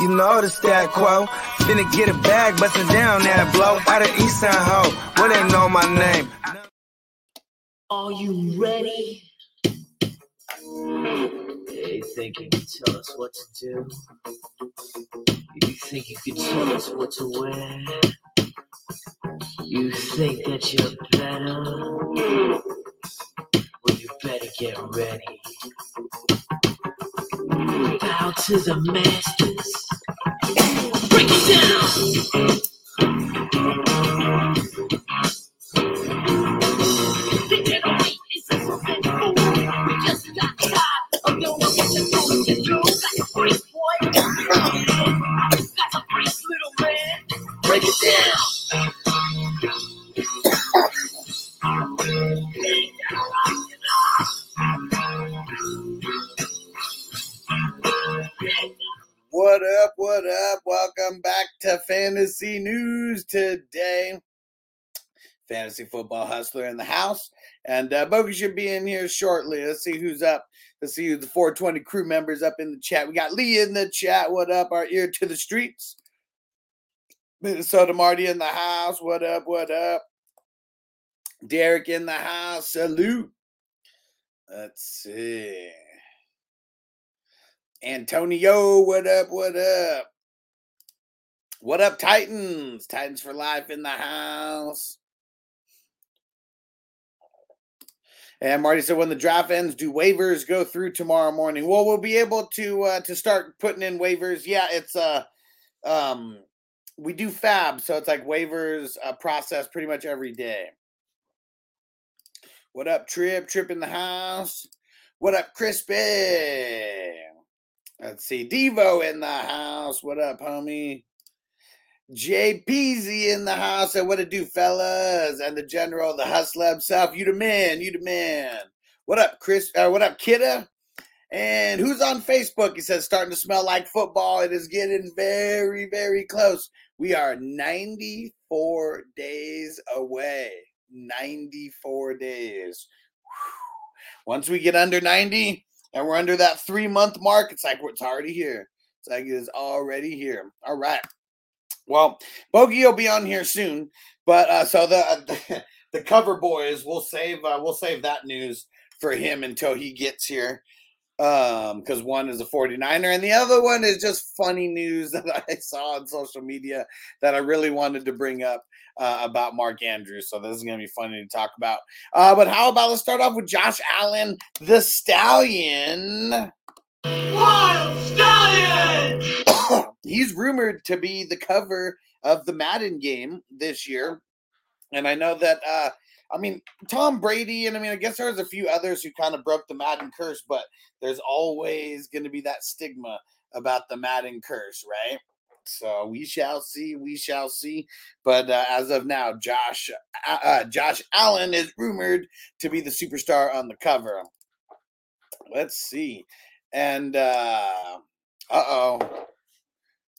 you know the stat quo. Finna get a bag, bustin' down that blow. Out of East Side Ho, where they know my name. Are you ready? You think you can tell us what to do? You think you can tell us what to wear? You think that you're better? Better get ready. Bow to the masters. Break it down! Break it down! What up? What up? Welcome back to Fantasy News today. Fantasy Football Hustler in the house. And uh, should be in here shortly. Let's see who's up. Let's see who the 420 crew members up in the chat. We got Lee in the chat. What up? Our ear to the streets. Minnesota Marty in the house. What up? What up? Derek in the house. Salute. Let's see. Antonio, what up? What up? What up, Titans? Titans for life in the house. And Marty said, when the draft ends, do waivers go through tomorrow morning? Well, we'll be able to uh, to start putting in waivers. Yeah, it's uh um we do fab, so it's like waivers uh, process pretty much every day. What up, Trip? Trip in the house. What up, Crispy? Let's see, Devo in the house. What up, homie? JPZ in the house. And what it do, fellas? And the general, the hustler himself. You the man. You the man. What up, Chris? Uh, what up, Kidda? And who's on Facebook? He says, starting to smell like football. It is getting very, very close. We are 94 days away. 94 days. Whew. Once we get under 90 and we're under that three month mark, it's like it's already here. It's like it is already here. All right. Well, Bogey will be on here soon, but uh, so the the cover boys we'll save uh, we'll save that news for him until he gets here um because one is a 49er and the other one is just funny news that i saw on social media that i really wanted to bring up uh, about mark andrews so this is going to be funny to talk about uh but how about let's start off with josh allen the stallion Wild Stallion! he's rumored to be the cover of the madden game this year and i know that uh I mean, Tom Brady, and I mean, I guess there's a few others who kind of broke the Madden curse, but there's always going to be that stigma about the Madden curse, right? So we shall see, we shall see. But uh, as of now, Josh uh, uh, Josh Allen is rumored to be the superstar on the cover. Let's see, and uh oh,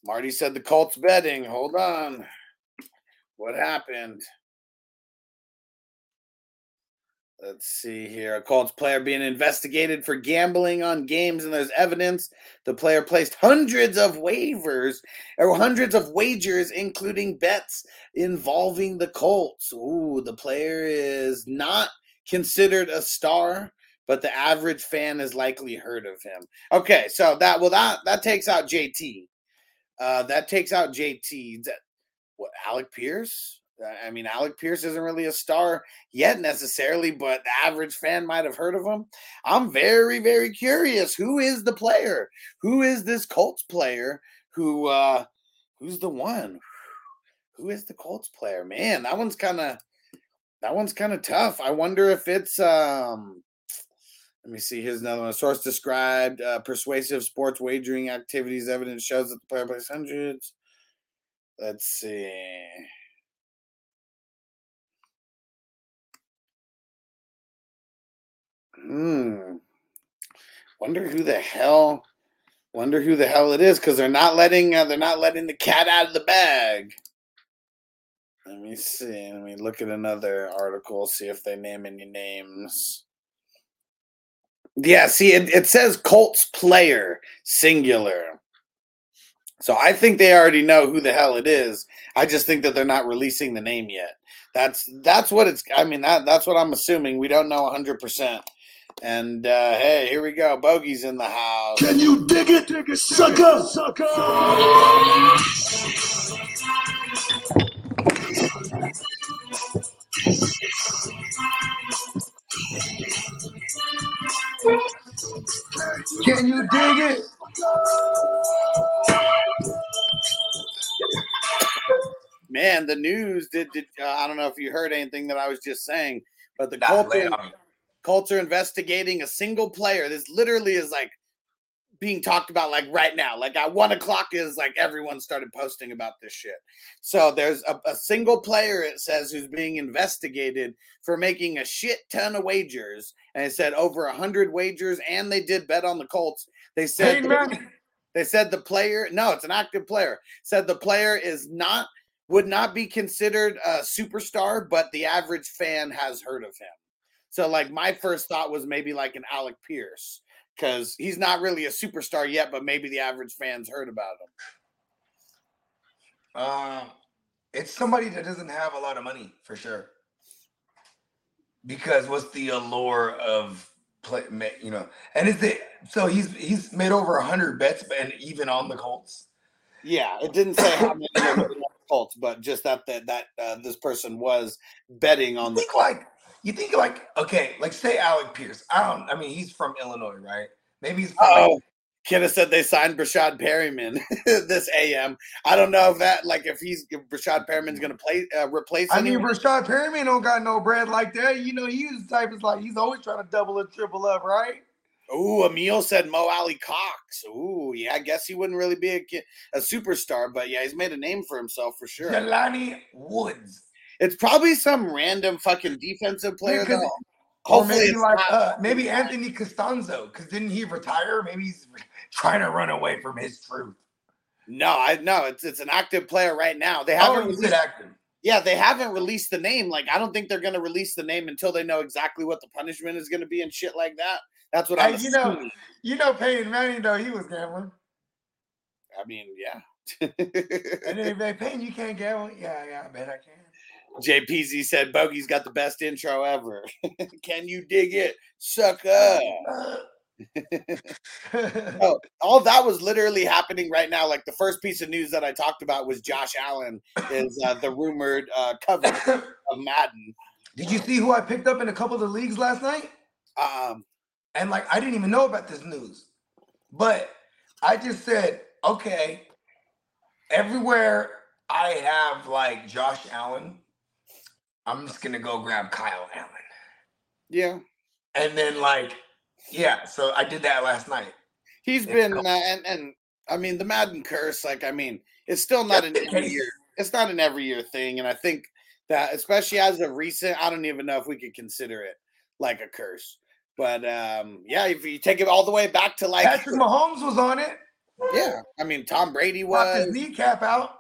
Marty said the Colts betting. Hold on, what happened? Let's see here. A Colts player being investigated for gambling on games, and there's evidence the player placed hundreds of waivers or hundreds of wagers, including bets involving the Colts. Ooh, the player is not considered a star, but the average fan has likely heard of him. Okay, so that well that that takes out JT. Uh, that takes out JT. That what Alec Pierce? I mean, Alec Pierce isn't really a star yet necessarily, but the average fan might have heard of him. I'm very, very curious. Who is the player? Who is this Colts player? Who uh who's the one? Who is the Colts player? Man, that one's kind of that one's kind of tough. I wonder if it's um. Let me see. Here's another one. A source described uh, persuasive sports wagering activities. Evidence shows that the player plays hundreds. Let's see. Hmm. Wonder who the hell. Wonder who the hell it is because they're not letting uh, they're not letting the cat out of the bag. Let me see. Let me look at another article. See if they name any names. Yeah, see, it, it says Colts player singular. So I think they already know who the hell it is. I just think that they're not releasing the name yet. That's that's what it's. I mean that that's what I'm assuming. We don't know 100. percent And uh, hey, here we go. Bogey's in the house. Can you dig it, dig it sucker? Sucker. Can you dig it? Man, the news did. did uh, I don't know if you heard anything that I was just saying, but the Nah, Colts lay are, it on me. Colts are investigating a single player. This literally is like being talked about like right now. Like at one o'clock is like everyone started posting about this shit. So there's a, a single player, it says, who's being investigated for making a shit ton of wagers. And it said over a hundred wagers, and they did bet on the Colts. They said Manning. they said the player, no, it's an active player. Said the player is not would not be considered a superstar, but the average fan has heard of him. So like my first thought was maybe like an Alec Pierce because he's not really a superstar yet, but maybe the average fans heard about him. Um, it's somebody that doesn't have a lot of money for sure. Because what's the allure of play? You know, and is it so he's he's made over a hundred bets, and even on the Colts. Yeah, it didn't say how many were betting on the Colts, but just that that that uh, this person was betting on the Colts. like you think like okay, like say Alec Pierce. I don't. I mean, he's from Illinois, right? Maybe he's like, Oh, Kidda said they signed Breshad Perriman this AM. I don't know if that like if he's if Breshad Perriman's going to play uh, replace. I mean, anyone. Rashad Perriman don't got no bread like that. You know, he's the type is like he's always trying to double and triple up, right? Ooh, Emil said Mo Alie-Cox. Ooh, yeah, I guess he wouldn't really be a, a superstar, but yeah, he's made a name for himself for sure. Jelani Woods. It's probably some random fucking defensive player. though. Or Hopefully, maybe like uh, maybe Anthony Castonzo, because didn't he retire? Maybe he's trying to run away from his truth. no, I no, it's it's an active player right now. They Oh, haven't you released, said acting. yeah, they haven't released the name. Like, I don't think they're gonna release the name until they know exactly what the punishment is gonna be and shit like that. That's what I'm Hey, you know- You know, Peyton Manning though he was gambling, I mean, yeah. and then they Peyton, you can't gamble. Yeah, yeah, I bet I can. JPZ said Bogey's got the best intro ever. Can you dig it, sucker? Oh, all that was literally happening right now. Like the first piece of news that I talked about was Josh Allen is uh, the rumored uh, cover of Madden. Did you see who I picked up in a couple of the leagues last night? Um, And like I didn't even know about this news. But I just said, okay, everywhere I have like Josh Allen, I'm just gonna go grab Kyle Allen. yeah, And then like, yeah, so I did that last night. he's Yeah, been uh, and and I mean the Madden curse. Like I mean, it's still not an every year. It's not an every year thing, and I think that especially as of recent, I don't even know if we could consider it like a curse. But um, yeah, if you take it all the way back to like Patrick Mahomes was on it. Yeah, I mean Tom Brady Knocked his was. kneecap out.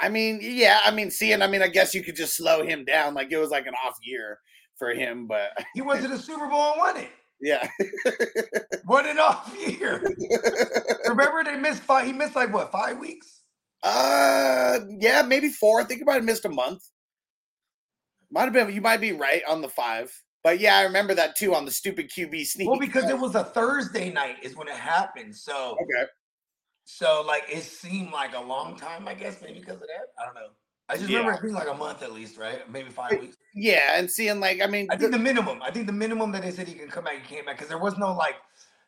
I mean, yeah, I mean, seeing, I mean, I guess you could just slow him down. Like it was like an off year for him, but He went to the Super Bowl and won it. yeah, What an off year. Remember they missed five. He missed like what five weeks? uh, yeah, maybe four. I think he might have missed a month. Might have been. You might be right on the five, but yeah, I remember that too on the stupid QB sneak. Well, because it was a Thursday night is when it happened. So okay, So like it seemed like a long time, I guess, maybe because of that. I don't know. I just remember it being like a month at least, right? Maybe five weeks. yeah, and seeing like, I mean, I think the minimum. I think the minimum that they said he can come back, he came back because there was no like,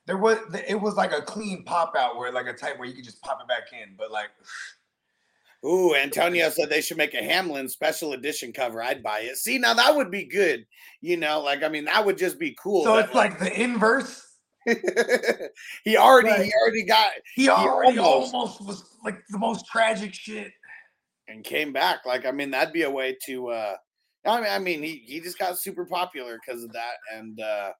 there was it was like a clean pop out where like a type where you could just pop it back in, but like Ooh, Antonio said they should make a Hamlin special edition cover. I'd buy it. See, now that would be good. You know, like I mean, that would just be cool. So it's like the inverse. he already Right. he already got He already almost- almost was like the most tragic shit. and came back. Like, I mean, that'd be a way to uh I mean, I mean he he just got super popular because of that. And uh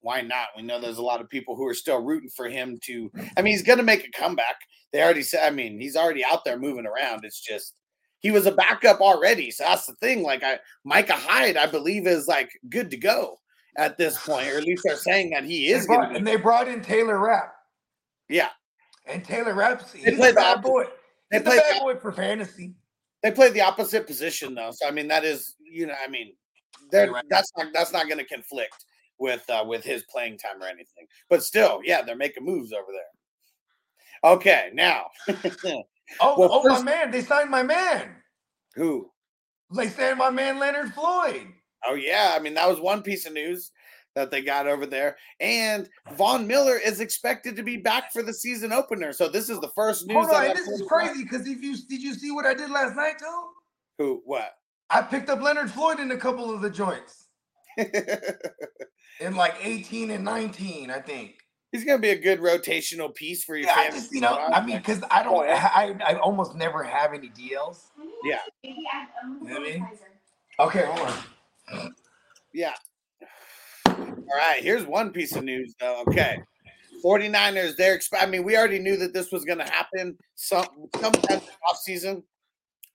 why not? We know there's a lot of people who are still rooting for him to I mean, he's gonna make a comeback. They already said I mean, he's already out there moving around. It's just he was a backup already. So that's the thing. Like I Micah Hyde, I believe, is like good to go at this point, or at least they're saying that he They is brought- and they brought in Taylor Rapp. Yeah. And Taylor Rapp's he's play a bad boy. They He's play bad the, boy for fantasy. they play the opposite position though. So I mean that is you know, I mean right. that's not that's not gonna conflict with uh with his playing time or anything. But still, yeah, they're making moves over there. Okay, now Oh, Well, oh first- my man, they signed my man. who? They signed my man Leonard Floyd. Oh yeah, I mean that was one piece of news that they got over there. And Von Miller is expected to be back for the season opener. So this is the first news. Hold that on, this is crazy because if you did you see what I did last night too? Who? What? I picked up Leonard Floyd in a couple of the joints in like 18 and 19, I think. He's gonna be a good rotational piece for your Yeah, I just you know. I mean, because I don't, Oh. I, I almost never have any DLs. Yeah. You know what I mean? Okay, hold on. Yeah. All right. Here's one piece of news, though. Okay. 49ers, they're exp- I mean, we already knew that this was going to happen some sometime off season.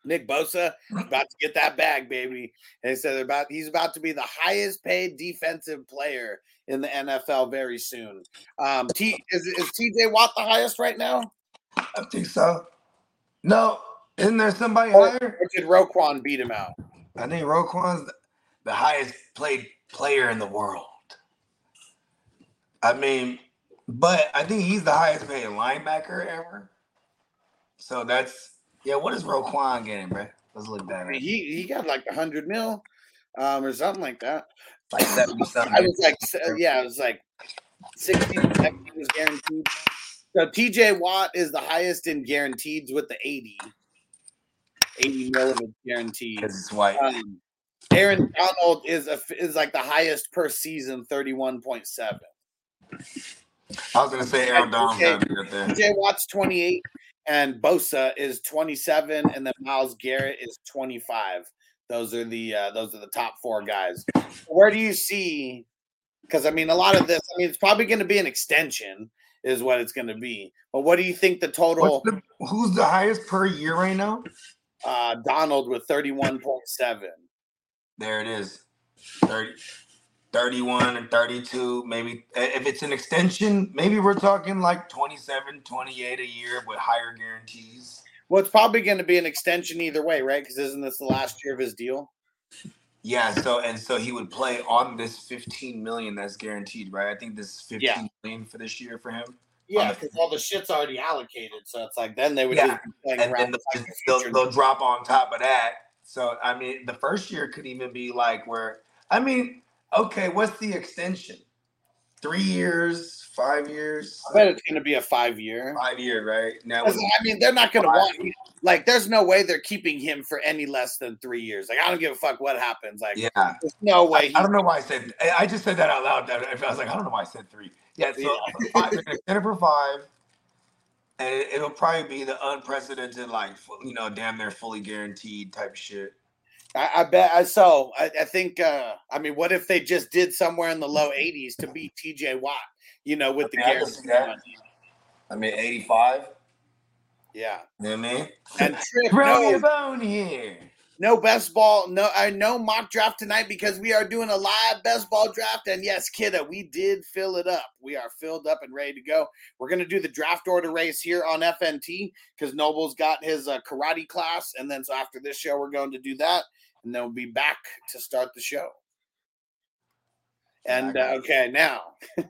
Nick Bosa about to get that bag, baby. And they said they're about he's about to be the highest paid defensive player in the NFL very soon. Um, T is, is TJ Watt the highest right now? I think so. No, isn't there somebody Or, higher? or did Roquan beat him out? I think Roquan's the- highest played player in the world. I mean, but I think he's the highest paid linebacker ever. So that's yeah. What is Roquan getting, bro? Let's look I mean, he he got like a hundred mil, um, or something like that. Like seventy something. I was like, yeah, it was like 60 was guaranteed. So TJ Watt is the highest in guaranteed with the 80. 80 mil of guaranteed. because it's white. Um, Aaron Donald is a, is like the highest per season, 31.7. I was gonna say Aaron Donald's Okay. gotta be up there. TJ Watt's 28 and Bosa is 27 and then Myles Garrett is 25. Those are the uh, those are the top four guys. Where do you see cuz I mean a lot of this I mean it's probably going to be an extension is what it's going to be. But what do you think the total the, who's the highest per year right now? uh Donald with 31.7? There it is. 30, 31 and 32. Maybe if it's an extension, maybe we're talking like 27, 28 a year with higher guarantees. Well, it's probably going to be an extension either way, right? Cuz isn't this the last year of his deal? Yeah, so and so he would play on this 15 million that's guaranteed, right? I think this is 15 million Yeah. for this year for him. Yeah, because all the shit's already allocated. So it's like then they would Yeah, just be playing And around then with, the they'll, they'll drop on top of that. So I mean, the first year could even be like where I mean, okay, what's the extension? Three years, five years, I bet it's going to be a five year. five year, right? Now, I mean, they're not going to want like. There's no way they're keeping him for any less than three years. Like, I don't give a fuck what happens. Like, yeah, there's no way. I, I don't know why I said. I just said that out loud. I was like, I don't know why I said three. Yeah, so Yeah. five, they're gonna extend it for five, and it, it'll probably be the unprecedented, like you know, damn near fully guaranteed type shit. I, I bet. I so. I, I think. uh I mean, what if they just did somewhere in the low 80s to beat T.J. Watt? You know, with the I mean, I guarantee. I mean, eighty-five. Yeah. You know what I mean? And Throw your bone here. No best ball. No, I no mock draft tonight because we are doing a live best ball draft. And yes, kidda, we did fill it up. We are filled up and ready to go. We're gonna do the draft order race here on FNT because Noble's got his uh, karate class, and then so after this show, we're going to do that, and then we'll be back to start the show. And uh, okay, now,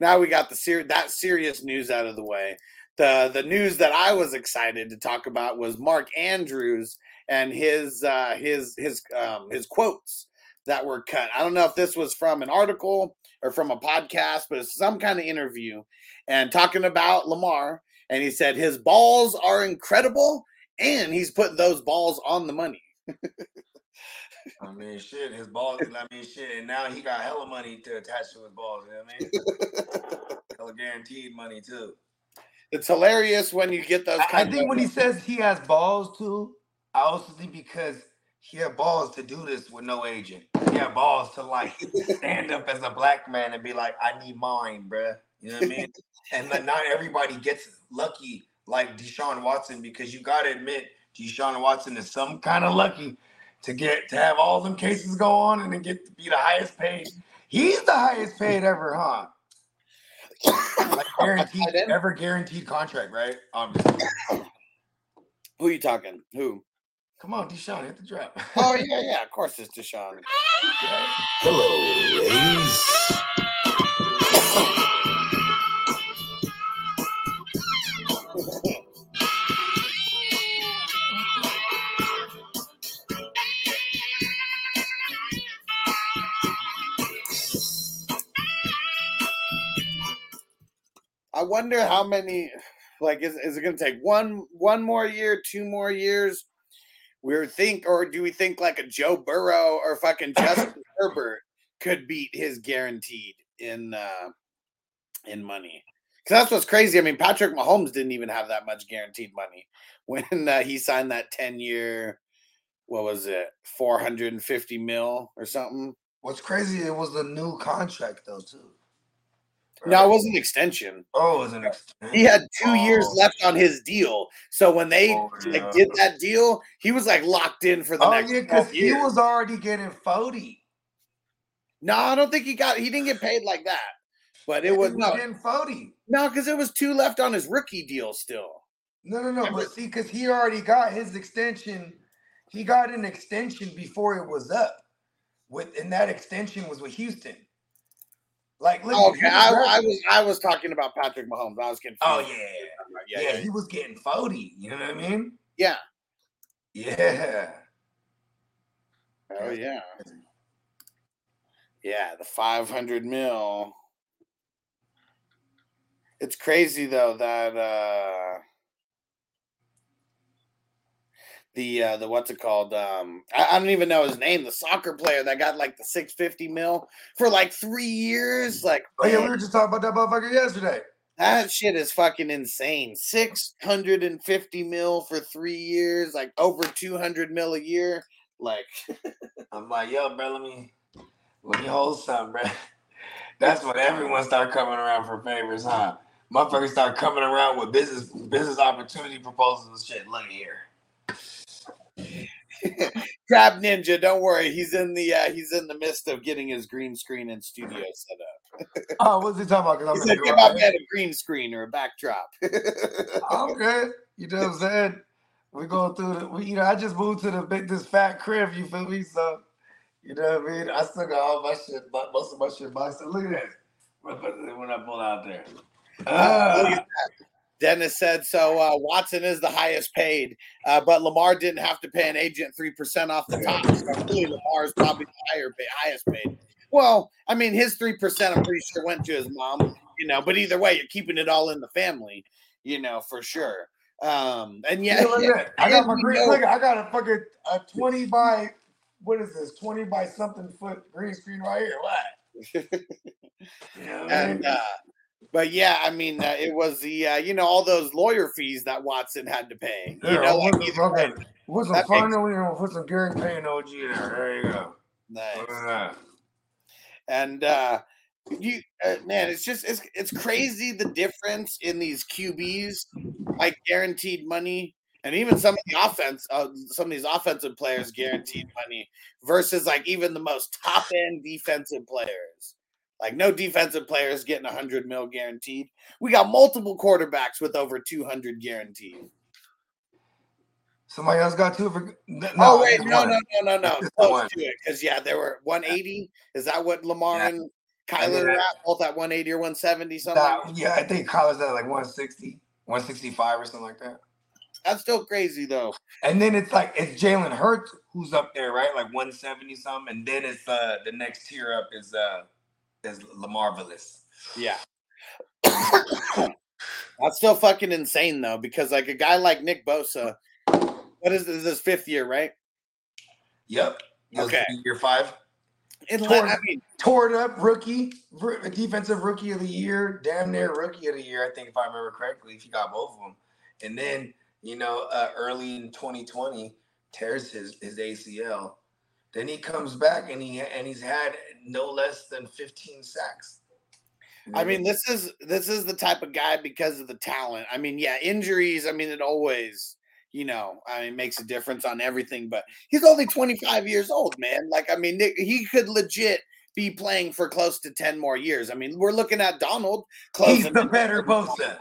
now we got the ser- that serious news out of the way. The the news that I was excited to talk about was Mark Andrews and his uh, his his um, his quotes that were cut. I don't know if this was from an article or from a podcast, but it's some kind of interview and talking about Lamar. And he said his balls are incredible and he's putting those balls on the money. I mean, shit, his balls. I mean, shit, and now he got hella money to attach to his balls. You know what I mean? hella guaranteed money too. It's hilarious when you get those. I, I think when he says he has balls too, I also think because he had balls to do this with no agent. He had balls to like stand up as a black man and be like, "I need mine, bruh. You know what I mean? and not everybody gets lucky like Deshaun Watson because you got to admit Deshaun Watson is some kind of lucky to get to have all them cases go on and then get to be the highest paid. He's the highest paid ever, huh? Like guaranteed, ever guaranteed contract, right? Obviously. Who you talking? Who? Come on, Deshaun, hit the drop. Oh yeah, yeah. Of course, it's Deshaun. Hello, ladies. I wonder how many. Like, is, is it going to take one one more year, two more years? We think, or do we think like a Joe Burrow or fucking Justin Herbert could beat his guaranteed in uh in money? Because that's what's crazy. I mean, Patrick Mahomes didn't even have that much guaranteed money when uh, he signed that ten year. What was it? Four hundred and fifty mil or something. What's crazy? It was a new contract though too. No, it was an extension. Oh, it was an extension. He had two oh. years Oh. left on his deal. So when they Oh, like yeah. did that deal, he was like locked in for the Oh next yeah, because he was already getting forty. No, I don't think he got. He didn't get paid like that. But it He was was no, getting forty. no, because it was two left on his rookie deal still. No, no, no. Remember- But see, because he already got his extension. He got an extension before it was up. With and that extension was with Houston. Like, look, Okay, he I, was- I was I was talking about Patrick Mahomes. I was confused. Oh yeah, yeah, yeah, yeah, He was getting forty. You know what I mean? yeah. Yeah. Oh yeah, yeah. The five hundred mil. It's crazy though that uh the uh the what's it called? Um I, I don't even know his name, the soccer player that got like the 650 mil for like three years. Like Oh yeah, we were just talking about that motherfucker yesterday. that shit is fucking insane. 650 mil for three years, like over 200 mil a year. Like I'm like, yo, bro, let me let me hold something, bro. That's when everyone start coming around for favors, huh? Motherfuckers start coming around with business business opportunity proposals and shit. Look here. Crab Ninja, don't worry. He's in the uh, he's in the midst of getting his green screen and studio set up. Oh, what's he talking about? He Because said, I'm "Give gonna my man a green screen or a backdrop." I'm good. You know what I'm saying? We going through the, we, you know, I just moved to the big, this fat crib. You feel me? So, you know what I mean? I still got all my shit, but most of my shit boxed. up. Look at that. When I pull out there. Look at that. Dennis said so. Uh, Watson is the highest paid, uh, but Lamar didn't have to pay an agent three percent off the top. So really, Lamar is probably the higher pay, highest paid. Well, I mean, his three percent, I'm pretty sure, went to his mom. You know, but either way, you're keeping it all in the family. You know, for sure. Um, and yeah, Yeah, yeah. I got my green. Look, I got a fucking a twenty by what is this? Twenty by something foot green screen right here. What? You know what I mean? and uh, but yeah, I mean, uh, it was the uh, you know all those lawyer fees that Watson had to pay. You Yeah, know, what like the either What's some That makes- final? You know, put some Gary Payne OG there. There you go. Nice. Look at that. and uh you uh, man it's just it's it's crazy the difference in these qb's like guaranteed money and even some of the offense uh, some of these offensive players guaranteed money versus like even the most top end defensive players like no defensive players getting 100 mil guaranteed we got multiple quarterbacks with over 200 guaranteed Somebody else got two for. No, oh wait no no no no no close to it because yeah there were 180 is that what lamar Yeah. and kyler are at both at 180 or 170 something Nah, yeah, I think Kyler's at like 160, 165 or something like that. That's still crazy though. And then it's like it's Jalen Hurts who's up there, right? Like 170 something. And then it's uh the next tier up is uh is Lamarvelous. Yeah. That's still fucking insane though, because like a guy like Nick Bosa, What is this? This fifth year, right? Yep. Okay. Year five. In Toward- I mean, Tore it up rookie, defensive rookie of the year, damn near rookie of the year, I think, if I remember correctly, if he got both of them. And then, you know, uh, early in 2020, tears his, his ACL. Then he comes back and he and he's had no less than 15 sacks. I mean, this is this is the type of guy because of the talent. I mean, yeah, injuries. I mean, it always, you know, I mean, makes a difference on everything. But he's only 25 years old, man. Like, I mean, he could legit be playing for close to 10 more years. I mean, we're looking at Donald he's the better Bosa.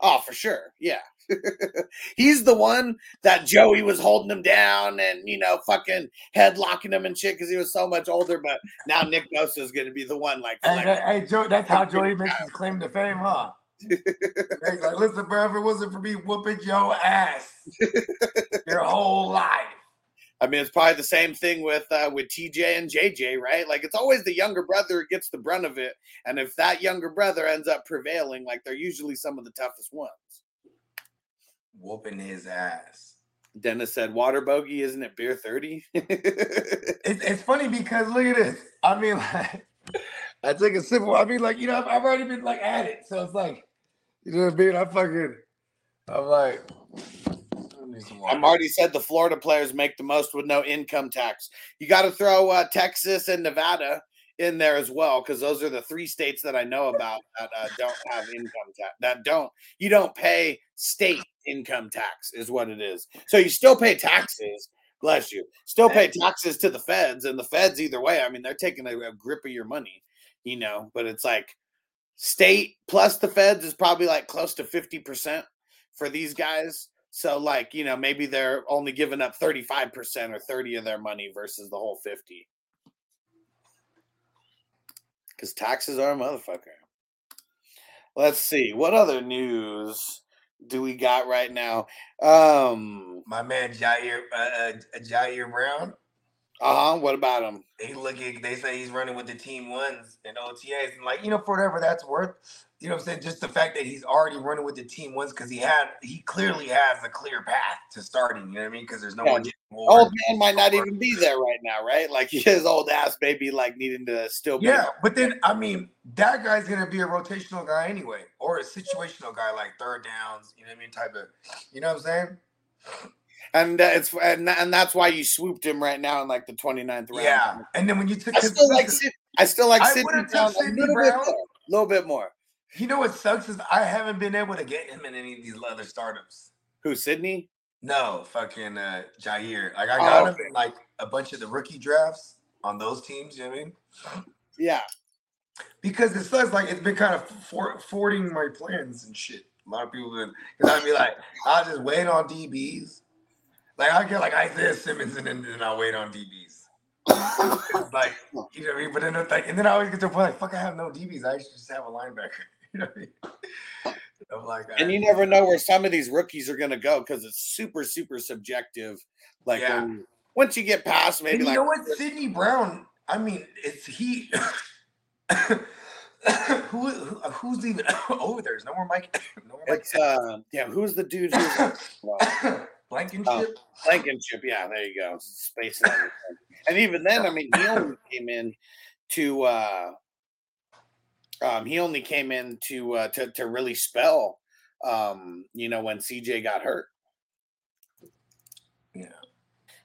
Oh, for sure. Yeah. He's the one that Joey was holding him down and, you know, fucking headlocking him and shit because he was so much older. But now Nick Bosa is going to be the one, like, Hey, like, hey, hey, Joe, that's how Joey makes his claim to fame, huh? He's like, listen, bro, if it wasn't for me whooping your ass your whole life. I mean, it's probably the same thing with uh, with TJ and JJ, right? Like, it's always the younger brother who gets the brunt of it. And if that younger brother ends up prevailing, like, they're usually some of the toughest ones. Whooping his ass. Dennis said, water bogey, isn't it beer 30? It's, it's funny because look at this. I mean, like, I took a simple. I mean, like, you know, I've, I've already been like at it. So it's like, you know what I mean? I fucking, I'm like, I. I'm already said the Florida players make the most with no income tax. You got to throw uh, Texas and Nevada in there as well because those are the three states that I know about that uh, don't have income tax. That don't you don't pay state income tax is what it is. So you still pay taxes. Bless you. Still pay taxes to the feds, and the feds either way. I mean, they're taking a, a grip of your money, you know. But it's like state plus the feds is probably like close to fifty percent for these guys. So like, you know, maybe they're only giving up 35% or 30 of their money versus the whole 50. Cuz taxes are a motherfucker. Let's see. What other news do we got right now? Um My man Ji'Ayir, uh, uh, Ji'Ayir Brown. uh-huh, what about him? He looking. They say he's running with the team ones and OTAs, and like you know, for whatever that's worth, you know, what I'm saying just the fact that he's already running with the team once because he had, he clearly has a clear path to starting. You know what I mean? Because there's no Yeah. one. getting Old man might not even be there right now, right? Like his old ass baby like needing to still be Yeah, but then I mean, that guy's gonna be a rotational guy anyway, or a situational guy like third downs. You know what I mean? Type of, you know what I'm saying? and uh, it's and, and that's why you swooped him right now in like the 29th round. Yeah. And then when you took, I still like I still like I Sydney Brown a little Brown. bit more. Little bit more. You know what sucks is I haven't been able to get him in any of these other startups. Who Sydney? No, fucking uh, Ji'Ayir. Like I got Oh, him in like a bunch of the rookie drafts on those teams. You know what I mean? Yeah. Because it sucks. Like it's been kind of for, forwarding my plans and shit. A lot of people been because I'd be like, I'll just wait on DBs. Like I get like Isaiah Simmons and then, then I'll wait on DBs. like you know what I mean? But then it's like, and then I always get to the point like, fuck, I have no DBs. I should just have a linebacker. You know I mean? I'm like, And you never know where some of these rookies are gonna go because it's super, super subjective. Like Yeah. when- once you get past maybe you like know what, Sydney Brown. I mean, it's he. who, who who's even over there? Is no more Mike? No more Mike. it's uh yeah, who's the dude who's well, Blankenship. Blankenship? Yeah, there you go. Space and. And even then, I mean, he only came in to uh um he only came in to uh to, to really spell um, you know, when CJ got hurt. Yeah.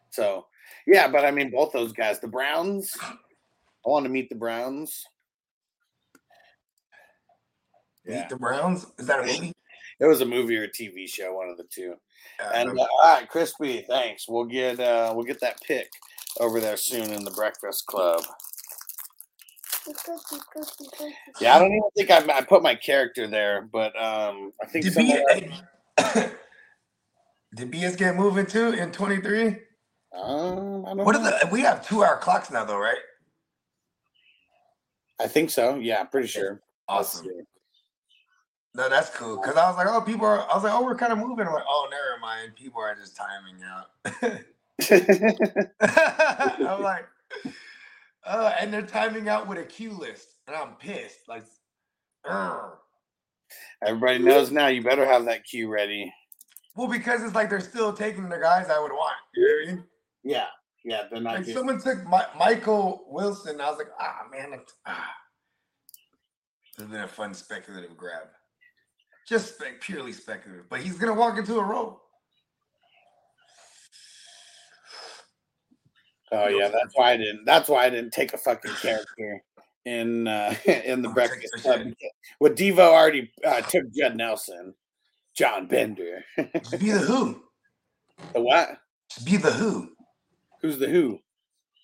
So yeah, but I mean both those guys, the Browns. I want to meet the Browns. Yeah. Meet the Browns. Is that a movie? It was a movie or a TV show, one of the two. Uh, And uh, all right, Crispy, thanks. We'll get uh we'll get that pick over there soon in the Breakfast Club. Yeah, I don't even think I, I put my character there, but um I think did, somewhere- B- did BS get moving too in 23? um, I don't What are the? We have two hour clocks now, though, right? I think so. Yeah, pretty sure. Awesome. No, that's cool. Cause I was like, oh, people are. I was like, oh, we're kind of moving. I'm like, oh, never mind. People are just timing out. I'm like, uh, and they're timing out with a cue list, and I'm pissed. Like, Everybody knows now. You better have that cue ready. Well, because it's like they're still taking the guys I would want. You know what I mean? Yeah, yeah. They're not. Like good. someone took Mi- Michael Wilson. I was like, ah, man, it, ah. This has been a fun speculative grab. Just spe- purely speculative. But he's gonna walk into a role. Oh yeah, that's why I didn't. That's why I didn't take a fucking character in uh in the Oh, Breakfast Club. Well, Devo already uh, took Judd Nelson, John Bender. Be the Who. the what? Be the Who. Who's the who?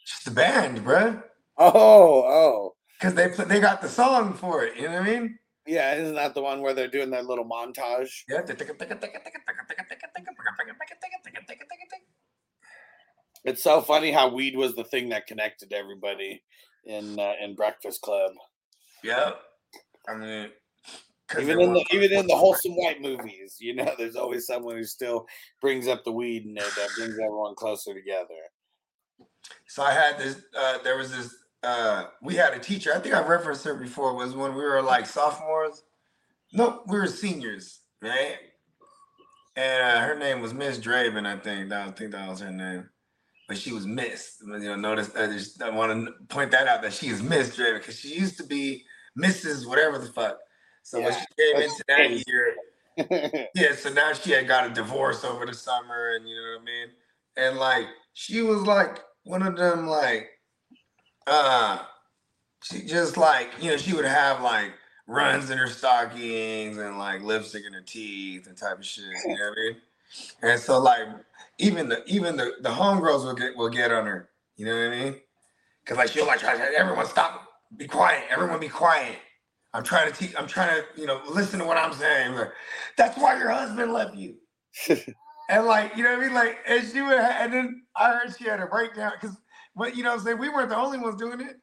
Just the band, bruh. Oh, oh, Because they put, they got the song for it. You know what I mean? yeah. Isn't that the one where they're doing their little montage? Yeah. It's so funny how weed was the thing that connected everybody in uh, in Breakfast Club. Yep. I mean, Even in the even in the wholesome white movies, you know, there's always someone who still brings up the weed and that that brings everyone closer together. So I had this. Uh, there was this. Uh, we had a teacher. I think I referenced her before. Was when we were like sophomores. No, we were seniors, right? And uh, her name was Miss Draven. I think I think that was her name. But she was missed. You know, notice. I just I want to point that out that she is Miss Draven because she used to be Mrs. Whatever the fuck. So when she came into that crazy. year, yeah, so now she had got a divorce over the summer, and you know what I mean. And like she was like one of them, like uh, she just like you know she would have like runs in her stockings and like lipstick in her teeth and type of shit. You know what I mean? And so like even the even the the homegirls will get will get on her. You know what I mean? Cause like she'll like everyone stop, be quiet, everyone be quiet. I'm trying to teach. I'm trying to, you know, listen to what I'm saying. Like, that's why your husband left you. and like, you know what I mean? Like, and she would, and then I heard she had a breakdown because, what you know, what I'm saying we weren't the only ones doing it.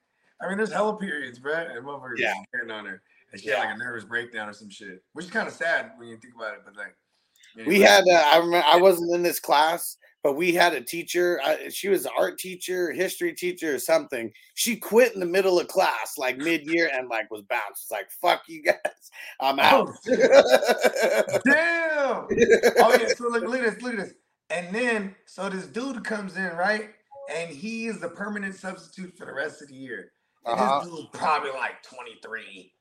I mean, there's hella periods, bro, and motherfuckers Yeah. yeah. on her, and she had like a nervous breakdown or some shit, which is kind of sad when you think about it. But like, we had uh, I remember I wasn't in this class, but we had a teacher. Uh, she was an art teacher, history teacher, or something. She quit in the middle of class, like mid year, and like was bounced. It's like fuck you guys, I'm out. Damn. oh yeah. So look, look at this. Look at this. And then so this dude comes in, right? And he is the permanent substitute for the rest of the year. And Uh-huh. This dude probably like 23,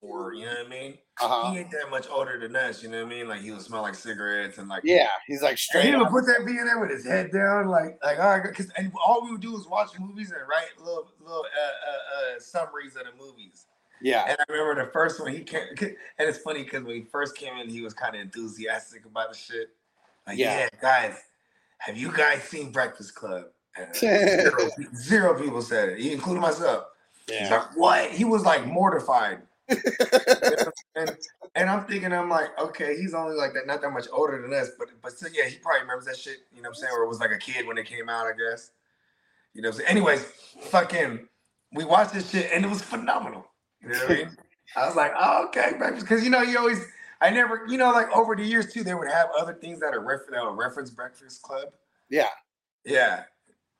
24, you know what I mean? Uh-huh. He ain't that much older than us, you know what I mean? Like he would smell like cigarettes and like Yeah, he's like And straight he would put that V in there with his head down, like like all right, because and all we would do was watch movies and write little little uh, uh, uh, summaries of the movies. Yeah, And I remember the first one he came, and it's funny because when he first came in, he was kind of enthusiastic about the shit. Like, Yeah. yeah. guys, have you guys seen Breakfast Club? And zero, zero people said it, including myself. Yeah. like, what? He was like mortified. And, and I'm thinking, I'm like, okay, he's only like that, not that much older than us, but but still, yeah, he probably remembers that shit. You know what I'm saying? Or it was like a kid when it came out, I guess. You know what Anyways, fucking, we watched this shit and it was phenomenal. You know what I mean? I was like, oh, okay, breakfast, because you know, you always, I never, you know, like over the years too, they would have other things that are ref- that would reference Breakfast Club. Yeah. Yeah.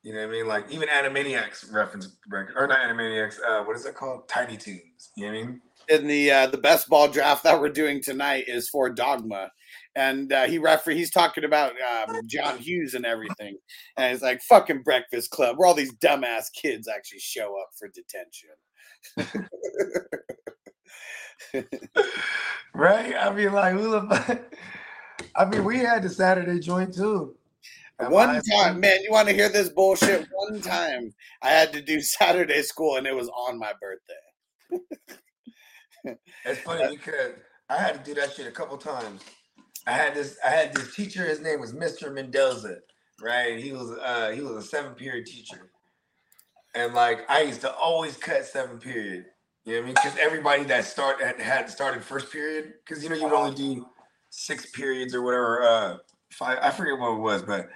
You know what I mean? Like even Animaniacs reference or not Animaniacs, uh, what is it called? Tiny Toons. You know what I mean? In the uh, the best ball draft that we're doing tonight is for Dogma, and uh, he refer he's talking about um, John Hughes and everything, and it's like fucking Breakfast Club, where all these dumbass kids actually show up for detention. Right? I mean, like who the fuck? I mean, we had the Saturday joint too. At One my- time, man, you want to hear this bullshit? One time, I had to do Saturday school, and it was on my birthday. It's funny because I had to do that shit a couple times. I had this I had this teacher, his name was Mr. Mendoza, right? He was uh he was a seven period teacher. And like I used to always cut seven period. You know what I mean? Because everybody that start had, had started first period, because you know you would only do six periods or whatever, uh five I forget what it was, but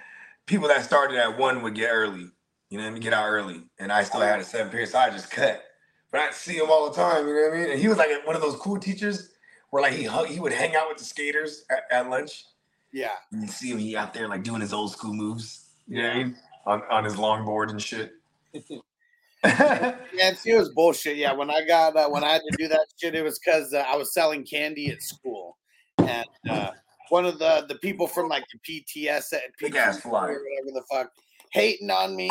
people that started at one would get early. You know what I mean? Get out early. And I still had a seven period, so I just cut. But I'd see him all the time, you know what I mean? And he was like one of those cool teachers where like he hung, he would hang out with the skaters at, at lunch. Yeah, And you see him he out there like doing his old school moves. You know what I mean? On on his longboard and shit. yeah, see, it was bullshit. Yeah, when I got uh, when I had to do that shit, it was because uh, I was selling candy at school, and uh, one of the the people from like the PTS at Big or whatever the fuck hating on me,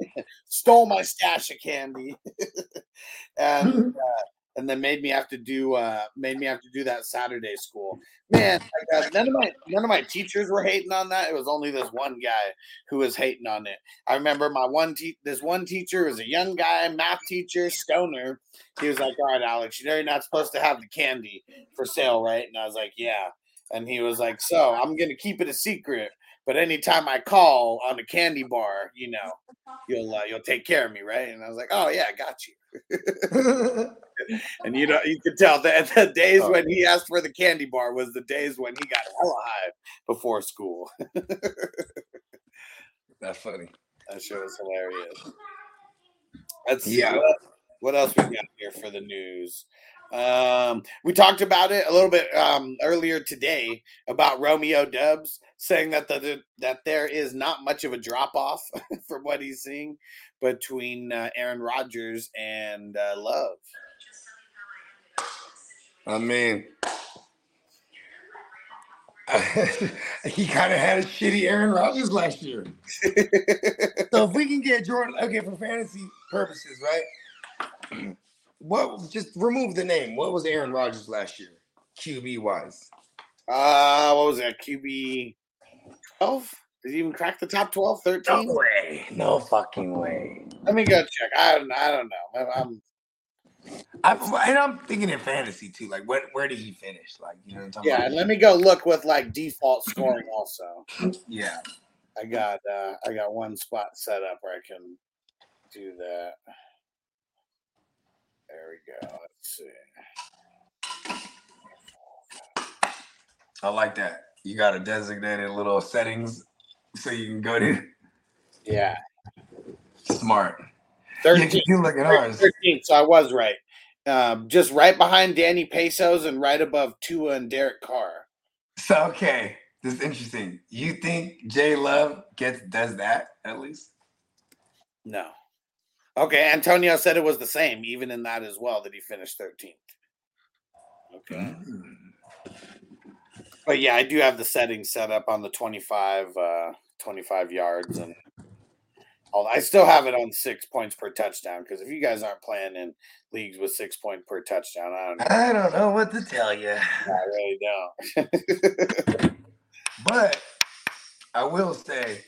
stole my stash of candy, and uh, and then made me have to do uh made me have to do that Saturday school. Man, like, uh, none of my none of my teachers were hating on that. It was only this one guy who was hating on it. I remember my one te- this one teacher was a young guy, math teacher, stoner. He was like, "All right, Alex, you know you're not supposed to have the candy for sale, right?" And I was like, "Yeah." And he was like, "So I'm gonna keep it a secret, but anytime I call on a candy bar, you know, you'll uh, you'll take care of me, right?" And I was like, "Oh yeah, I got you." And you know, you could tell that the days when he asked for the candy bar was the days when he got hella high before school. That's funny. That show was hilarious. Let's see Yeah. what, what else we got here for the news. Um, we talked about it a little bit um, earlier today about Romeo Doubs saying that the that there is not much of a drop off from what he's seeing between uh, Aaron Rodgers and uh, Love. I mean, he kind of had a shitty Aaron Rodgers last year. So if we can get Jordan, okay, for fantasy purposes, right? What? Just remove the name. What was Aaron Rodgers last year, QB wise? Uh, what was that? QB 12? Did he even crack the top 12, 13? way. No fucking way. Let me go check. I don't, I don't know. I'm, I'm- and I'm thinking in fantasy too. Like, where where did he finish? Like, you know what I'm yeah, about? and let me go look with like default scoring also. Yeah. I got uh I got one spot set up where I can do that. There we go. Let's see. I like that. You got a designated little settings so you can go to Yeah. smart. 13. you look at ours. 13th, so I was right. Um, just right behind Danny Pesos and right above Tua and Derek Carr. So okay, this is interesting. You think Jay Love gets does that at least? No. Okay, Antonio said it was the same, even in that as well, that he finished 13th. Okay. Mm. But yeah, I do have the settings set up on the 25, uh, 25 yards and all. I still have it on six points per touchdown because if you guys aren't playing in leagues with six point per touchdown, I don't know. I don't know what to tell you, I really don't. but I will say,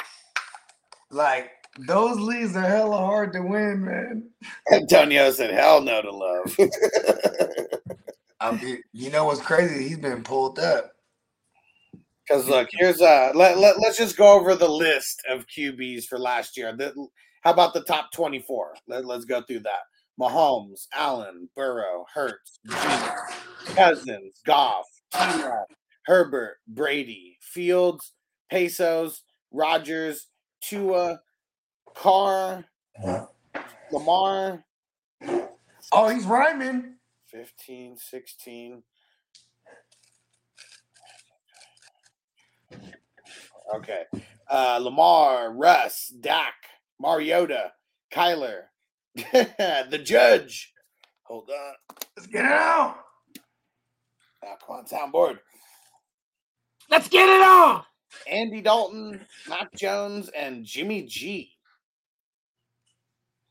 like those leagues are hella hard to win, man. Antonio said, "Hell no to love." I mean, you know what's crazy? He's been pulled up. Because look, here's uh let, let let's just go over the list of QBs for last year. The, how about the top 24? Let, let's go through that. Mahomes, Allen, Burrow, Hurts, Geno, Cousins, Goff, T-Mac, Herbert, Brady, Fields, Pesos, Rodgers, Tua, Carr, Lamar, Oh, he's rhyming. 15, 16. Okay. Uh, Lamar, Russ, Dak, Mariota, Kyler, the judge. Hold on. Let's get it out. Uh, come on, soundboard. Let's get it on. Andy Dalton, Mac Jones, and Jimmy G.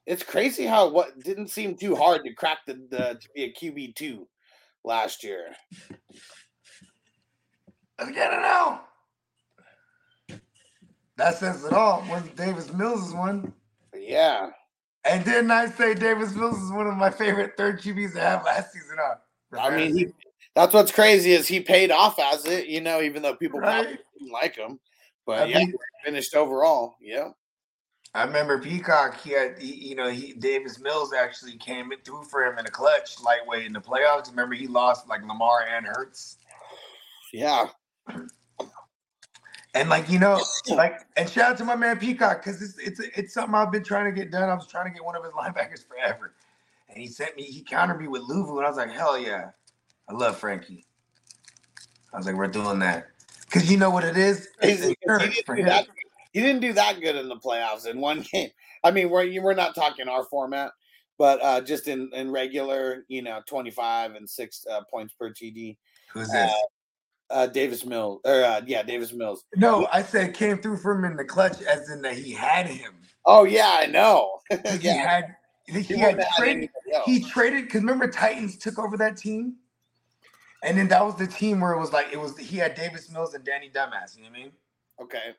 It's crazy how what didn't seem too hard to crack the, the to be a QB two last year. Let's get it out. That says it all. When Davis Mills is one. Yeah, And didn't I say Davis Mills is one of my favorite third QBs to have last season on? I mean, he, that's what's crazy is he paid off as it, you know, even though people Right. didn't like him. But I yeah, mean- finished overall. Yeah. I remember Peacock. He had, he, you know, he Davis Mills actually came in through for him in a clutch lightweight in the playoffs. Remember, he lost like Lamar and Hurts, Yeah. and like you know, like and shout out to my man Peacock because it's it's it's something I've been trying to get done. I was trying to get one of his linebackers forever, and he sent me. He countered me with Luvu, and I was like, hell yeah, I love Frankie. I was like, we're doing that because you know what it is. It's He, he insurance didn't for do him. He didn't do that good in the playoffs in one game. I mean, we're we're not talking our format, but uh, just in, in regular, you know, twenty five and six uh, points per TD. Who's this? Uh, Davis Mills, or uh, yeah, Davis Mills. No, I said came through for him in the clutch, as in that he had him. Oh yeah, I know. 'Cause He had he, he had wouldn't have had traded. He traded because remember Titans took over that team, and then that was the team where it was like it was he had Davis Mills and Danny Dumbass. You know what I mean? okay.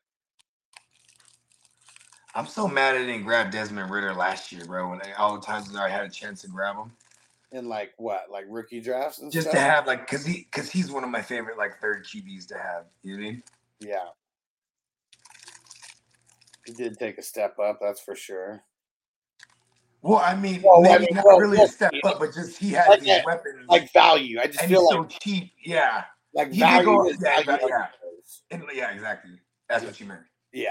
I'm so mad I didn't grab Desmond Ridder last year, bro. When all the times that I had a chance to grab him, In like what, like rookie drafts and just stuff. to have like, cause he, cause he's one of my favorite like third QBs to have. You know what I mean? Yeah. He did take a step up, that's for sure. Well, I mean, Well, I mean, not well, really well, a step up, but just he has like these that- weapons, Like value. I just and feel he's like so cheap. Yeah, like he did value go- is yeah, value. yeah. and yeah, exactly. That's what you meant. Yeah.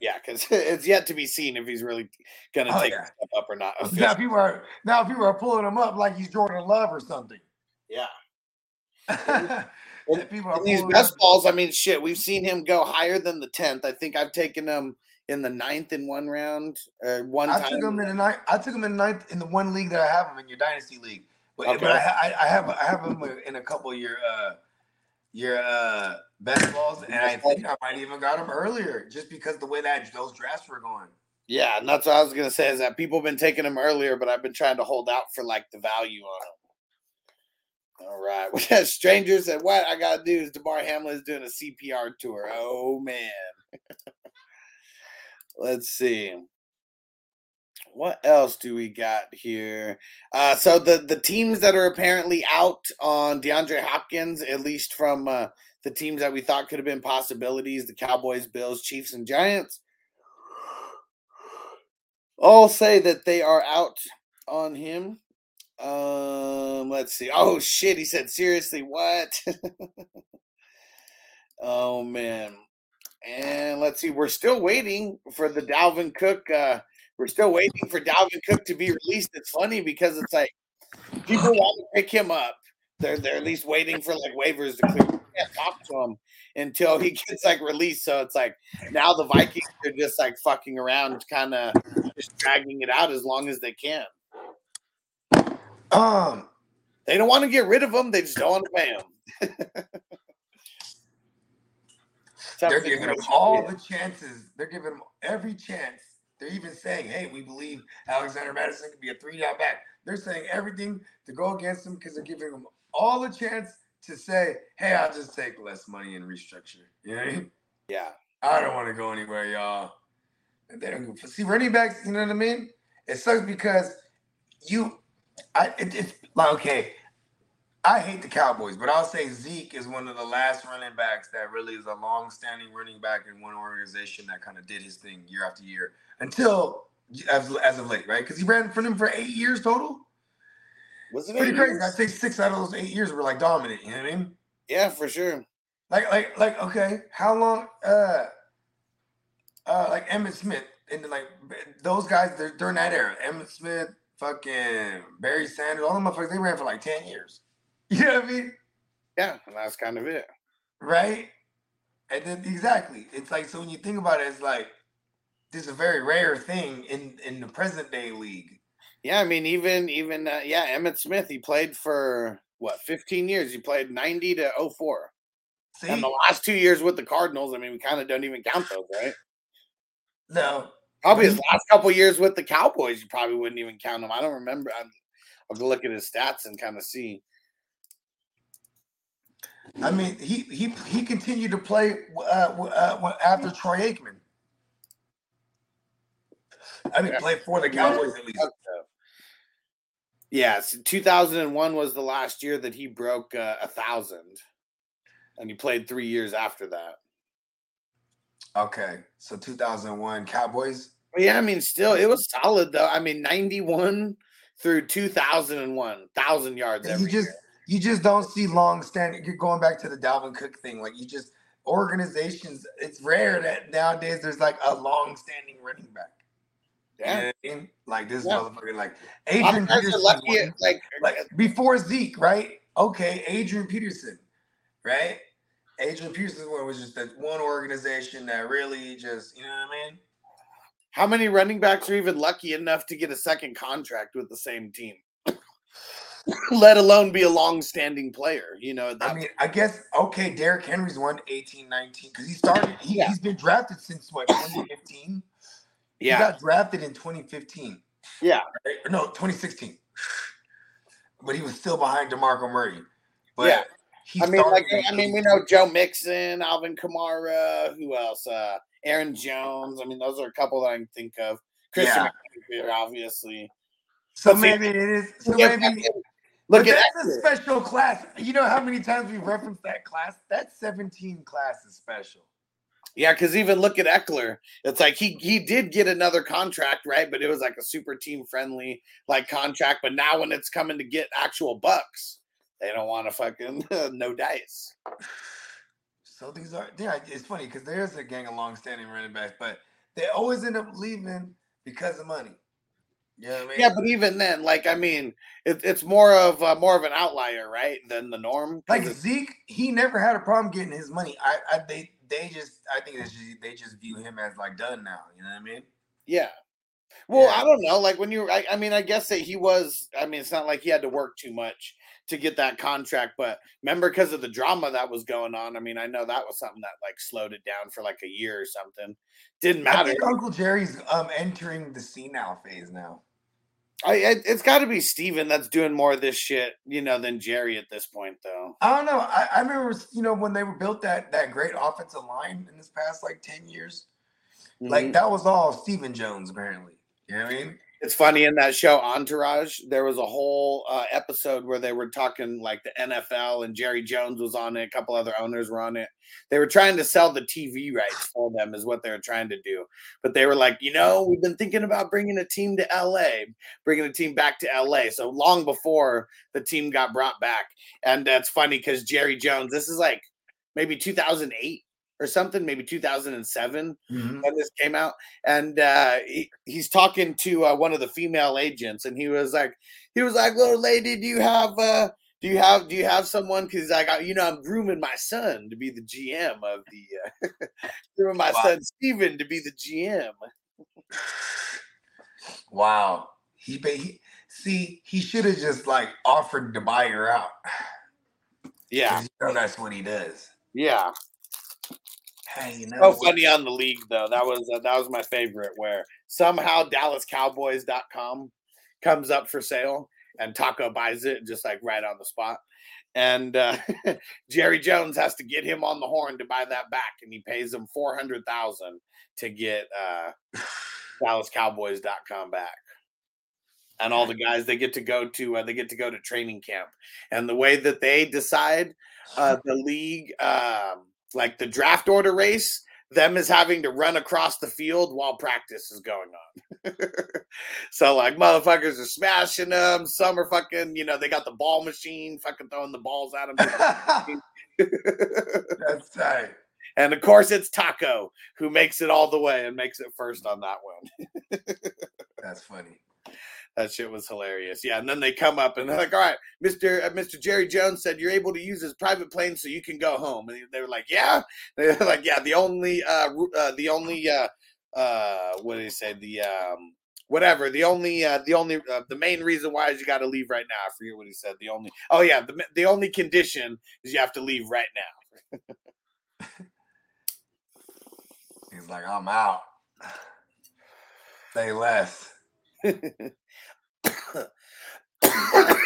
Yeah, because it's yet to be seen if he's really gonna Oh, take yeah. up or not. Now officially. people are now people are pulling him up like he's Jordan Love or something. Yeah. And people are And these best balls, I mean, shit, we've seen him go higher than the tenth. I think I've taken him in the ninth in one round, or one I time. took him in the ninth. I took him in the ninth in the one league that I have him in your dynasty league. But, Okay. but I, I, I have I have him in a couple of your uh your uh best balls, and I think I might even got them earlier just because the way that those drafts were going. Yeah, and that's what I was gonna say is that people have been taking them earlier, but I've been trying to hold out for like the value on them. All right. Well, that stranger said, What I gotta do is Damar Hamlin is doing a CPR tour. Oh man. Let's see. What else do we got here? Uh, so the the teams that are apparently out on DeAndre Hopkins, at least from uh, the teams that we thought could have been possibilities, the Cowboys, Bills, Chiefs, and Giants, all say that they are out on him. Um, let's see. Oh shit, he said seriously, what? oh man. And let's see, we're still waiting for the Dalvin Cook. Uh, we're still waiting for Dalvin Cook to be released. It's funny because it's like people want to pick him up. They're they're at least waiting for like waivers to clear. You can't talk to him until he gets like released. So it's like now the Vikings are just like fucking around, kind of just dragging it out as long as they can. Um, They don't want to get rid of him. They just don't want to pay him. They're giving him all the chances. They're giving him every chance. They're even saying, "Hey, we believe Alexander Mattison could be a three down back." They're saying everything to go against him because they're giving him all the chance to say, "Hey, I'll just take less money and restructure." You know what I mean? Yeah. I don't want to go anywhere, y'all. They don't go. See, running backs, you know what I mean? It sucks because you, I, it, it's like okay. I hate the Cowboys, but I'll say Zeke is one of the last running backs that really is a long-standing running back in one organization that kind of did his thing year after year until as, as of late, right? Because he ran for them for eight years total. Was it Pretty crazy. years? I'd say six out of those eight years were like dominant. You know what I mean? Yeah, for sure. Like, like, like, okay, how long? Uh, uh, like Emmitt Smith and like those guys they're during that era. Emmitt Smith, fucking Barry Sanders, all them motherfuckers, they ran for like ten years. You know what I mean? Yeah, and that's kind of it. Right? And then exactly, it's like so when you think about it, it's like this is a very rare thing in in the present day league. Yeah, I mean, even even uh, yeah, Emmitt Smith. He played for what, fifteen years. He played ninety to 04. See, and the last two years with the Cardinals. I mean, we kind of don't even count those, right? no, Probably his last couple years with the Cowboys, you probably wouldn't even count them. I don't remember. I'm, I'll look at his stats and kind of see. I mean he he he continued to play uh, uh, after Troy Aikman. I mean, Yeah. play for the Cowboys at least. Yes, 2001 was the last year that he broke uh, a thousand, and he played three years after that. Okay, so 2001 Cowboys. Yeah, I mean, still, it was solid though. I mean, 91 through 2001, thousand yards You every just year. You just don't see long standing. You're going back to the Dalvin Cook thing. Like you just organizations. It's rare that nowadays there's like a long standing running back. You know Yeah, what I mean? Like this Yeah. motherfucker. Like Adrian Peterson. lucky. like, like before Zeke, right? Okay, Adrian Peterson, right? Adrian Peterson one was just that one organization that really just, you know what I mean? how many running backs are even lucky enough to get a second contract with the same team? let alone be a long-standing player. You know, I mean, I guess okay. Derrick Henry's won 18, 19 because he started. He, Yeah. He's been drafted since what 2015. Yeah, He got drafted in 2015. Yeah. Right? No, 2016. But he was still behind DeMarco Murray. But Yeah. I mean, like, I mean, we know Joe Mixon, Alvin Kamara, who else? Uh, Aaron Jones. I mean, those are a couple that I can think of. Christian Yeah. McCaffrey, obviously. So But see- maybe it is. So maybe look But at that's a special class. You know how many times we've referenced that class? That 17 class is special. Yeah, because even look at Ekeler. It's like he he did get another contract, right? But it was like a super team friendly like contract. But now when it's coming to get actual bucks, they don't want to fucking no dice. So these are yeah, it's funny because there's a gang of long-standing running backs, but they always end up leaving because of money. You know what I mean? Yeah, but even then, like I mean, it, it's more of uh, more of an outlier, right, than the norm. like Zeke, he never had a problem getting his money. I, I they they just I think it's just, they just view him as like done now. You know what I mean? Yeah. Well, Yeah. I don't know. Like when you, I, I mean, I guess that he was. I mean, it's not like he had to work too much to get that contract, but remember because of the drama that was going on. I mean, I know that was something that like slowed it down for like a year or something. Didn't I matter. think Uncle Jerry's um entering the senile phase now. I, it, it's got to be Stephen that's doing more of this shit, you know, than Jerry at this point, though. I don't know. I, I remember, you know, when they were built that that great offensive line in this past like ten years. Like Mhm. that was all Stephen Jones, apparently. You know what I mean? It's funny in that show Entourage, there was a whole uh, episode where they were talking like the NFL and Jerry Jones was on it, a couple other owners were on it. They were trying to sell the TV rights for them, is what they were trying to do. But they were like, you know, we've been thinking about bringing a team to LA, bringing a team back to LA. So long before the team got brought back. And that's funny because Jerry Jones, this is like maybe 2008 or something, maybe 2007 Mm-hmm. when this came out, and uh, he, he's talking to uh, one of the female agents, and he was like, he was like, "Little lady, do you have uh, do you have do you have someone? Because like, I, you know, I'm grooming my son to be the GM of the uh, grooming my Wow. son Stephen to be the GM." Wow. He, he see he should have just like offered to buy her out. Yeah, You know that's what he does. yeah. Know So funny on the league though. That was uh, that was my favorite. Where somehow DallasCowboys.com comes up for sale and Taco buys it just like right on the spot. And uh, Jerry Jones has to get him on the horn to buy that back, and he pays him four hundred thousand to get uh, DallasCowboys.com back. And all the guys they get to go to uh, they get to go to training camp, and the way that they decide uh, the league, um, like the draft order race, them is having to run across the field while practice is going on. so like motherfuckers are smashing them. Some are fucking, you know, they got the ball machine, fucking throwing the balls at them. that's tight. and of course, it's Taco who makes it all the way and makes it first on that one. That's funny. That shit was hilarious. Yeah, and then they come up and they're like, "All right, Mister uh, Mister Jerry Jones said you're able to use his private plane so you can go home." And they were like, "Yeah." They're like, "Yeah." The only, uh, uh the only, uh, uh, what did he say? The um, whatever. The only, uh, the only, uh, the main reason why is you got to leave right now. I forget what he said. The only, oh yeah, the the only condition is you have to leave right now. He's like, I'm out. They less.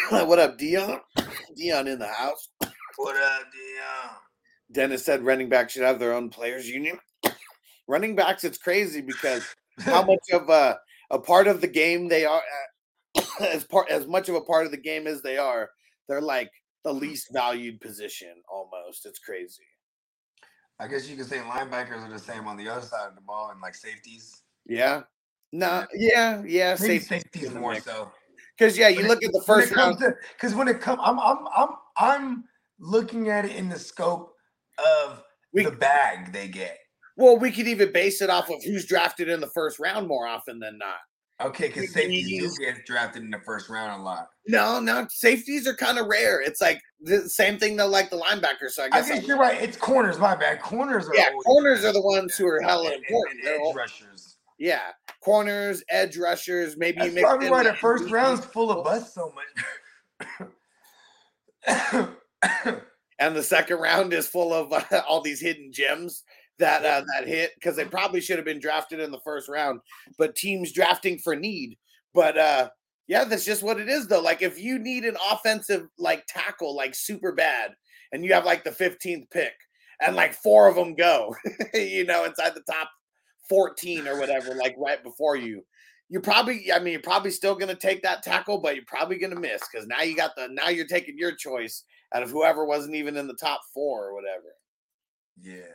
what up, Dion? Dion in the house. What up, Dion? Dennis said running backs should have their own players union. running backs, it's crazy because how much of a, a part of the game they are uh, as part as much of a part of the game as they are, they're like the least valued position almost. It's crazy. I guess you could say linebackers are the same on the other side of the ball and like safeties. Yeah. No, yeah, yeah. Safety safeties more so. Because yeah, you look at the first round. because when it comes, I'm I'm I'm I'm looking at it in the scope of We- the bag they get. Well, we could even base it off of who's drafted in the first round more often than not. Okay, because safeties do get drafted in the first round a lot. No, no, safeties are kind of rare. It's like the same thing though, like the linebackers. So I I guess, guess you're right. It's corners. My bad. Corners are yeah, corners are the ones who are hella and- and- important. and edge rushers. Yeah, corners, edge rushers, maybe you That's mix probably why the first round's full of bust so much. and the second round is full of uh, all these hidden gems that uh, that hit because they probably should have been drafted in the first round, but teams drafting for need. But uh, yeah, that's just what it is though. Like if you need an offensive like tackle like super bad, and you have like the 15th pick, and like four of them go, you know, inside the top 14 or whatever, like right before you. You're probably, I mean, you're probably still going to take that tackle, but you're probably going to miss because now you got the, now you're taking your choice out of whoever wasn't even in the top four or whatever. Yeah.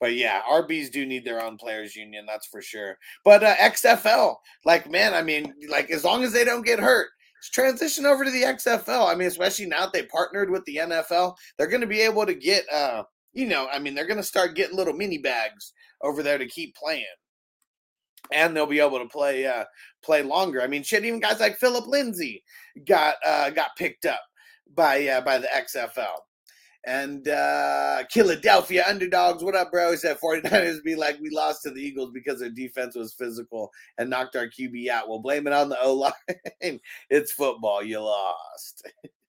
But yeah, RBs do need their own players union, that's for sure. But uh, XFL, like man, I mean, like as long as they don't get hurt, transition over to the XFL. I mean, especially now that they partnered with the NFL, they're going to be able to get, uh, you know, I mean, they're going to start getting little mini bags over there to keep playing and they'll be able to play uh play longer. I mean, shit, even guys like Phillip Lindsay got uh got picked up by uh by the XFL. And uh Philadelphia underdogs, what up, bro? He said 49ers be like we lost to the Eagles because their defense was physical and knocked our QB out. We'll blame it on the O line. it's football, you lost.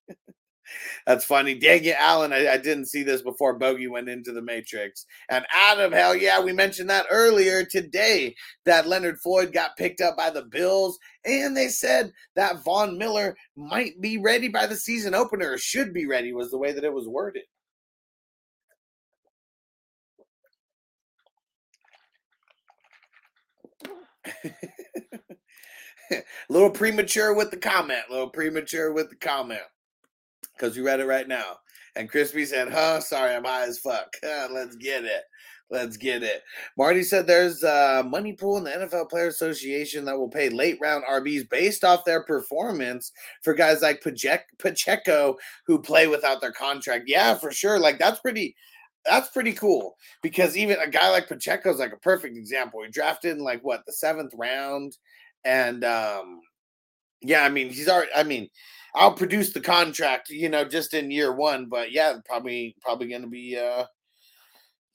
That's funny. Dang it, Alan. I, I, didn't see this before Bogey went into the Matrix. And Adam, hell yeah, we mentioned that earlier today that Leonard Floyd got picked up by the Bills. And they said that Von Miller might be ready by the season opener, or should be ready, was the way that it was worded. a little premature with the comment. A little premature with the comment because you read it right now. And Crispy said, huh? Sorry, I'm high as fuck. Let's get it. Let's get it. Marty said there's a money pool in the NFL Player Association that will pay late round RBs based off their performance for guys like Pacheco who play without their contract. Yeah, for sure. Like that's pretty that's pretty cool because even a guy like Pacheco is like a perfect example. He drafted in like what the seventh round, and um, yeah, I mean he's already. I mean I'll produce the contract, you know, just in year one. But yeah, probably probably gonna be uh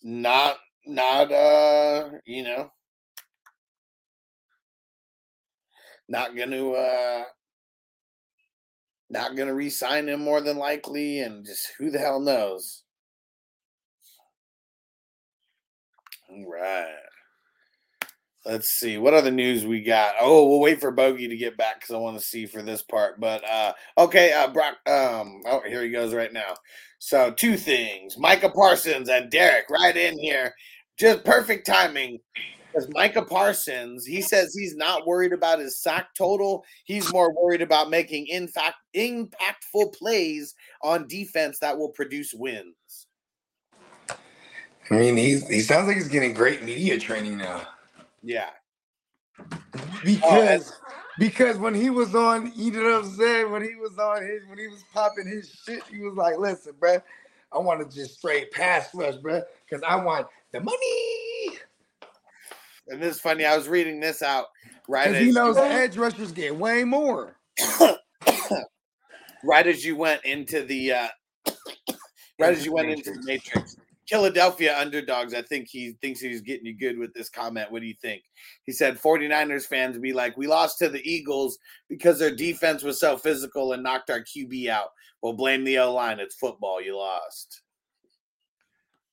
not not uh you know not gonna uh not gonna re-sign him more than likely and just who the hell knows. All right. Let's see what other news we got. Oh, we'll wait for Bogey to get back because I want to see for this part. But uh okay, uh Brock um oh here he goes right now. So two things. Micah Parsons and Derek right in here. Just perfect timing. Because Micah Parsons, he says he's not worried about his sack total. He's more worried about making in fact impactful plays on defense that will produce wins. I mean, he's he sounds like he's getting great media training now. Yeah. Because oh, because when he was on, you know what I'm saying? When he was on his when he was popping his shit, he was like, listen, bro, I want to just straight pass rush, bro, because I want the money. And this is funny. I was reading this out right. As he knows the edge rushers get way more. right as you went into the uh, right as you went into the matrix. Philadelphia underdogs. I think he thinks he's getting you good with this comment. What do you think? He said 49ers fans be like, we lost to the Eagles because their defense was so physical and knocked our QB out. Well, blame the O line. It's football. You lost.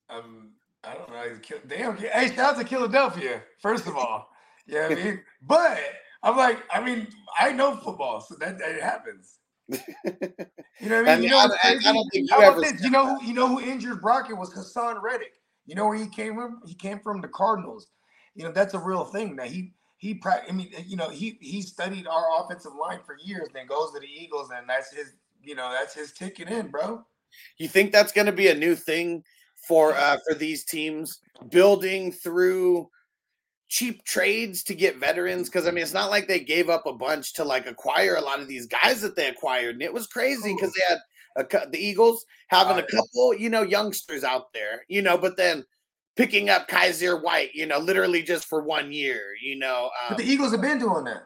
Um, I don't know. Damn. Hey, shout out to Philadelphia, first of all. Yeah, I mean, but I'm like, I mean, I know football, so that, that happens. You know what I mean? you know, I, I, I, don't think you ever. This? You know who? You know who injured Brockett was Haason Reddick. You know where he came from? He came from the Cardinals. You know that's a real thing. That he he. I mean, you know, he he studied our offensive line for years. Then goes to the Eagles, and that's his. You know, that's his ticket in, bro. You think that's going to be a new thing for uh for these teams building through cheap trades to get veterans because I mean it's not like they gave up a bunch to like acquire a lot of these guys that they acquired and it was crazy because they had a, the Eagles having a couple you know youngsters out there you know but then picking up Kyzir White you know literally just for one year you know um, but the um, Eagles have been doing that.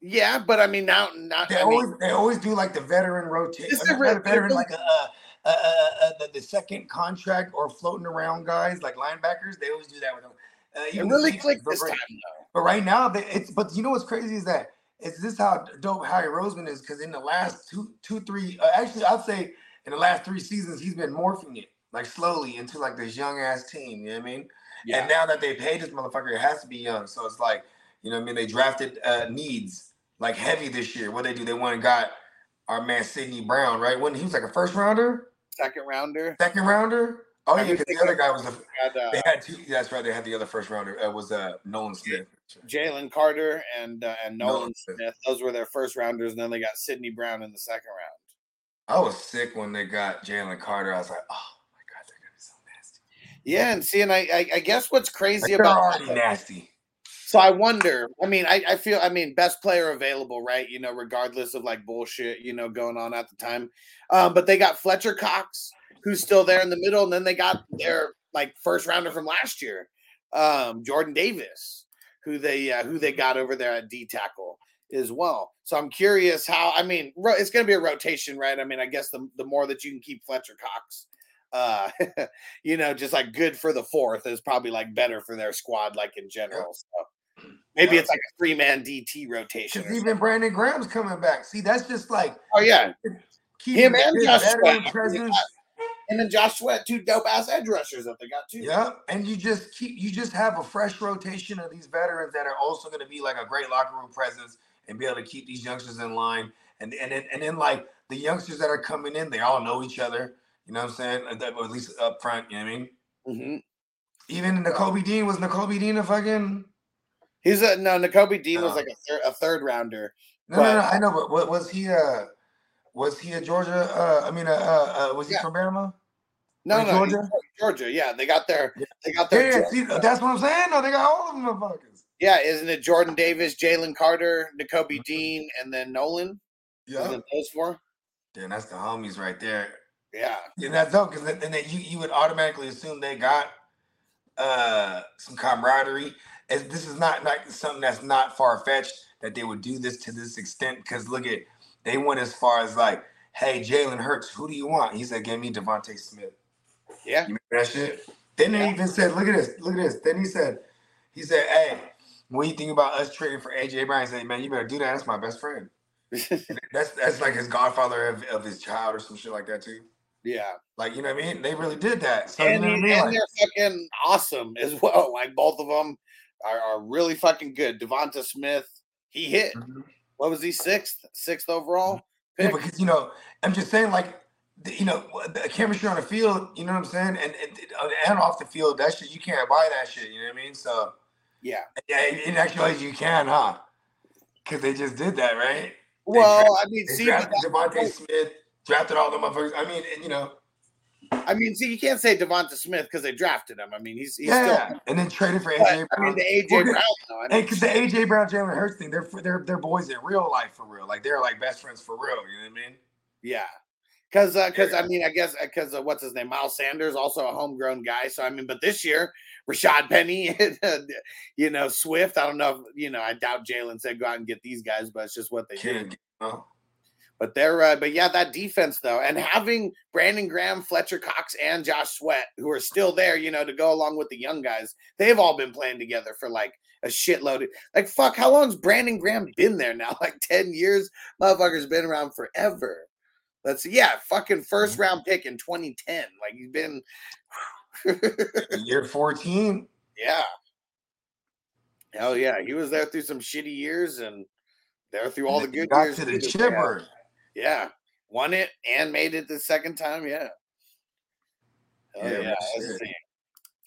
Yeah but I mean now not they I always mean, they always do like the veteran rotation I mean, veteran like a, a, a, a, the, the second contract or floating around guys like linebackers they always do that with them uh, it really clicked this time, though. But right now, it's but you know what's crazy is that is this how dope Harry Roseman is? Because in the last two, two, three, uh, actually, I'd say in the last three seasons, he's been morphing it like slowly into like this young ass team. You know what I mean? Yeah. And now that they paid this motherfucker, it has to be young. So it's like, you know what I mean? They drafted uh, needs like heavy this year. What they do? They went and got our man Sydney Brown, right? When he was like a first rounder, second rounder. second rounder. Oh yeah, because the other guy was the Had, uh, they had two. That's right. They had the other first rounder. It was uh Nolan Smith. Jalen Carter and uh, and Nolan Nolan Smith. Smith. Those were their first rounders, and then they got Sydney Brown in the second round. I was sick when they got Jalen Carter. I was like, oh my god, they're gonna be so nasty. Yeah, and see, and I I, I guess what's crazy Like, about already nasty. So I wonder. I mean, I, I feel. I mean, best player available, right? You know, regardless of like bullshit, you know, going on at the time. Um, but they got Fletcher Cox, who's still there in the middle, and then they got their like first rounder from last year, um, Jordan Davis, who they uh, who they got over there at D tackle as well. So I'm curious how. I mean, ro- it's going to be a rotation, right? I mean, I guess the the more that you can keep Fletcher Cox. Uh, you know, just like good for the fourth is probably like better for their squad, like in general. So Maybe Yeah. it's like a three man DT rotation. Even Brandon Graham's coming back. See, that's just like Oh yeah, him and Josh Sweat. presence. And then Josh Sweat, two dope ass edge rushers that they got too. Yeah, and you just keep you just have a fresh rotation of these veterans that are also going to be like a great locker room presence and be able to keep these youngsters in line. And and then, and then like the youngsters that are coming in, they all know each other. You know what I'm saying? At At least up front, you know what I mean? hmm Even Nakobe Dean was Nakobe Dean a fucking He's a no. Nakobe Dean was like a, thir- a third rounder. no, no, no. I know, but what was he? Uh, was he a Georgia? Uh, I mean, uh, uh, uh was he Yeah. from Bama? No, no, Georgia? Georgia. Yeah, they got their Yeah. they got their yeah, see, that's what I'm saying. No, they got all of them motherfuckers. yeah. Isn't it Jordan Davis, Jalen Carter, Mm-hmm. Nakobe Dean, and then Nolan? Yeah, those four? Damn, that's the homies right there. Yeah. and that's dope because then, then you you would automatically assume they got uh some camaraderie. As this is not like something that's not far fetched that they would do this to this extent. Because look at they went as far as like, hey, Jalen Hurts, who do you want? He said, give me DeVonta Smith. Yeah. You remember that shit? Then they even said, look at this, look at this. Then he said, he said, hey, what do you think about us trading for AJ Brown? He said, man, you better do that. That's my best friend. That's that's like his godfather of, of his child or some shit like that too. yeah. Like, you know what I mean? They really did that. So, and, you know I mean? and Like, they're fucking awesome as well. Like both of them are, are really fucking good. DeVonta Smith, he hit. Mhm. What was he sixth? Sixth overall. yeah, because, you know, I'm just saying, like, the, you know, the chemistry on the field, you know what I'm saying? And, and, uh, and off the field, that shit, you can't buy that shit. You know what I mean? So, Yeah. yeah, in actuality, you can, huh? Because they just did that, right? Well, I mean, see, DeVonta Smith, drafted all the motherfuckers. I mean, and, you know, I mean, see, you can't say DeVonta Smith because they drafted him. I mean, he's he's yeah. still. and then traded for But, AJ I Brown. mean, the AJ Well, Brown. Though, I Hey, mean, because the AJ Brown, Jalen Hurts thing, they're they're they're boys in real life for real. Like they're like best friends for real. You know what I mean? yeah, because because Yeah. I mean, I guess because uh, what's his name, Miles Sanders, also a homegrown guy. So I mean, but this year, Rashad Penny, and, uh, you know, Swift. I don't know. If, you know, I doubt Jalen said go out and get these guys, but it's just what they did. You know? But they're uh, but yeah, that defense though, and having Brandon Graham, Fletcher Cox, and Josh Sweat, who are still there, you know, to go along with the young guys, they've all been playing together for like a shitload. Of, like fuck, how long's Brandon Graham been there now? Like ten years, motherfucker's been around forever. Let's see, yeah, fucking first round pick in 2010. Like he's been, Year 14. yeah, hell yeah, he was there through some shitty years and there through all the good got years. to the chipper. Yeah, won it and made it the second time. Yeah. Oh, Yeah, yeah. real let's shit. see.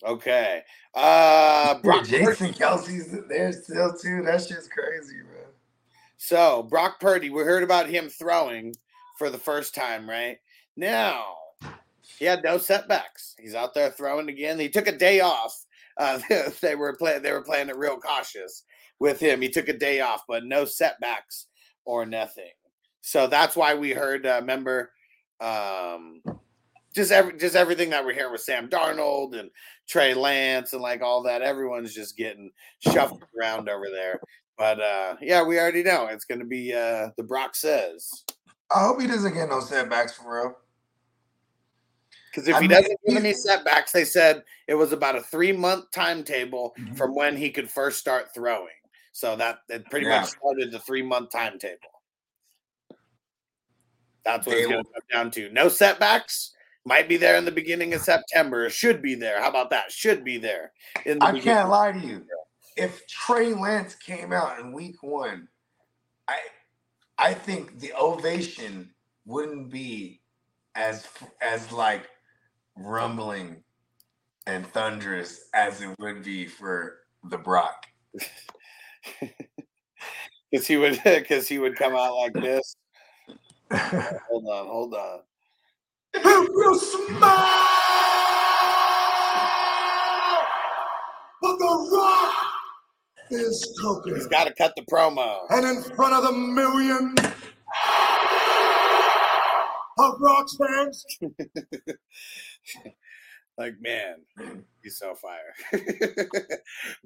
Okay. Uh, Bro, Brock. Jason Kelce's there still too. That's just crazy, bro. So Brock Purdy, we heard about him throwing for the first time, right? Now he had no setbacks. He's out there throwing again. He took a day off. Uh, they were playing. They were playing it real cautious with him. He took a day off, but no setbacks or nothing. So that's why we heard. Uh, remember, um, just every just everything that we're hearing with Sam Darnold and Trey Lance and like all that. Everyone's just getting shuffled around over there. But uh, yeah, we already know it's going to be uh, the Brock says. I hope he doesn't get no setbacks for real. Because if I he mean, doesn't get any setbacks, they said it was about a three month timetable Mhm. from when he could first start throwing. So that it pretty Yeah. much started the three month timetable. That's what They it's going to will- come down to. No setbacks. Might be there in the beginning of September. Should be there. How about that? Should be there. In the I beginning. can't lie to you. If Trey Lance came out in week one, I I think the ovation wouldn't be as as like rumbling and thunderous as it would be for the Brock. because he would because he would come out like this. Hold on, hold on. It will smile. But the rock is cooking. He's got to cut the promo. and in front of the million of Rock's fans, Like man, he's so fire.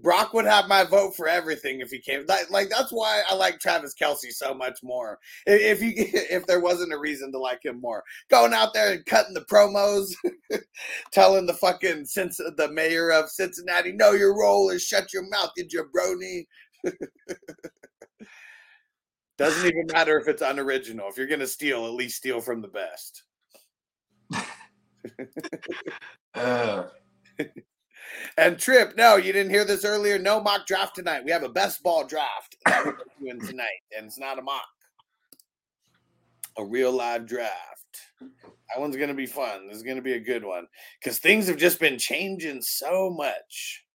Brock would have my vote for everything if he came. Like, like that's why I like Travis Kelce so much more. If he if there wasn't a reason to like him more, going out there and cutting the promos, telling the fucking since the mayor of Cincinnati, "Know your role is shut your mouth, you jabroni." Doesn't even matter if it's unoriginal. If you're gonna steal, at least steal from the best. Uh, And Trip, no, you didn't hear this earlier. No mock draft tonight. We have a best ball draft that we're doing tonight, and it's not a mock. A real live draft. That one's gonna be fun. This is gonna be a good one because things have just been changing so much.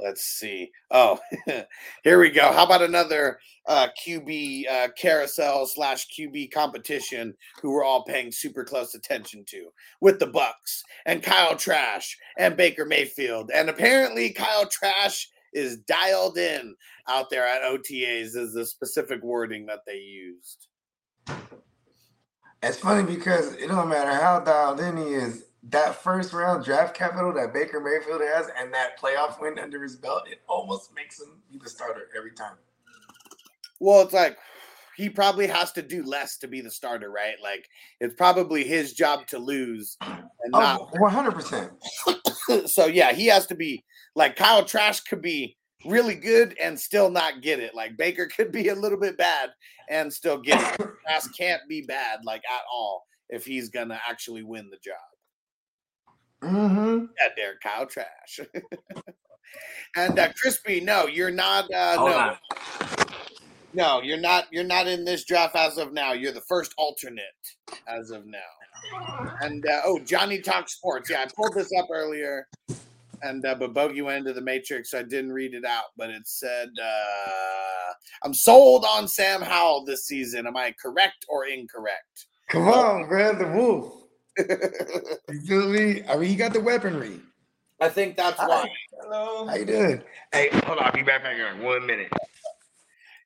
Let's see. Oh, here we go. How about another uh, QB uh, carousel slash QB competition who we're all paying super close attention to with the Bucks and Kyle Trask and Baker Mayfield. And apparently Kyle Trask is dialed in out there at OTAs is the specific wording that they used. it's funny because it don't matter how dialed in he is. That first round draft capital that Baker Mayfield has and that playoff win under his belt, it almost makes him be the starter every time. Well, it's like he probably has to do less to be the starter, right? Like it's probably his job to lose and oh, not Oh, 100%. so yeah, he has to be like Kyle Trask could be really good and still not get it. Like Baker could be a little bit bad and still get it. Trask can't be bad like at all if he's gonna actually win the job. Mm-hmm. Yeah, Derek Kyle Trask. and uh, Crispy, no, you're not. Uh, Hold no, on. no, you're not. You're not in this draft as of now. You're the first alternate as of now. And uh, oh, Johnny Talk Sports. Yeah, I pulled this up earlier, and uh, but Bogey went into the Matrix. So I didn't read it out, but it said, uh, "I'm sold on Sam Howell this season." Am I correct or incorrect? Come on, bro. The wolf. You feel me? I mean, he got the weaponry. I think that's why. Hello. How you doing? Hey, hold on. I'll be back back in one minute.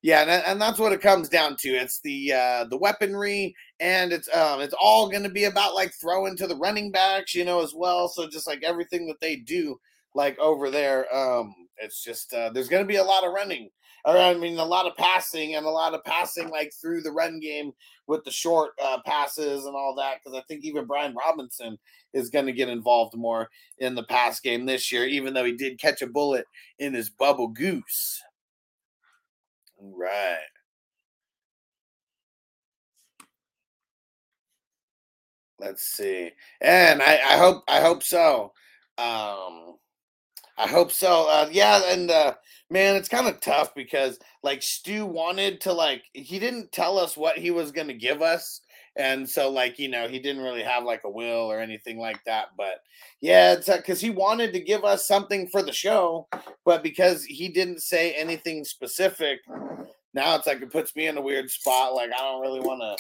Yeah, and, and that's what it comes down to. It's the uh, the weaponry, and it's um it's all going to be about like throwing to the running backs, you know, as well. So just like everything that they do, like over there, um, it's just uh, there's going to be a lot of running, or I mean, a lot of passing, and a lot of passing like through the run game with the short uh, passes and all that. Because I think even Brian Robinson is going to get involved more in the pass game this year, even though he did catch a bullet in his bubble goose. Right. Let's see. And I, I hope I hope so. Um I hope so. Uh yeah, and uh man, it's kind of tough because like Stu wanted to like he didn't tell us what he was gonna give us. And so like, you know, he didn't really have like a will or anything like that. But yeah, it's because he wanted to give us something for the show, but because he didn't say anything specific, now it's like it puts me in a weird spot. Like I don't really want to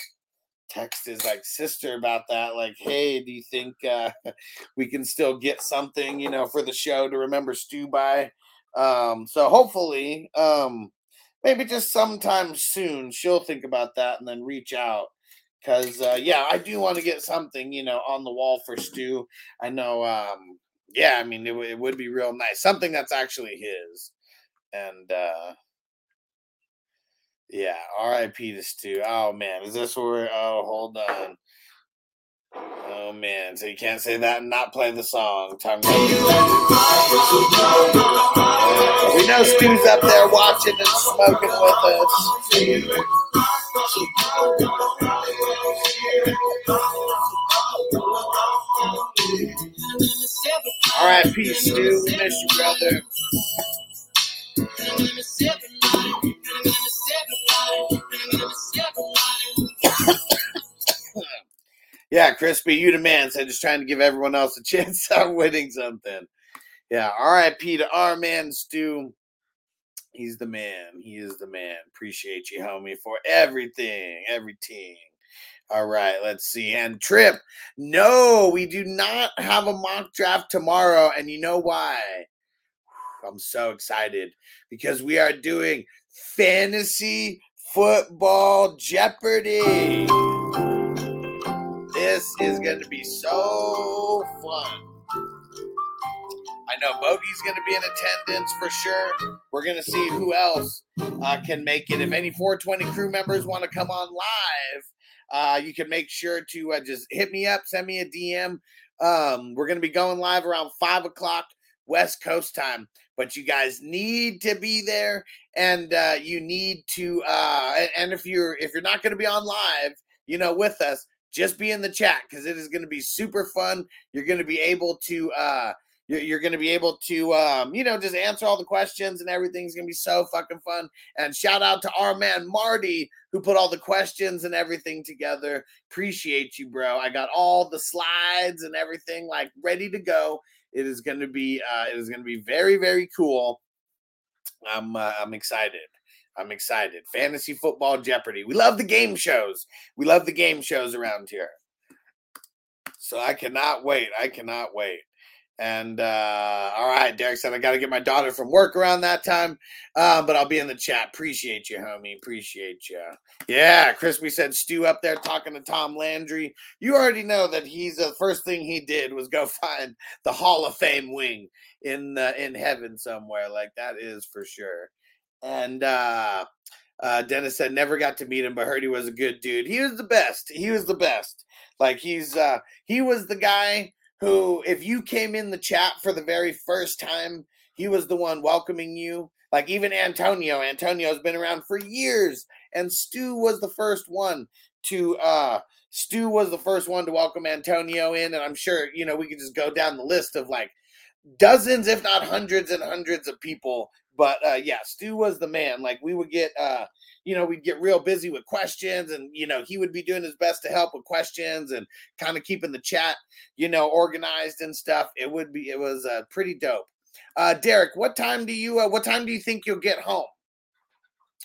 text his like sister about that. Like, hey, do you think uh, we can still get something, you know, for the show to remember Stu by? Um, so hopefully, um, maybe just sometime soon she'll think about that and then reach out. Cause uh, yeah, I do want to get something, you know, on the wall for Stu. I know, um, yeah, I mean, it, w- it would be real nice, something that's actually his, and uh, yeah, R.I.P. to Stu. Oh man, is this where? Oh, hold on. Oh man, so you can't say that and not play the song. Talking about we know Stu's up there watching and smoking with us. Peace, Stu. We miss you, brother. Yeah, Crispy, you the man. So just trying to give everyone else a chance at winning something. Yeah, R.I.P. to our man Stu. He's the man. He is the man. Appreciate you, homie, for everything, everything. All right, let's see. And Trip, no, we do not have a mock draft tomorrow. And you know why? I'm so excited because we are doing fantasy football Jeopardy. This is going to be so fun. I know Bogey's going to be in attendance for sure. We're going to see who else uh, can make it. If any 420 crew members want to come on live, uh, you can make sure to uh, just hit me up, send me a DM. Um, we're going to be going live around five o'clock West Coast time, but you guys need to be there, and uh, you need to. Uh, and, if you're if you're not going to be on live, you know, with us, just be in the chat because it is going to be super fun. You're going to be able to. Uh, you're, you're going to be able to, um, you know, just answer all the questions and everything's going to be so fucking fun. And shout out to our man Marty who put all the questions and everything together. Appreciate you, bro. I got all the slides and everything like ready to go. It is going to be, uh, it is going to be very, very cool. I'm, uh, I'm excited. I'm excited. Fantasy football Jeopardy. We love the game shows. We love the game shows around here. So I cannot wait. I cannot wait. And uh, all right, Derek said I got to get my daughter from work around that time, uh, but I'll be in the chat. Appreciate you, homie. Appreciate you. Yeah, Crispy said Stu up there talking to Tom Landry. You already know that he's the first thing he did was go find the Hall of Fame wing in uh, in heaven somewhere. Like that is for sure. And uh, uh, Dennis said never got to meet him, but heard he was a good dude. He was the best. He was the best. Like he's uh, he was the guy who, if you came in the chat for the very first time, he was the one welcoming you. Like even Antonio, Antonio's been around for years, and Stu was the first one to uh Stu was the first one to welcome Antonio in, and I'm sure you know we could just go down the list of like dozens, if not hundreds and hundreds of people. But uh yeah, Stu was the man. Like we would get uh you know, we'd get real busy with questions and, you know, he would be doing his best to help with questions and kind of keeping the chat, you know, organized and stuff. It would be, it was uh, pretty dope. Uh, Derek, what time do you, uh, what time do you think you'll get home?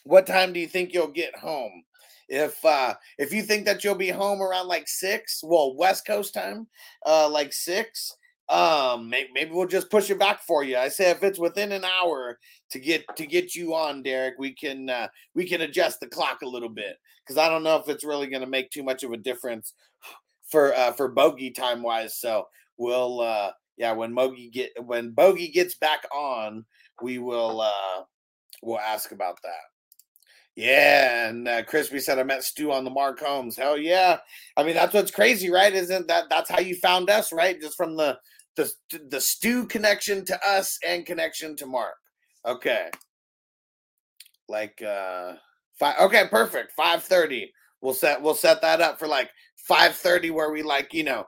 What time do you think you'll get home? If uh if you think that you'll be home around like six, well, West Coast time, uh like six, um maybe, maybe we'll just push it back for you. I say if it's within an hour to get to get you on derek we can uh we can adjust the clock a little bit. Because i don't know if it's really going to make too much of a difference for uh for bogey time wise so we'll uh yeah when bogey get when bogey gets back on we will uh we'll ask about that yeah, and uh, Crispy said I met Stu on the Mark Holmes. Hell yeah! I mean that's what's crazy, right? Isn't that that's how you found us, right? Just from the the the Stu connection to us and connection to Mark. Okay, like uh five. Okay, perfect. Five thirty. We'll set we'll set that up for like five thirty, where we like you know.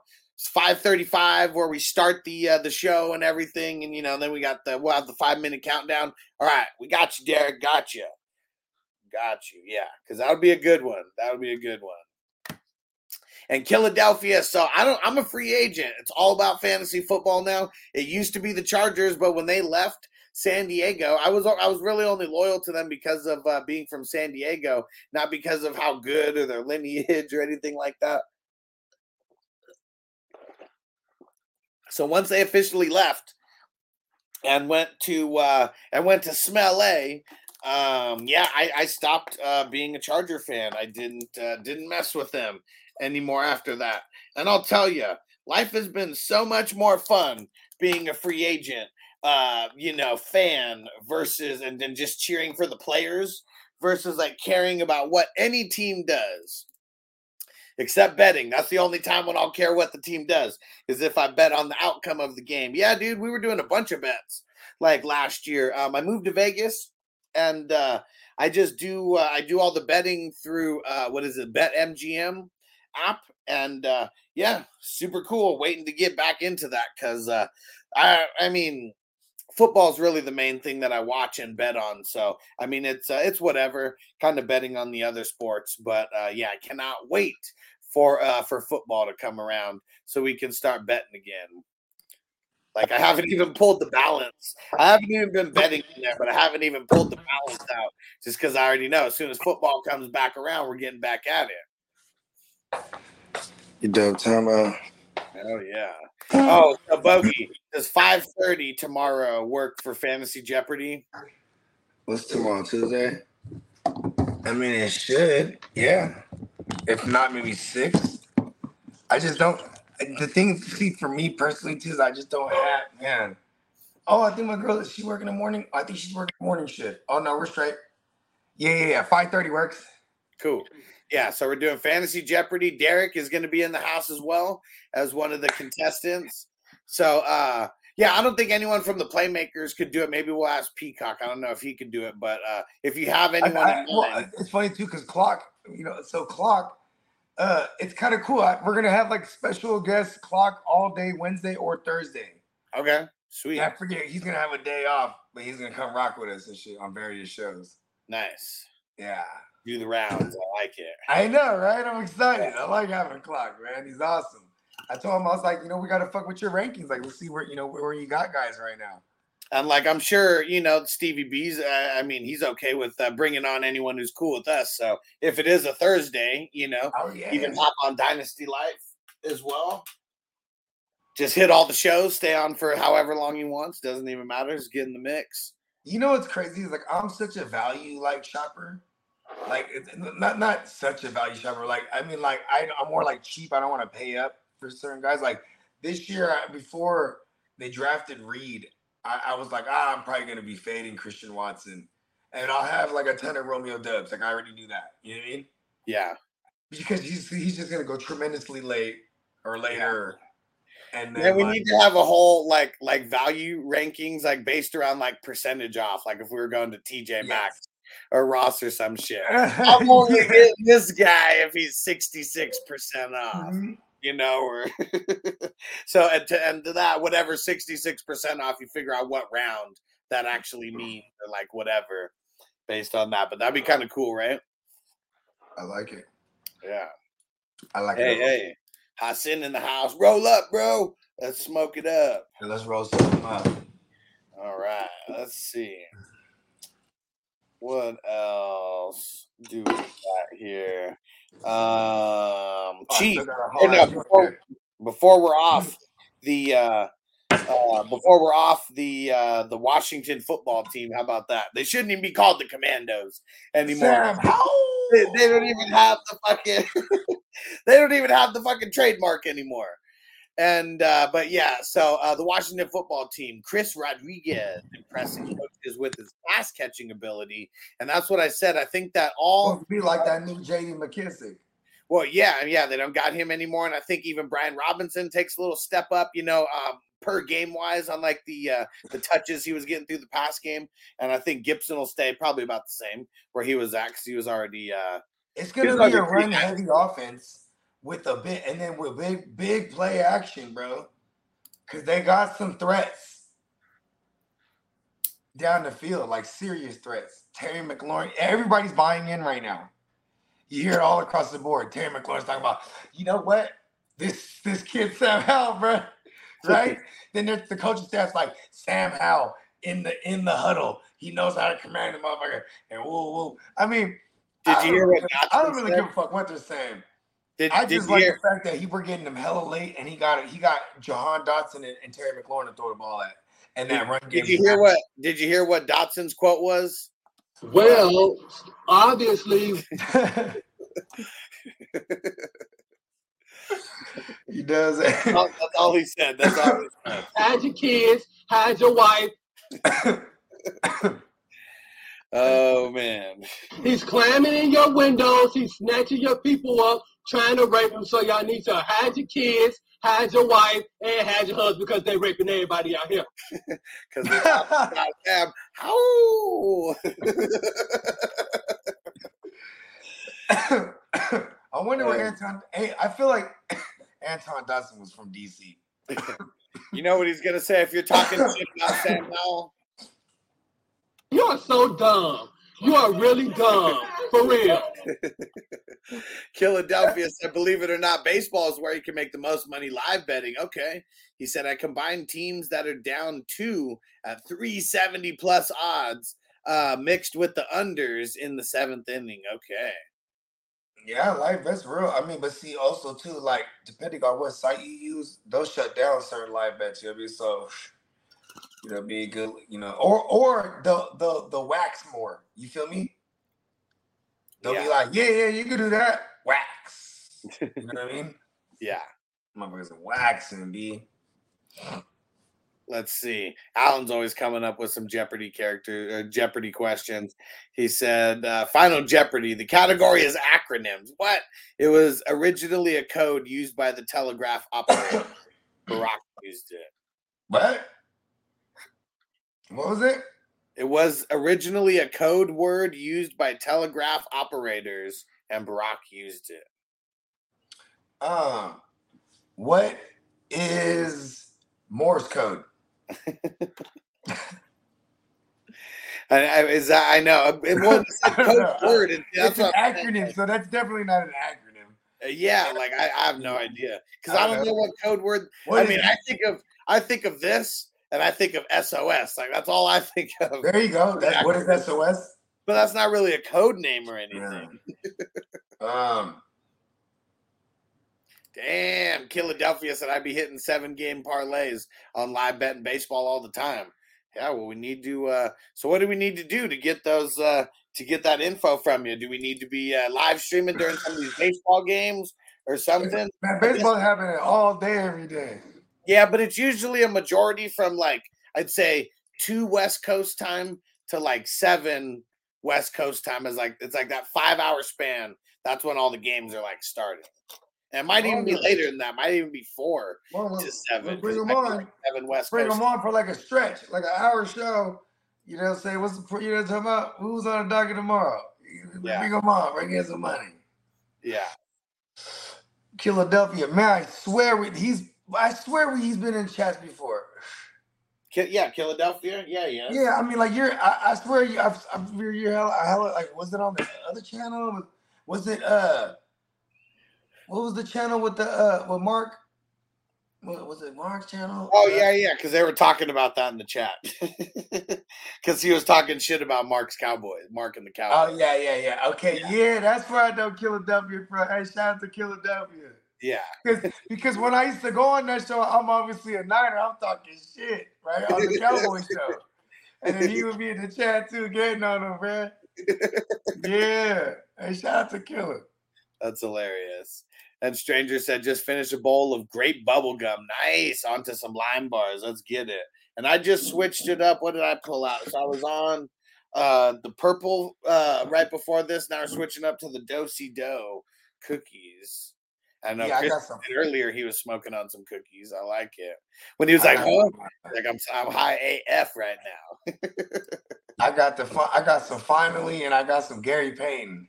Five thirty-five, where we start the uh, the show and everything, and you know, then we got the we'll have the five minute countdown. All right, we got you, Derek. Got you. Got you. Yeah, because that would be a good one. That would be a good one. And Philadelphia. So I don't. I'm a free agent. It's all about fantasy football now. It used to be the Chargers, but when they left San Diego, I was I was really only loyal to them because of uh, being from San Diego, not because of how good or their lineage or anything like that. So once they officially left and went to uh, and went to Smell A, um, yeah, I, I stopped uh, being a Charger fan. I didn't uh, didn't mess with them anymore after that. And I'll tell you, life has been so much more fun being a free agent, uh, you know, fan versus and then just cheering for the players versus like caring about what any team does. except betting. That's the only time when I'll care what the team does is if I bet on the outcome of the game. Yeah, dude, we were doing a bunch of bets like last year. Um, I moved to Vegas and uh, I just do uh, I do all the betting through uh, what is it, Bet MGM app, and uh, yeah, super cool. Waiting to get back into that because uh, I I mean football is really the main thing that I watch and bet on. So I mean, it's uh, it's whatever kind of betting on the other sports, but uh, yeah, I cannot wait for uh, for football to come around so we can start betting again. Like I haven't even pulled the balance. I haven't even been betting in there, but I haven't even pulled the balance out just because I already know as soon as football comes back around, we're getting back at it. You dope time out. Oh yeah. Oh, so Bogey, does five thirty tomorrow work for Fantasy Jeopardy? What's tomorrow? Tuesday? I mean, it should. Yeah. If not, maybe six. I just don't. The thing, see, for me personally too, is I just don't have man. Oh, I think my girl is she working in the morning. I think she's working morning shift. Oh no, we're straight. Yeah, yeah, yeah. Five thirty works. Cool. Yeah, so we're doing Fantasy Jeopardy. Derek is going to be in the house as well as one of the contestants. So, uh, yeah, I don't think anyone from the playmakers could do it. Maybe we'll ask Peacock. I don't know if he could do it, but uh, if you have anyone, I- in well, it's funny too because clock, you know, so clock, uh, it's kind of cool. I, we're gonna have like special guest clock all day Wednesday or Thursday. okay, sweet, I forget he's gonna have a day off, but he's gonna come rock with us and shit on various shows. nice. Yeah, Do the rounds. I like it. I know, right? I'm excited. I like having clock, man. He's awesome. I told him I was like, you know, we gotta fuck with your rankings. Like, let's see where you know where you got guys right now. And like I'm sure you know Stevie B's. Uh, I mean, he's okay with uh, bringing on anyone who's cool with us. So if it is a Thursday, you know, Oh yeah. you can hop on Dynasty Life as well. Just hit all the shows, stay on for however long he wants. Doesn't even matter. Just get in the mix. You know what's crazy is like I'm such a value like shopper. Like not not such a value shopper. Like I mean, like I, I'm more like cheap. I don't want to pay up for certain guys. Like this year, before they drafted Reed, I, I was like, ah, I'm probably gonna be fading Christian Watson, and I'll have like a ton of Romeo Doubs. Like I already knew that. You know what I mean? Yeah, Because he's he's just gonna go tremendously late or later, and then we like, need to have a whole like like value rankings like based around like percentage off. Like if we were going to TJ Maxx or Ross or some shit. I'm only getting this guy if he's 66 percent off. You know, or so and to and to that, whatever 66% off, you figure out what round that mm-hmm. actually means or like whatever based on that. But that'd be uh-huh. kind of cool, right? I like it. Yeah. I like Hey, it. hey. Hassan in the house. Roll up, bro. Let's smoke it up. Hey, let's roll something up. All right. Let's see. What else do we got here? Um Oh, Chief. still got a Hey, whole no, before, before we're off the uh, uh, before we're off the uh, the Washington football team, how about that? They shouldn't even be called the Commandos anymore. Sam Howell. They, they don't even have the fucking they don't even have the fucking trademark anymore. And uh, but yeah, so uh, the Washington football team, Chris Rodriguez, impressing coaches with his pass catching ability, and that's what I said. I think that all be like that new J.D. McKissic. well, yeah, yeah, they don't got him anymore, and I think even Brian Robinson takes a little step up, you know, um, per game wise on like the uh, the touches he was getting through the pass game, and I think Gibson will stay probably about the same where he was at because he was already. Uh, It's gonna be like a a run heavy offense with a bit, and then with big big play action, bro. Cause they got some threats down the field, like serious threats. Terry McLaurin, everybody's buying in right now. You hear it all across the board. Terry McLaurin's talking about, you know what? This this kid Sam Howell, bro. Right? then there's the coaching staff's like Sam Howell in the in the huddle. He knows how to command the motherfucker. And woo woo. I mean, did I you hear what? really- I don't really said? give a fuck what they're saying. Did, I just like hear? the fact that he were getting them hella late, and he got he got Jahan Dotson and, and Terry McLaurin to throw the ball at, and that run game. Did you hear what? Did you hear what Dotson's quote was? Well, obviously, he does. That's all- that's all he said. That's all. He said. had your kids, had your wife. Oh man. He's climbing in your windows. He's snatching your people up, trying to rape them. So y'all need to hide your kids, hide your wife, and hide your husband because they raping everybody out here. Because goddamn, how? I wonder where Anton. Hey, I feel like Anton Dodson was from DC. you know what he's gonna say if you're talking shit about Sam Howell? You are so dumb. You are really dumb. For real. Philadelphia said, believe it or not, baseball is where you can make the most money live betting. Okay. He said, I combine teams that are down two at 370 plus odds, uh, mixed with the unders in the seventh inning. Okay. Yeah, live bets real. I mean, but see, also too, like depending on what site you use, they'll shut down certain live bets. You know what I mean? So you know, be good, you know, or or the the the wax more. You feel me? They'll Yeah. be like, yeah, yeah, you can do that. Wax. You know what I mean? Yeah. Motherfuckers are waxing, b. Let's see. Alan's always coming up with some Jeopardy character uh, Jeopardy questions. He said, uh, "Final Jeopardy. The category is acronyms. What? It was originally a code used by the telegraph operator. Barack used it. What? What was it? It was originally a code word used by telegraph operators, and Barack used it. Um, what is Morse code? I, I, is that, I know it was a code word. And that's It's an what I'm saying. acronym, so that's definitely not an acronym. Uh, Yeah, like I, I have no idea because I I don't know. know what code word. What I mean, it? I think of I think of this, and I think of SOS. Like that's all I think of. There you go. That, what is SOS? But that's not really a code name or anything. Um, Damn, Philadelphia said I'd be hitting seven game parlays on live betting baseball all the time. Yeah, well, we need to. uh So, what do we need to do to get those? uh To get that info from you? Do we need to be uh, live streaming during some of these baseball games or something? man, baseball's happening all day, every day. Yeah, but it's usually a majority from like I'd say two West Coast time to like seven West Coast time is like it's like that five hour span. That's when all the games are like starting. And it might even be later than that. Might even be four Well, to seven. bring it them on. like seven West Bring Coast. them on for like a stretch, like an hour show. You know, say what's the you know talking about? Who's on the docket tomorrow? Yeah. Bring them on. Bring in some money. Yeah. Philadelphia, man, I swear we, he's. I swear he's been in chats before. Yeah, Philadelphia. Yeah, yeah. Yeah, I mean, like you're. I, I swear, you. I've, I've, you're, you're hella, hella. Like, was it on the other channel? Was it? Uh, what was the channel with the uh with Mark? What was it? Mark's channel? Oh yeah, yeah, because they were talking about that in the chat. Because he was talking shit about Mark's Cowboys, Mark and the Cowboys. Oh yeah, yeah, yeah. Okay, yeah, that's where I know Philadelphia from. Hey, shout out to Philadelphia. Yeah, Because when I used to go on that show, I'm obviously a Niner. I'm talking shit, right? On the Cowboy show. And then he would be in the chat too, getting on them, man. Yeah. Hey, shout out to Killer. that's hilarious. And Stranger said, just finished a bowl of grape bubble gum. Nice. Onto some lime bars. Let's get it. And I just switched it up. What did I pull out? So I was on uh the purple uh right before this. Now we're switching up to the dosey dough cookies. I know Yeah, I got some. earlier he was smoking on some cookies. I like it. When he was like, some. Like I'm I'm high AF right now. I got the I got some finally, and I got some Gary Payton.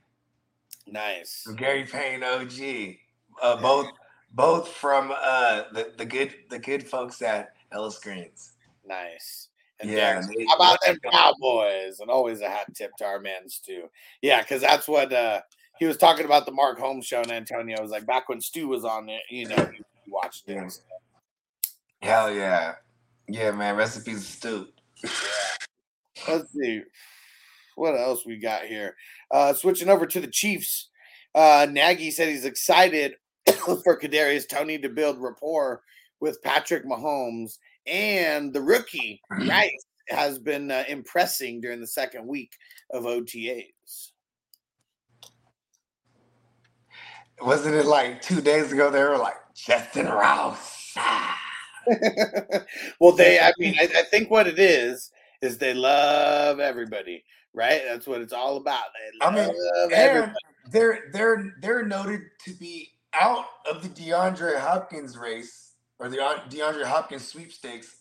Nice. some Gary Payne OG. Uh, both both from uh the, the good the good folks at Ellis Greens. Nice. And Yeah, they- how about them Cowboys? And always a hat tip to our man too. Yeah, because that's what uh he was talking about the Mark Holmes show and Antonio was like back when Stu was on it, you know, he watched it. Yeah. Hell yeah, yeah, man. Recipes of stew. Let's see. What else we got here? Uh switching over to the Chiefs. Uh Nagy said he's excited for Kadarius Toney to build rapport with Patrick Mahomes and the rookie Rice has been uh, impressing during the second week of OTAs. Wasn't it like two days ago? They were like Justyn Ross. Well, they, I mean, I, I think what it is is they love everybody, right? That's what it's all about. They I mean, and they're they're they're noted to be out of the DeAndre Hopkins race or the uh, DeAndre Hopkins sweepstakes,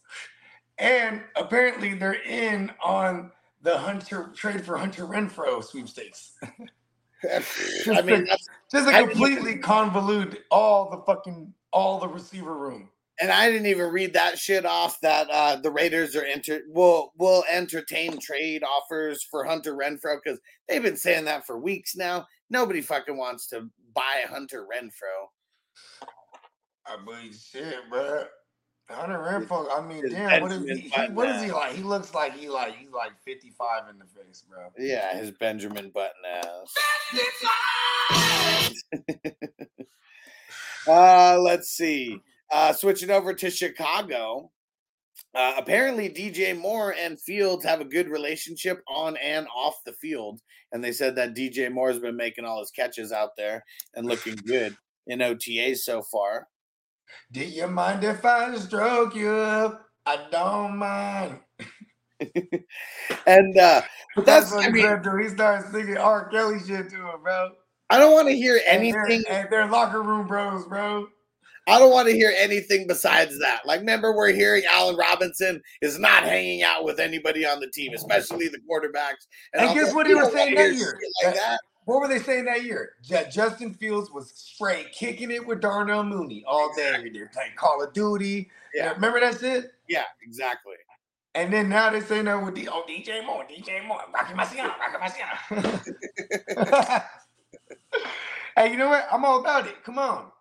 and apparently they're in on the Hunter trade for Hunter Renfrow sweepstakes. I mean, that's, Just I to didn't- completely convolute all the fucking all the receiver room. and I didn't even read that shit off that uh, the Raiders are enter will will entertain trade offers for Hunter Renfrow because they've been saying that for weeks now. Nobody fucking wants to buy Hunter Renfrow. I mean, shit, bro. Hunter Renfrow. I mean, damn. What is he? he what is he like? He looks like he like he's like fifty five in the face, bro. Yeah, his Benjamin Button ass. Uh, let's see. Uh, switching over to Chicago. Uh, apparently, DJ Moore and Fields have a good relationship on and off the field. And they said that DJ Moore has been making all his catches out there and looking good in OTAs so far. Do you mind if I stroke you up? I don't mind. And uh, but That's that's, what I he mean, said. He started singing R. Kelly shit to him, bro. I don't want to hear And anything. And they're locker room bros, bro. I don't want to hear anything besides that. Like, remember, we're hearing Allen Robinson is not hanging out with anybody on the team, especially the quarterbacks. And all guess what they were saying that year? Like that. What were they saying that year? Justin Fields was straight kicking it with Darnell Mooney all day, They're playing Call of Duty. Yeah. Remember that shit? Yeah, exactly. And then now they're saying that with D- oh, DJ Moore, DJ Moore, Rocky Marciano, Rocky Marciano. hey, you know what? I'm all about it. Come on.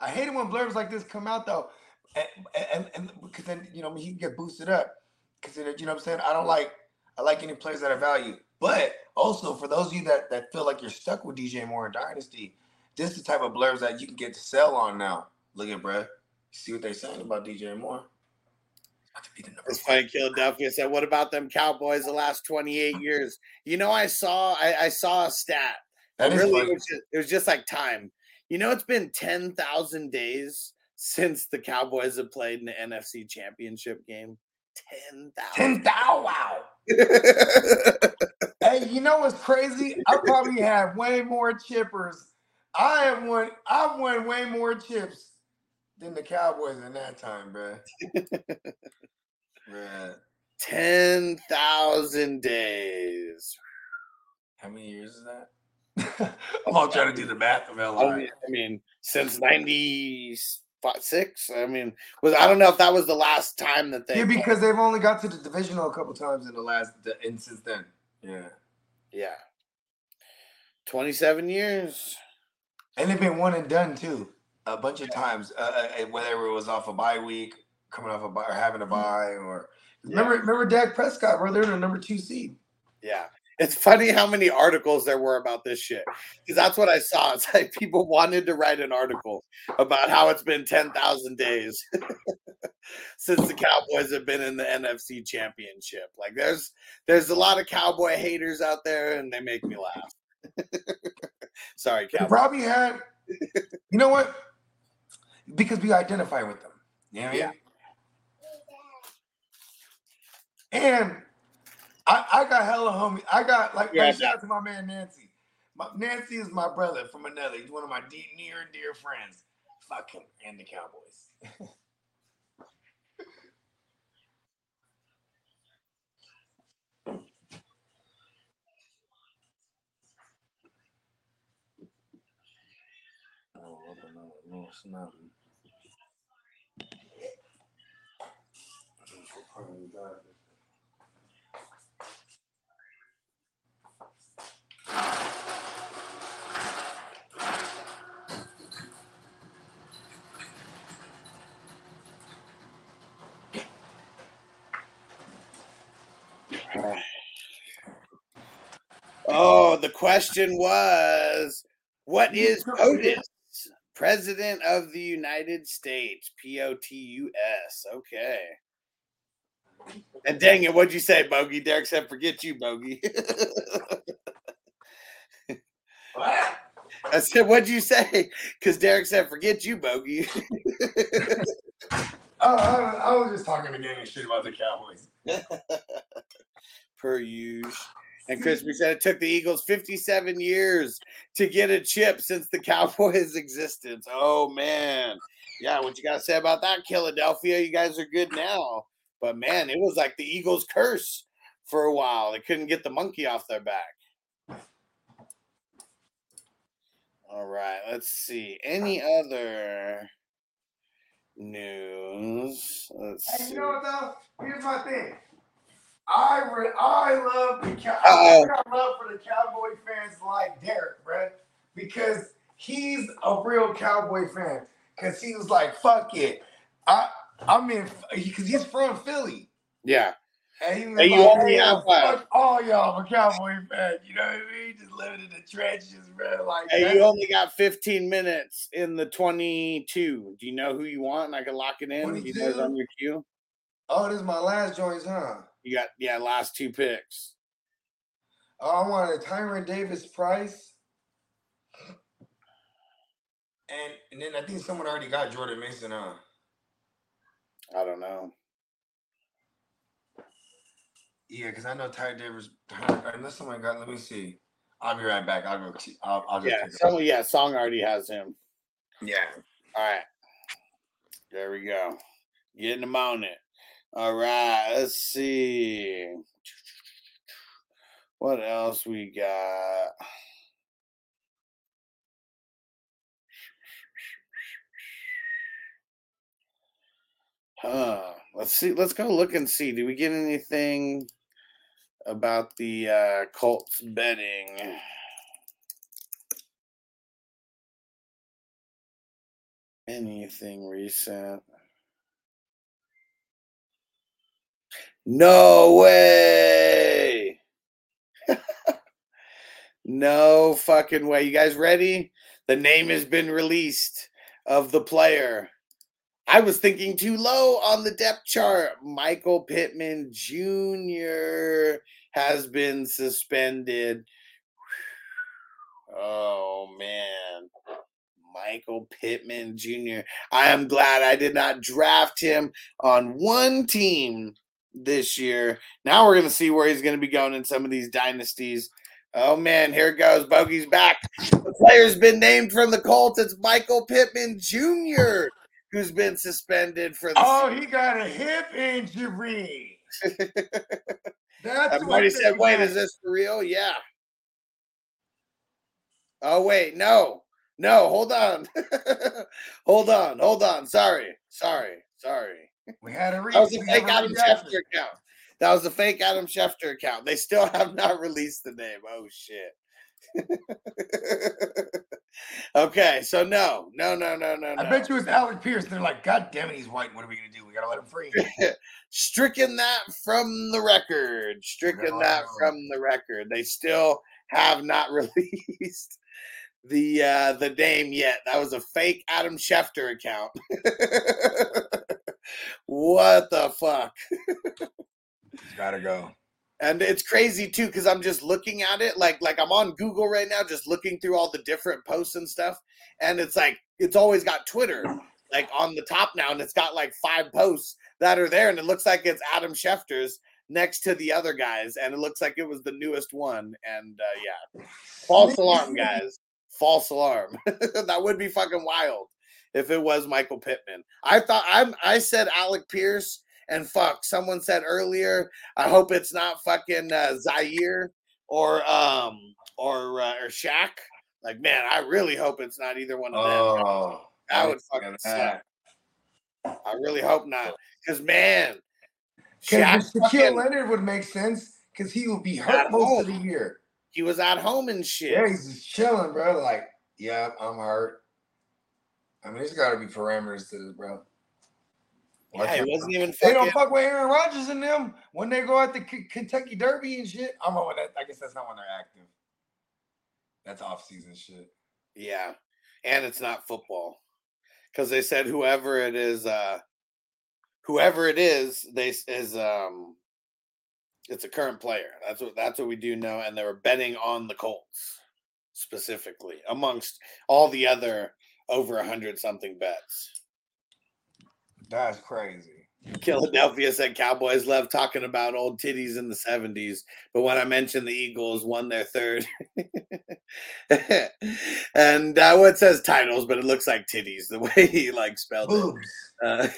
I hate it when blurbs like this come out though, and, and, and because then you know he can get boosted up. Because you know what I'm saying. I don't like I like any players that are value, but also for those of you that that feel like you're stuck with DJ Moore and Dynasty, this is the type of blurbs that you can get to sell on now. Look at bruh. See what they're saying about DJ Moore. He's about to be the number It's funny. Philadelphia said, "What about them Cowboys the last 28 years?" You know, I saw I, I saw a stat. That really, it was, just, it was just like time. You know, it's been 10,000 days since the Cowboys have played in the NFC Championship game. 10,000. 10,000. wow. Hey, you know what's crazy? I probably have way more chippers. I have won. I've won way more chips than the Cowboys in that time, bruh. bruh. 10,000 days. How many years is that? I'm all trying to do the math of I mean, I mean, since 96. I mean, was I don't know if that was the last time that they Yeah, played. because they've only got to the divisional a couple times in the last and since then. Yeah, Yeah. 27 years. and they've been one and done too a bunch of times. Uh, uh, whether it was off a bye week, coming off a bye, or having a bye, or remember remember Dak Prescott, bro? They're the number two seed. Yeah. It's funny how many articles there were about this shit. Because that's what I saw. It's like people wanted to write an article about how it's been 10,000 days since the Cowboys have been in the NFC championship. Like there's there's a lot of cowboy haters out there and they make me laugh. Sorry, They Cowboy. probably had, you know what? Because we identify with them. You know I mean? And I, I got hella homie. I got like, Yeah, shout out to my man Nancy. My, Nancy is my brother from another. He's one of my deep, near and dear friends. Fuck him and the Cowboys. Oh, Oh, the question was what is POTUS? President of the United States. P O T U S. Okay. And dang it, what'd you say, Bogey? Derek said, forget you, Bogey. What? I said, what'd you say? Because Derek said, forget you, Bogey. Oh, I, I was just talking to gang and shit about the Cowboys. per use. And Crispy said it took the Eagles 57 years to get a chip since the Cowboys' existence. Oh man. Yeah, what you gotta say about that, Philadelphia? You guys are good now. But man, it was like the Eagles' curse for a while. They couldn't get the monkey off their back. All right, let's see. Any other news? Let's Hey, see. you know what though? Here's my thing. I re- I love the cow. I got love for the Cowboy fans like Derek, bruh, because he's a real Cowboy fan. Cause he was like, "Fuck it, I I'm in," because he's from Philly, Yeah. and he was Hey, you like, "Hey, fuck all y'all, I'm a Cowboy fan." You know what I mean? Just living in the trenches, bro. Like, Hey, you only got 15 minutes in the 22. Do you know who you want? And I can lock it in. You guys 22? on your queue? oh, this is my last joints, huh? You got yeah, last two picks. Oh, I wanted Tyrion Davis Price. And and then I think someone already got Jordan Mason on. I don't know. Yeah, because I know Ty Davis. Unless someone got, let me see. I'll be right back. I'll go. I'll, I'll just Yeah, some yeah, song already has him. yeah. All right. There we go. Getting them on it. All right. Let's see. What else we got? Huh. Let's see. Let's go look and see. Do we get anything about the uh, Colts betting? Anything recent? No way. no fucking way. You guys ready? The name has been released of the player. I was thinking too low on the depth chart. Michael Pittman Jr. has been suspended. Oh man. Michael Pittman Jr. I am glad I did not draft him on one team this year. Now we're going to see where he's going to be going in some of these dynasties. Oh man, here it goes. Bogey's back. The player's been named from the Colts. It's Michael Pittman Jr., who's been suspended for the Oh, he got a hip injury. That's already said, wait, got. is this for real? Yeah. Oh, wait, no. No, hold on. hold on, hold on. Sorry, sorry, sorry. We had a reach. That was a fake Adam. Schefter account. That was a fake Adam Schefter account. They still have not released the name. Oh shit. okay, so no, no, no, no, no, I no. bet you it's Alec Pierce. They're like, God damn it, he's white. What are we gonna do? We gotta let him free. stricken that from the record. Stricken that from the record. They still have not released the uh the name yet. That was a fake Adam Schefter account. What the fuck? it's gotta go. And it's crazy too because I'm just looking at it like like I'm on Google right now, just looking through all the different posts and stuff, and it's like it's always got Twitter like on the top now, and it's got like five posts that are there, and it looks like it's Adam Schefter's next to the other guys, and it looks like it was the newest one. And uh, yeah, false alarm, guys, false alarm. that would be fucking wild if it was Michael Pittman. I thought I'm I said Alec Pierce. And fuck, someone said earlier I hope it's not fucking uh, Zaire or um or uh, or Shaq. Like, man, I really hope it's not either one of them. Oh, that would I fucking that. suck. I really hope not, because man, Because Shaq Shaquille fucking, Leonard would make sense because he would be hurt most of the year. he was at home and shit. Yeah, he's just chilling, bro. Like, yeah, I'm hurt. I mean, there's got to be parameters to this, bro. Yeah, he wasn't even They don't fuck with Aaron Rodgers and them when they go at the K- Kentucky Derby and shit. I'm on that. I guess that's not when they're active. That's off season shit. Yeah, and it's not football, because they said whoever it is, uh whoever it is, they is um, it's a current player. That's what that's what we do know, and they were betting on the Colts specifically amongst all the other over a hundred something bets. That's crazy. Philadelphia said Cowboys love talking about old titties in the 70s, but when I mentioned the Eagles won their third. and uh, well, it says titles, but it looks like titties the way he like spelled it. Uh,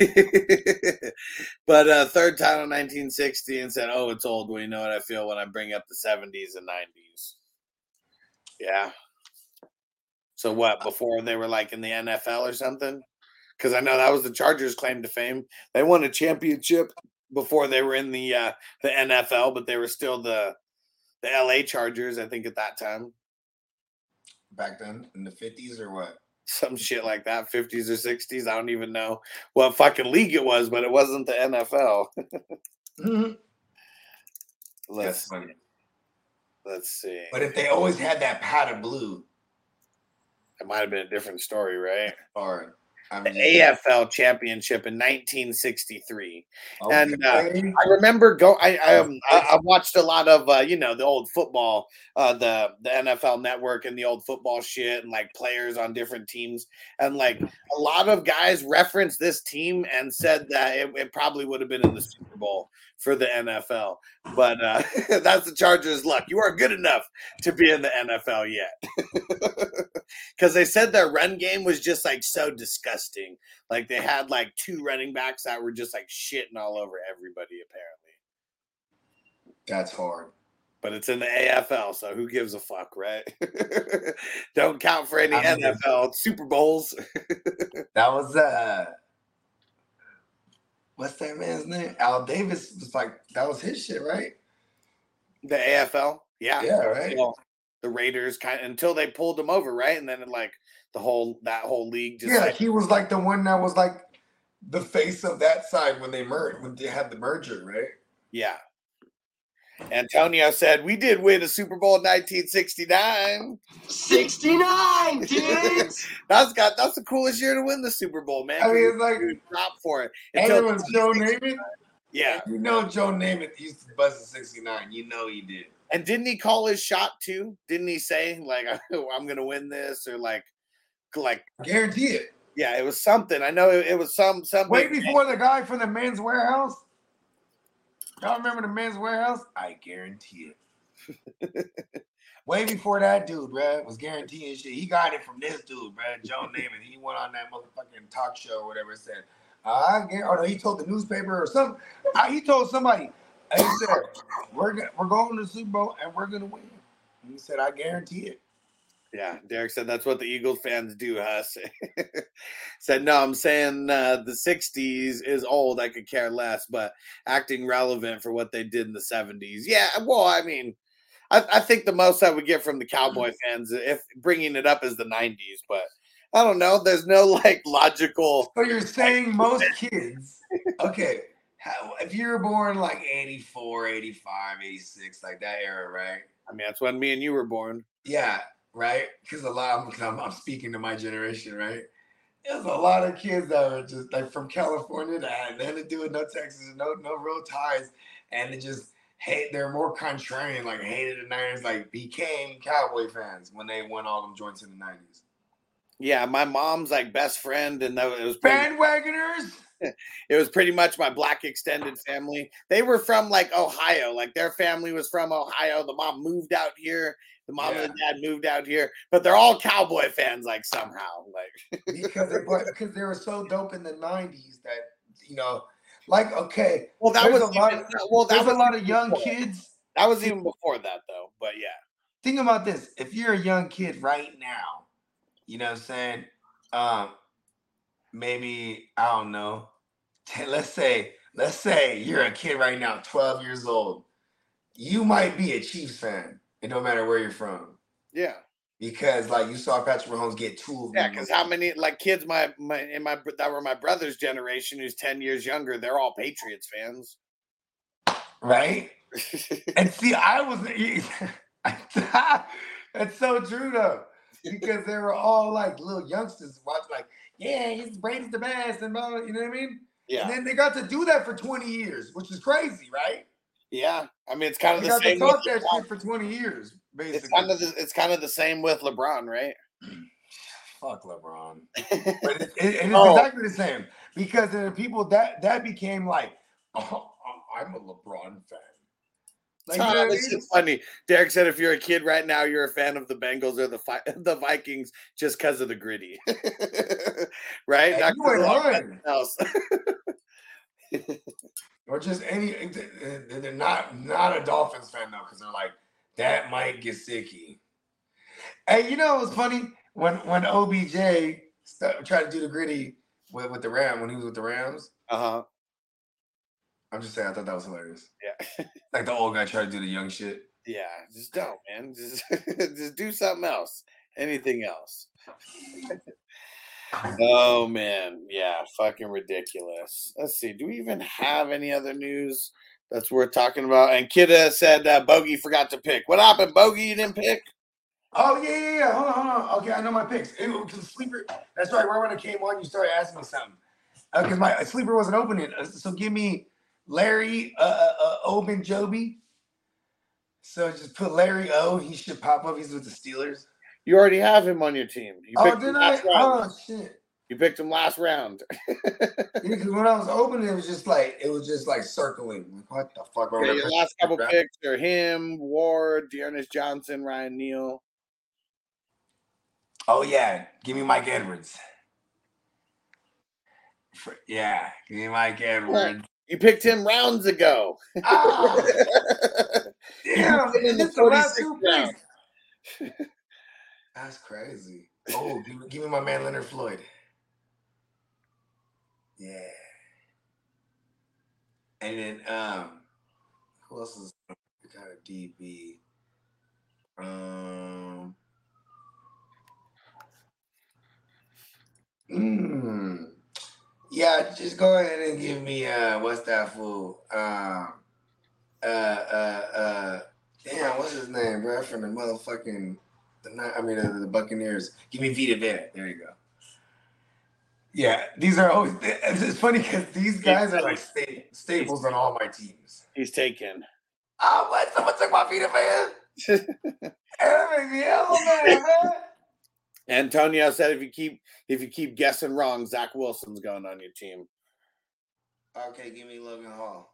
but uh, third title 1960 and said, "Oh, it's old." Well, you know what I feel when I bring up the 70s and 90s. Yeah. So what? Before they were like in the NFL or something? Because I know that was the Chargers' claim to fame. They won a championship before they were in the uh, the NFL, but they were still the the LA Chargers, I think, at that time. Back then in the 50s or what? Some shit like that, 50s or 60s. I don't even know what fucking league it was, but it wasn't the NFL. Mhm. Let's funny. let's see. But if they always had that powder blue, It might have been a different story, right? or The AFL championship in 1963. and, uh, I remember go. I I, um, I I watched a lot of uh, you know the old football, uh, the the NFL Network and the old football shit, and like players on different teams, and like a lot of guys referenced this team and said that it, it probably would have been in the Super Bowl for the NFL, but uh, that's the Chargers' luck. You aren't good enough to be in the NFL yet, because they said their run game was just like so disgusting. Like they had like two running backs that were just like shitting all over everybody, apparently. That's hard. But it's in the AFL, so who gives a fuck, right? Don't count for any I mean- NFL Super Bowls. That was uh what's that man's name? Al Davis was like that was his shit, right? The AFL, yeah. Yeah, right. Well, the Raiders kind of until they pulled him over, right? And then it, like the whole that whole league just yeah, like he was like the one that was like the face of that side when they merged when they had the merger, right? yeah. Antonio said we did win a Super Bowl in 1969. 69, kids! That's got that's the coolest year to win the Super Bowl, man. I mean, it's like drop for it. and it was Joe Namath. yeah, You know Joe Namath used to buzz the 69. You know he did. and didn't he call his shot too? Didn't he say like oh, I'm gonna win this or like like Guarantee it. yeah, it was something. I know it, it was some some Way before the guy from the men's warehouse. Y'all remember the men's warehouse? I guarantee it. Way before that dude, bruh, was guaranteeing shit. He got it from this dude, bruh, Joe Namath. He went on that motherfucking talk show or whatever. Said, I guarantee. Oh no, he told the newspaper or something. He told somebody. and He said, "We're we're going to the Super Bowl and we're gonna win." And he said, "I guarantee it." Yeah, Derek said that's what the Eagles fans do, Huss. said, no, I'm saying uh, the 60s is old. I could care less, but acting relevant for what they did in the 70s. Yeah, well, I mean, I, I think the most I would get from the Cowboy fans, if bringing it up is the 90s, but I don't know. There's no like logical. So you're saying most kids, okay, how, if you were born like 84, 85, 86, like that era, right? I mean, that's when me and you were born. Yeah, right. Because a lot, because I'm, I'm speaking to my generation, right? There's a lot of kids that are just like from California that had nothing to do with no Texas, no no real ties, and they just hate. They're more contrarian, like hated the Niners, like became Cowboy fans when they won all them joints in the '90s. Yeah, my mom's like best friend, and that it was pretty, Bandwagoners. it was pretty much my black extended family. They were from like Ohio, like their family was from Ohio. The mom moved out here. The mom and the dad moved out here, but they're all cowboy fans, like somehow. Like, because they but because they were so dope in the '90s that you know, like okay, well, that was a lot of- well, that was a lot of young before. kids. That was even before that, though. But yeah, Think about this: if you're a young kid right now, you know what I'm saying? Um, maybe I don't know. t- let's say, let's say you're a kid right now, 12 years old. You might be a Chiefs fan. It don't matter where you're from. yeah, Because like you saw Patrick Mahomes get two of them. yeah. Because how many like kids my my in my that were my brother's generation, who's ten years younger, they're all Patriots fans. right? And see, I was that's so true though. Because they were all like little youngsters watching, like, yeah, he's Brady's the best, and blah, you know what I mean? yeah, And then they got to do that for 20 years, which is crazy, right? yeah. I mean, it's kind of the same. talk with that shit for 20 years, basically. It's kind of the, it's kind of the same with LeBron, right? Fuck LeBron. But it, it- it is Oh. exactly the same. because the people that that became like, oh, I'm a LeBron fan. Like, Oh, this is funny. Derek said, "If you're a kid right now, you're a fan of the Bengals or the fi- the Vikings just because of the Griddy, right? Hey, Not you 'cause ain't lying. Or just any. They're not not a Dolphins fan though, because they're like that might get sicky. Hey, you know it was funny when when OBJ st- tried to do the Griddy with, with the Ram when he was with the Rams. uh huh. I'm just saying, I thought that was hilarious. Yeah, Like the old guy tried to do the young shit. yeah. Just don't, man. Just just do something else. Anything else. oh man, yeah, fucking ridiculous. Let's see. Do we even have any other news that's worth talking about? And Kidda said uh, Bogey forgot to pick. What happened, Bogey? You didn't pick? Oh yeah, yeah, yeah. Hold on, hold on. Okay, I know my picks. It was the sleeper. That's right. Right when I came on, you started asking me something. Because my sleeper wasn't opening. Uh, So give me Larry uh, uh, uh, Ogunjobi. So just put Larry O. He should pop up. He's with the Steelers. You already have him on your team. You Oh, did I? round. Oh shit. You picked him last round. Because when I was opening, it was just like it was just like circling. Like, what the fuck? Okay, your last couple picks are him, Ward, D'Ernest Johnson, Ryan Neal. Oh yeah, give me Mike Edwards. For- yeah, give me Mike Edwards. You picked him rounds ago. Ah, damn, in the last two round. picks. That's crazy. Oh, give, me- give me my man Leonard Floyd. Yeah. And then um, who else is got a DB? Um. Mm, yeah, just go ahead and give me uh, what's that fool? Um, uh, uh, uh, damn, what's his name, bro? From the motherfucking, the Ni- I mean, the, the Buccaneers. Give me Vita Vea. There you go. Yeah, these are always. It's funny because these guys are like sta- staples on all my teams. He's taken. Oh, what? Someone took my Vita Vea. Hey, that makes me hell mad, man. Antonio said if you keep if you keep guessing wrong, Zach Wilson's going on your team. Okay, give me Logan Hall.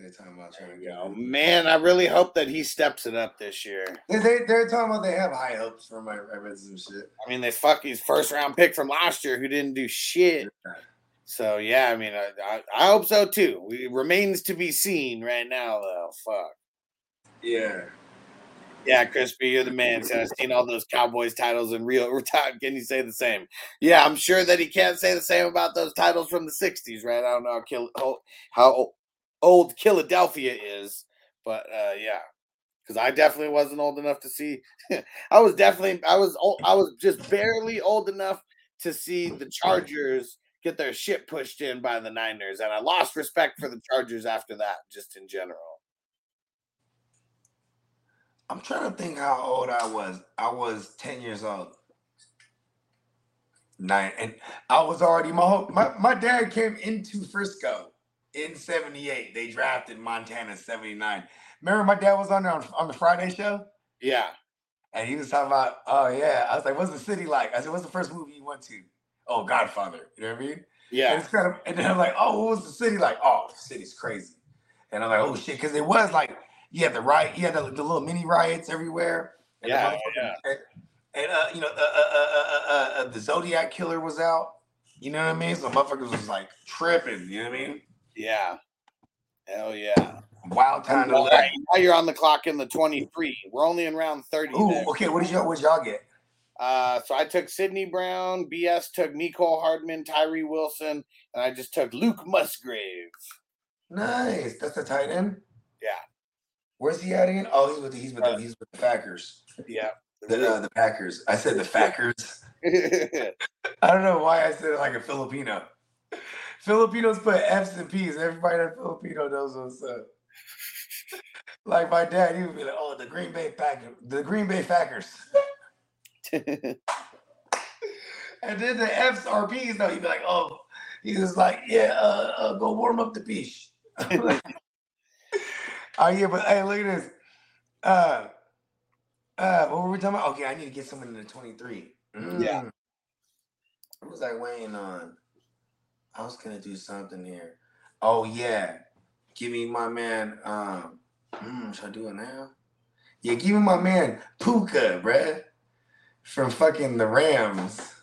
They're talking about trying to get Oh man, I really hope that he steps it up this year. They, they, they're talking about they have high hopes for my read some shit. I mean, they fuck his first round pick from last year who didn't do shit. So yeah, I mean, I, I, I hope so too. We remains to be seen right now, though. Fuck. Yeah. Yeah, Crispy, you're the man. Said I've seen all those Cowboys titles in real time. Can you say the same? Yeah, I'm sure that he can't say the same about those titles from the '60s, right? I don't know how, Kill, how, how old Philadelphia is, but uh, yeah, because I definitely wasn't old enough to see. I was definitely, I was, old, I was just barely old enough to see the Chargers get their shit pushed in by the Niners, and I lost respect for the Chargers after that, just in general. I'm trying to think how old I was. I was 10 years old. Nine. And I was already my whole, my, my dad came into Frisco in 78. They drafted Montana 79. Remember my dad was on there on, on the Friday show? Yeah, And he was talking about, oh yeah. I was like, what's the city like? I said, what's the first movie you went to? Oh, Godfather. You know what I mean? And yeah, it's kind of, and then I'm like, oh, what was the city like? Oh, the city's crazy. And I'm like, oh shit, because it was like, you had the riot, you had the, the little mini riots everywhere. And Yeah, yeah. And, and, uh, you know, uh, uh, uh, uh, uh, uh, the Zodiac killer was out. You know what I mean? So motherfuckers was like tripping. You know what I mean? Yeah. Hell yeah. Wild time to live. right, now you're on the clock in the 23. We're only in round 30. Ooh, there. okay. What did y'all? What did y'all get? Uh, so I took Sydney Brown, BS took Mecole Hardman, Tyree Wilson, and I just took Luke Musgrave. Nice. That's the tight end. Yeah. Where's he at again? Oh, he's with the, he's with the, he's with the Packers. Yeah. The uh, the Packers. I said the Packers. I don't know why I said it like a Filipino. Filipinos put F's and P's. Everybody that's Filipino knows what's up. Like my dad, he would be like, "Oh, the Green Bay Packers, the Green Bay Packers," and then the F's or P's. though, he'd be like, "Oh," he was like, "Yeah, uh, uh, go warm up the beach." oh yeah, but hey, look at this. Uh, Uh, what were we talking about? Okay, I need to get someone in the 23. Yeah. Mm. What was I weighing on? I was gonna do something here. Oh yeah. Give me my man. Um, mm, should I do it now? Yeah, give me my man Puka, bruh. From fucking the Rams.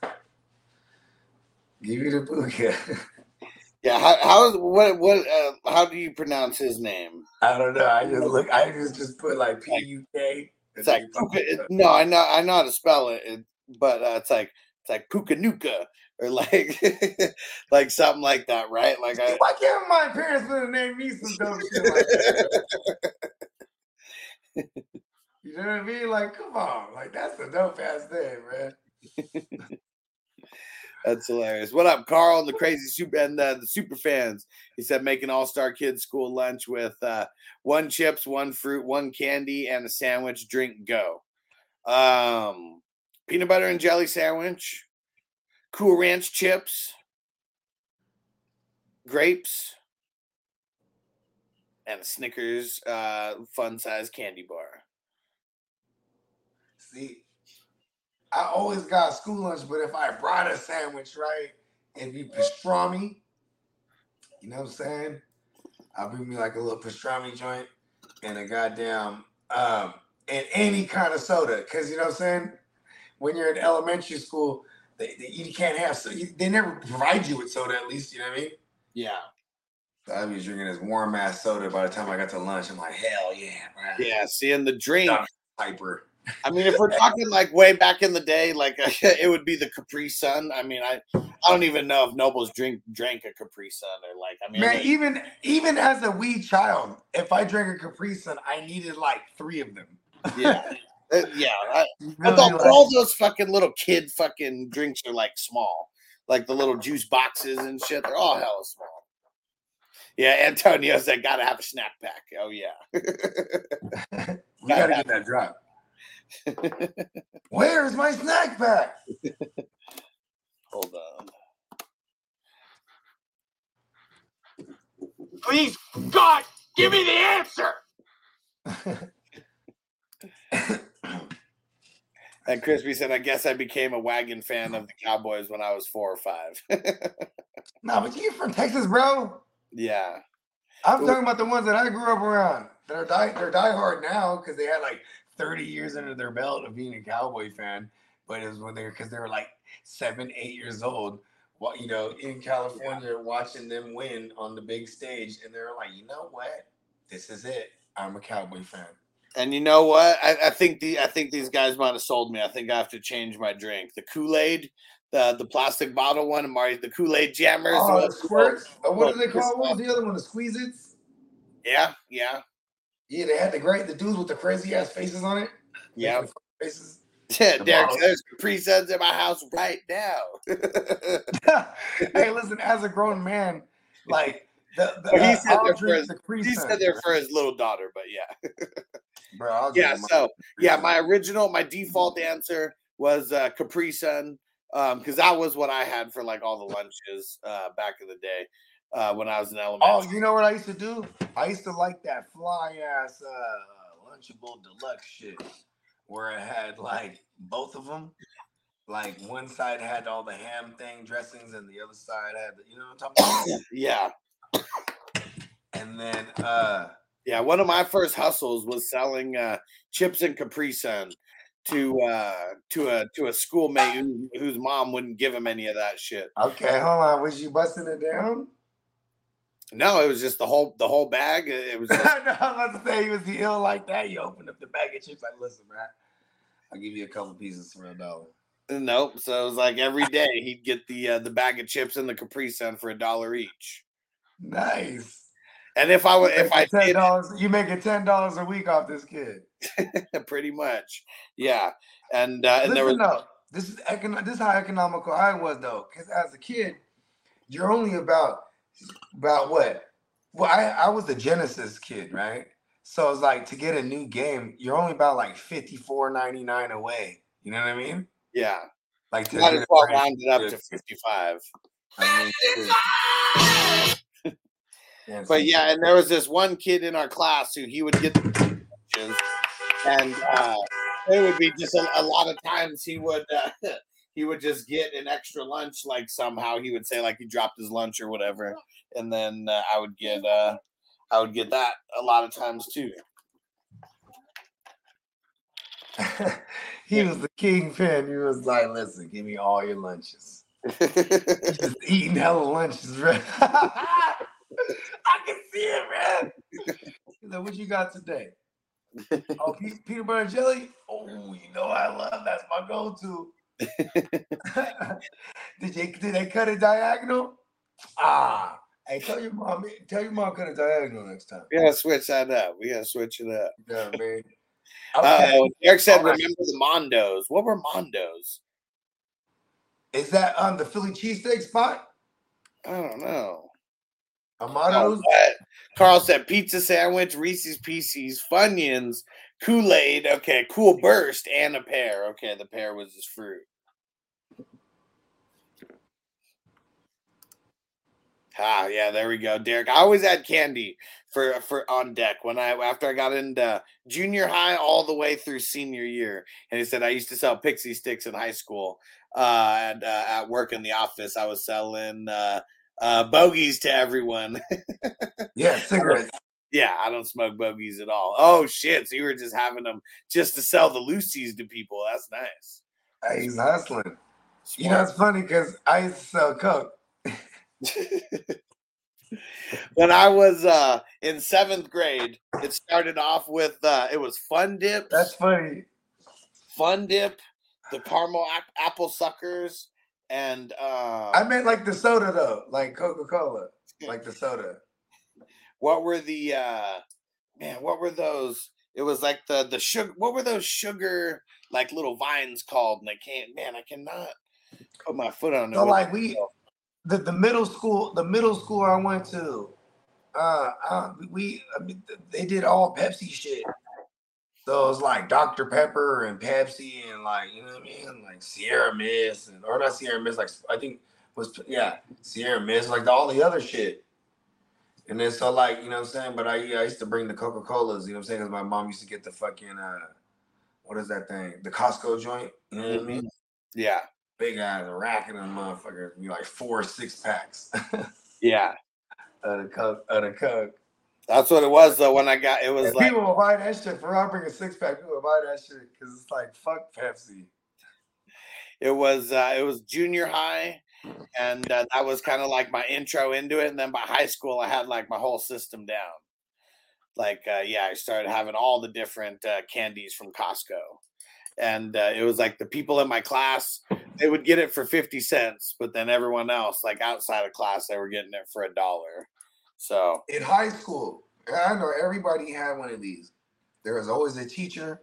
Give me the Puka. Yeah, how how what what uh, how do you pronounce his name? I don't know. I just look. I just just put like P U K. It's like Puka. It, no, I know I know how to spell it, it but uh, it's like it's like Pukanuka or like like something like that, right? Like I, Why can't my parents would have named me some dumb shit like that? You know what I mean? Like, come on, like that's a dope ass name, man. That's hilarious. What up, Carl and the crazy super and the, the super fans? He said making all star kids school lunch with uh, one chips, one fruit, one candy, and a sandwich. Drink go. Um, peanut butter and jelly sandwich, Cool Ranch chips, grapes, and a Snickers uh, fun size candy bar. See, I always got school lunch, but if I brought a sandwich, right, it'd be pastrami. You know what I'm saying? I'll bring me like a little pastrami joint and a goddamn um and any kind of soda. Cause you know what I'm saying? When you're in elementary school, they, they you can't have so you, they never provide you with soda at least, you know what I mean? Yeah. So I was drinking this warm ass soda by the time I got to lunch. I'm like, hell yeah, man. Yeah. Seeing the drink. Hyper. I mean, if we're talking like way back in the day, like it would be the Capri Sun. I mean, I I don't even know if Nobles drink drank a Capri Sun or like. I mean, Man, even even as a wee child, if I drank a Capri Sun, I needed like three of them. yeah, Uh, yeah. I, You I thought me? Like- all those fucking little kid fucking drinks are like small, like the little juice boxes and shit. They're all hella small. Yeah, Antonio said, "Gotta have a snack pack." Oh yeah. we gotta get that drop. Where's my snack pack? Hold on. Please, God, give me the answer. And Crispy said, "I guess I became a wagon fan of the Cowboys when I was four or five. No, but you from Texas, bro. yeah, I'm talking about the ones that I grew up around. They're die they're diehard now because they had like 30 years under their belt of being a Cowboy fan. But it was when they were because they were like seven, eight years old. What you know, in California, watching them win on the big stage, and they're like, you know what? This is it. I'm a Cowboy fan. And you know what? I, I think the I think these guys might have sold me. I think I have to change my drink. The Kool Aid, the the plastic bottle one, Marty, the Kool Aid jammers. Oh, uh, the squirts. Uh, what do they Yes, call? What was the other one? The squeeze-its. Yeah, yeah, Yeah, they had the great the dudes with the crazy ass faces on it. yeah. Faces. Derek, there's Capri Suns in my house right now. hey, listen, as a grown man, like the, the Well, he uh, said I'll they're drink for his- the he Sun, said they're for his little daughter, but yeah, Bro, yeah. my So yeah, my original, my default answer was uh, Capri Sun, um, because that was what I had for like all the lunches uh, back in the day uh, when I was in elementary. Oh, you know what I used to do? I used to like that fly ass uh, Lunchable Deluxe shit, where it had like both of them. Like one side had all the ham thing dressings, and the other side had the, you know what I'm talking about. yeah, and then uh, yeah. One of my first hustles was selling uh, chips and Capri Sun to uh, to a to a schoolmate who, whose mom wouldn't give him any of that shit. okay, hold on, was you busting it down? No, it was just the whole the whole bag. It was just, no, I was about to say he was the ill like that. You opened up the bag of chips, like, listen, man, I'll give you a couple pieces for a dollar. nope. So it was like every day he'd get the uh, the bag of chips and the Capri Sun for a dollar each. Nice. And if I would, if I ten did, dollars, you making ten dollars a week off this kid. pretty much, yeah. And uh, and there was Listen up. This is econ- This is how economical I was though, because as a kid, you're only about about what? Well, I I was the Genesis kid, right? So it's like to get a new game, you're only about like fifty four ninety nine away. You know what I mean? yeah. Like to Might get as well round it up to fifty five. I mean, shit. Yeah, But yeah, and there was this one kid in our class who he would get the lunches, and uh, it would be just a, a lot of times he would uh, he would just get an extra lunch like somehow he would say like he dropped his lunch or whatever and then uh, i would get uh i would get that a lot of times too he was the kingpin. He was like, listen, give me all your lunches. Just eating hella lunches, bro. I can see it, man. What you got today? Oh, pe- peanut butter and jelly? Oh, you know I love that's my go-to. did they did they cut it diagonal? Ah, hey, tell your mom, tell your mom cut it diagonal next time. we gotta switch that up we gotta switch it up Yeah, man. uh eric said right. remember the mondos what were mondos Is that on the Philly cheesesteak spot? i don't know Amado's? What? Carl said pizza sandwich, Reese's Pieces, Funyuns, Kool Aid. Okay, cool burst, and a pear. Okay, the pear was his fruit. Ah, yeah, there we go, Derek. I always had candy for for on deck when I after I got into junior high all the way through senior year. And he said I used to sell pixie sticks in high school. Uh, and uh, at work in the office, I was selling uh, uh, bogeys to everyone. Yeah, cigarettes. Yeah, I don't smoke bogeys at all. Oh shit! So you were just having them just to sell the Lucy's to people. That's nice. Hey, He's hustling. You know, it's funny because I used to sell coke. when I was uh, in seventh grade, it started off with uh, it was Fun Dip. That's funny. Fun Dip, the caramel ap- apple suckers, and uh, I meant like the soda though, like Coca Cola, like the soda. what were the uh, man? What were those? It was like the the sugar. What were those sugar like little vines called? And I can't. Man, I cannot put my foot on it. So like we, the, the middle school, the middle school I went to, uh, uh we I mean, they did all Pepsi shit. So it was like Dr Pepper and Pepsi and like you know what I mean, like Sierra Mist and or not Sierra Mist, like I think was yeah Sierra Mist, like all the other shit. And then so like you know what I'm saying, but I I used to bring the Coca Colas, you know what I'm saying, because my mom used to get the fucking uh, what is that thing, the Costco joint, you know what I mean? Yeah, big ass rack of them motherfuckers be like four six packs. Yeah. of the coke of the coke. That's what it was though. When I got it was And like people will buy that shit for bring a six pack. People will buy that shit because it's like fuck Pepsi. it was uh, it was junior high, and uh, that was kind of like my intro into it. And then by high school, I had like my whole system down. Like uh, yeah, I started having all the different uh, candies from Costco, and uh, it was like the people in my class they would get it for fifty cents, but then everyone else, like outside of class, they were getting it for a dollar. So In high school, I know everybody had one of these. There was always a teacher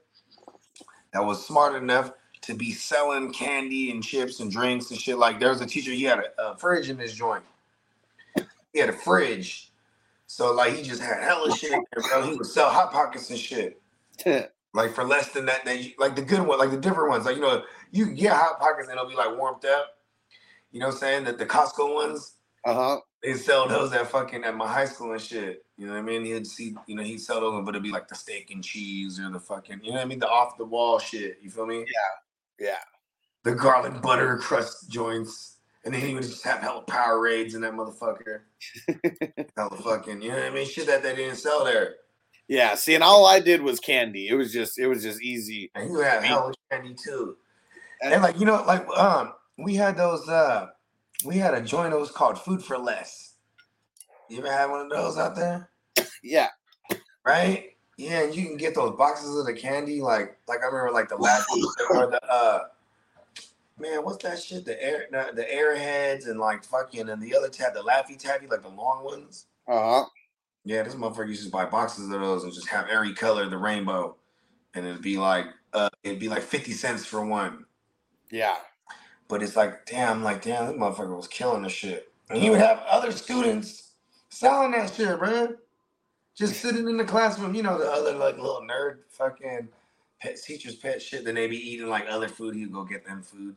that was smart enough to be selling candy and chips and drinks and shit. Like there was a teacher, he had a, a fridge in his joint. He had a fridge. So like he just had hella shit. bro. He would sell hot pockets and shit. like for less than that, that you, like the good one, like the different ones, like you know, you get hot pockets and it'll be like warmed up. You know what I'm saying? That the Costco ones, uh huh. they sell those at fucking at my high school and shit. You know what I mean? He'd see, you know, he'd sell those, but it'd be like the steak and cheese or the fucking, you know what I mean? The off the wall shit. You feel me? Yeah. Yeah. The garlic butter crust joints. And then he would just have hella Powerades in that motherfucker. hella fucking, you know what I mean? Shit that they didn't sell there. Yeah. See, and all I did was candy. It was just it was just easy. And you have hella candy too. And like, you know, like um, we had those uh we had a joint that was called Food for Less. You ever had one of those out there? Yeah. Right? Yeah, and you can get those boxes of the candy, like like I remember like the last or the uh man, what's that shit? The air the, the airheads and like fucking and the other tab, the laffy taffy, like the long ones. Uh huh. Yeah, this motherfucker used to buy boxes of those and just have every color, the rainbow. And it'd be like uh it'd be like 50 cents for one. Yeah. But it's like, damn, like, damn, this motherfucker was killing the shit. And he would have other students selling that shit, bro. Just sitting in the classroom, you know, the other like little nerd fucking pet teacher's pet shit. Then they be eating like other food. He'd go get them food.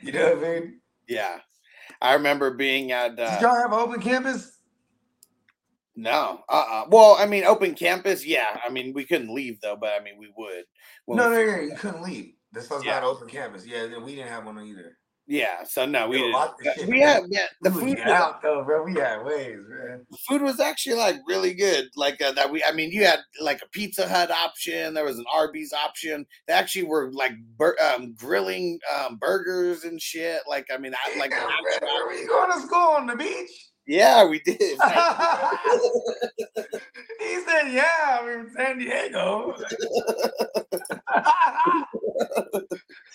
You know what I mean? Yeah. I remember being at Uh, Did y'all have open campus? no, uh, uh Well, I mean, open campus. Yeah. I mean, we couldn't leave though, but I mean, we would. No, we- no, no, you couldn't leave. This was Yeah. not open campus. Yeah, then we didn't have one either. Yeah, so no, we didn't. lock the shit We down. had yeah, the We food get was, out though, bro. We had ways, man. The food was actually like really good. Like uh, that we I mean you had like a Pizza Hut option, there was an Arby's option. They actually were like bur- um, grilling um, burgers and shit. Like I mean I like Like, were you going to school on the beach? Yeah, we did. he said, "Yeah, I'm in San Diego."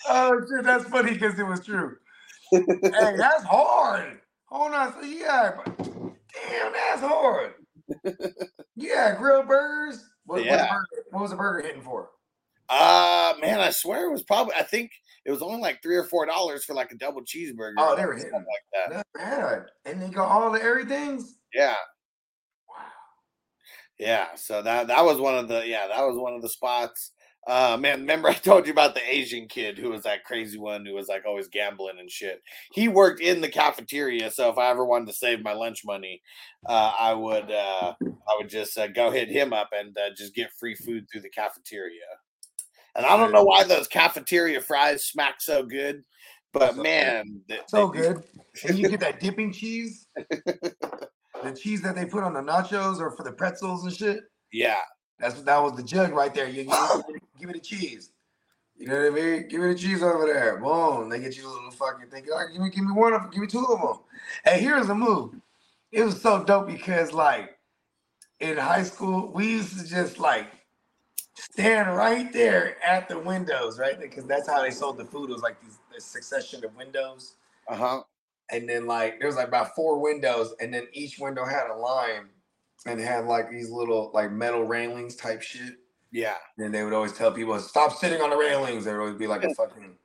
oh shit, that's funny because it was true. hey, that's hard. Hold on, so yeah, but damn, that's hard. Yeah, grilled burgers. What, what, Yeah. the burger, what was the burger hitting for? Uh man, I swear it was probably I think it was only like three or four dollars for like a double cheeseburger. Oh, they were hitting. like that. Not bad. And they got all the everything's. Yeah. Wow. Yeah, so that that was one of the yeah that was one of the spots. Uh, man, remember I told you about the Asian kid who was that crazy one who was like always gambling and shit. He worked in the cafeteria, so if I ever wanted to save my lunch money, uh, I would uh, I would just uh, go hit him up and uh, just get free food through the cafeteria. And I don't know why those cafeteria fries smack so good, but So man, they- So they good. And you get that dipping cheese. the cheese that they put on the nachos or for the pretzels and shit. Yeah, That's that was the jug right there. You, you give it a cheese. You know what I mean? Give me the cheese over there. Boom. They get you a little fucking thing. All right, give me, give me one of them. Give me two of them. And here's a move. It was so dope because like in high school, we used to just like stand right there at the windows, right? Because that's how they sold the food. It was like these this succession of windows. uh huh. And then like there was like about four windows, and then each window had a line and had like these little like metal railings type shit. Yeah, And they would always tell people, "Stop sitting on the railings." There would always be like a fucking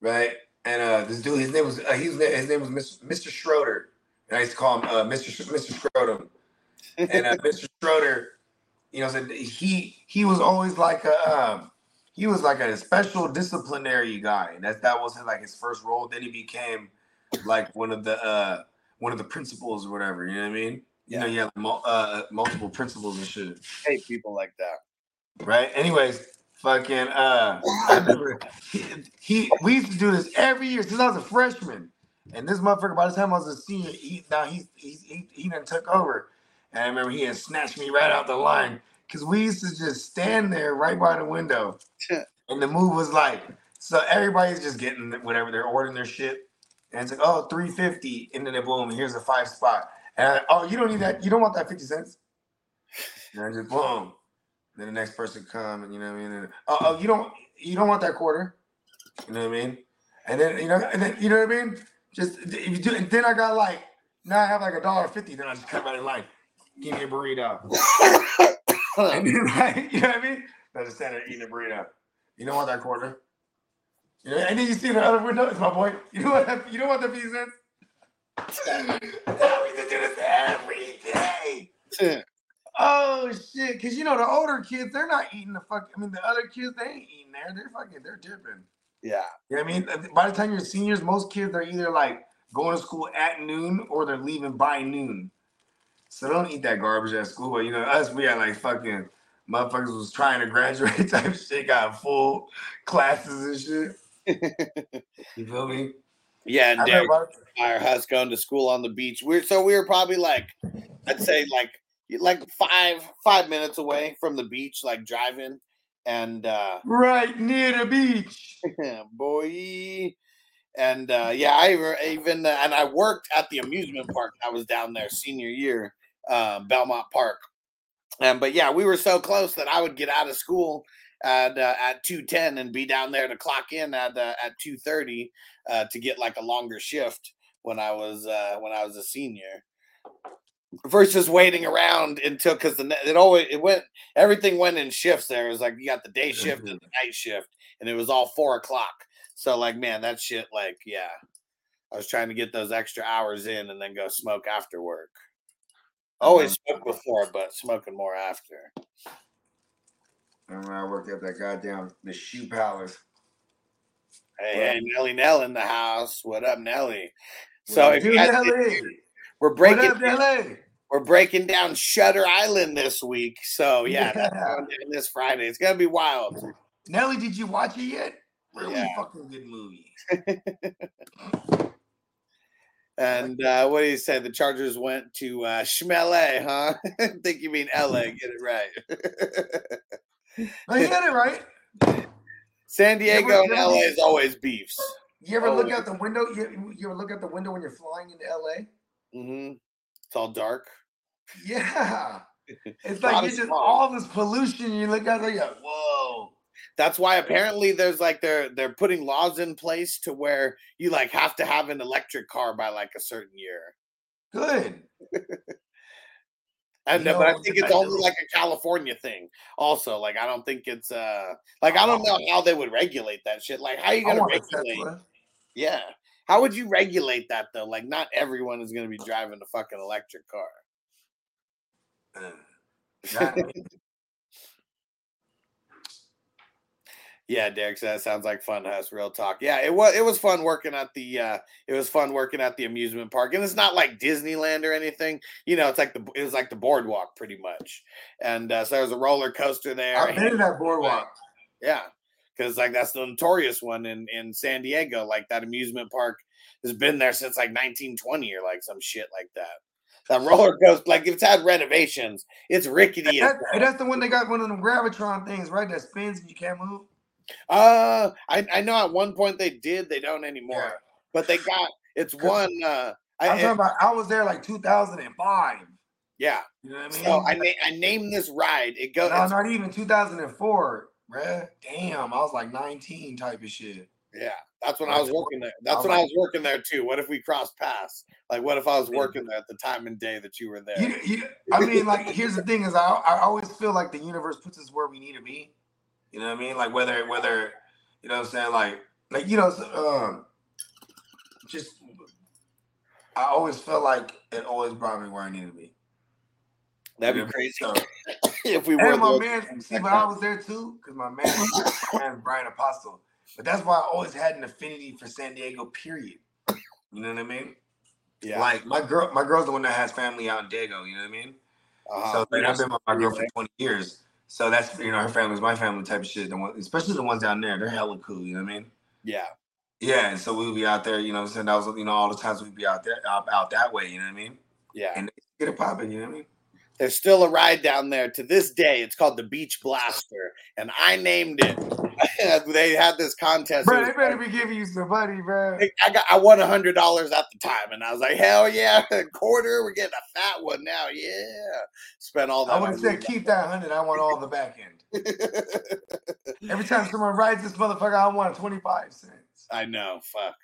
right. And uh, this dude, his name was uh, he's his name was Mr. Schroeder, and I used to call him uh, Mr. Sch- Mr. Schroeder. And uh, Mr. Schroeder, you know, said he he was always like a um, he was like a special disciplinary guy, and that that was like his first role. Then he became like one of the uh, one of the principals or whatever. You know what I mean? You know, you have mul- uh, multiple principals and shit hate people like that. right? Anyways, fucking uh I remember he, he we used to do this every year since I was a freshman. And this motherfucker, by the time I was a senior, he now he's he he, he done took over. And I remember he had snatched me right out the line because we used to just stand there right by the window. and the move was like, so everybody's just getting whatever they're ordering their shit. And it's like, oh, 350. And then boom, here's a five spot. And I, oh, you don't need that. You don't want that 50 cents. And I just boom. Then the next person come and you know what I mean. And, oh, oh, you don't you don't want that quarter. You know what I mean? And then you know, and then you know what I mean. Just if you do, and then I got like now I have like a dollar fifty. Then I just cut right in line. Give me a burrito. and then like you know what I mean. I just stand there eating a burrito. You don't want that quarter. You know, and then you see the other window. It's my boy. You know what? You don't want the cents. Yeah, we used to do this every day. Oh shit! Because you know the older kids, they're not eating the fuck. I mean, the other kids, they ain't eating there. They're fucking, they're dipping. yeah, You know what I mean? By the time you're seniors, most kids are either like going to school at noon or they're leaving by noon. So don't eat that garbage at school. But you know, us, we had like fucking motherfuckers was trying to graduate type shit, got full classes and shit. You feel me? yeah. And Derek remember, Fire us going to school on the beach. We're so we were probably like, I'd say like like five five minutes away from the beach, like driving, and uh right near the beach. boy. And uh, yeah, I even, even uh, and I worked at the amusement park. I was down there senior year, uh, Belmont Park. Um, but yeah, we were so close that I would get out of school at uh, at two ten and be down there to clock in at uh, at two thirty uh, to get like a longer shift when I was uh, when I was a senior. Versus waiting around until because the it always it went everything went in shifts. There it was like you got the day shift and the night shift, and it was all four o'clock. So like, man, that shit, like, yeah. I was trying to get those extra hours in and then go smoke after work. Always smoke before, but smoking more after. Remember I worked at that goddamn the shoe palace. Hey, hey, Nelly Nell in the house. What up, Nelly? So if you guys, LA? we're What breaking up, LA? we're breaking down Shutter Island this week. So yeah, Yeah. this Friday. It's gonna be wild. Nelly, did you watch it yet? Really Yeah. fucking good movie. And uh, what do you say? The Chargers went to uh, Schmele, huh? I think you mean LA. Get it right. I get it right. San You ever- Diego and LA is always beefs. You ever look out the window? You, you ever look out the window when you're flying into LA? Mm-hmm. It's all dark. Yeah. It's like it's just all this pollution. You look out there, you're like, whoa. That's why apparently there's like they're they're putting laws in place to where you like have to have an electric car by like a certain year. Good. And but I think it's only like a California thing. Also, like I don't think it's uh like I don't know how they would regulate that shit. Like how are you gonna regulate? Yeah. How would you regulate that though? Like not everyone is gonna be driving a fucking electric car. Uh, that- Yeah, Derek said that sounds like fun to us. Real talk. Yeah, it was it was fun working at the uh it was fun working at the amusement park. And it's not like Disneyland or anything. You know, it's like the it was like the boardwalk pretty much. And uh, so there was a roller coaster there. I've been to that boardwalk. Yeah, because like that's the notorious one in in San Diego. Like that amusement park has been there since like 1920 or like some shit like that. That roller coaster, like it's had renovations. It's rickety. That, and that's the one they got one of them gravitron things, right? That spins and you can't move. Uh, I I know at one point they did. They don't anymore. Yeah. But they got it's one. Uh, I, I'm I- talking about. I was there like 2005. yeah. You know what I mean? So I na- I named this ride. It goes. no, not even 2004, bruh. Damn, I was like 19 type of shit. Yeah, that's when I was working there. That's was when I was working there too. What if we crossed paths? Like, what if I was working there at the time and day that you were there? You, you, I mean, like, here's the thing: is I, I always feel like the universe puts us where we need to be. You know what I mean? Like whether whether you know what I'm saying, like like you know, um, just I always felt like it always brought me where I needed to be. That'd You be crazy So, if we were. and my man, see, but I was there too because my man, my man Brian Apostle. But that's why I always had an affinity for San Diego. Period. You know what I mean? yeah. Like my girl, my girl's the one that has family out in Dago. You know what I mean? uh-huh. So like, I've been with my girl for 20 years. So that's you know her family's my family type of shit. The one, especially the ones down there, they're hella cool. You know what I mean? yeah. Yeah. And so we would be out there. You know, saying that was you know all the times we'd be out there out, out that way. You know what I mean? Yeah. And get it popping. You know what I mean? There's still a ride down there to this day. It's called the Beach Blaster, and I named it. they had this contest. Bro, they better be giving you some money, bro. I got I won a hundred dollars at the time, and I was like, hell yeah, a quarter. We're getting a fat one now. Yeah, spent all that. I would have on said keep that hundred. I want all the back end. Every time someone rides this motherfucker, I want 25 cents. I know. Fuck.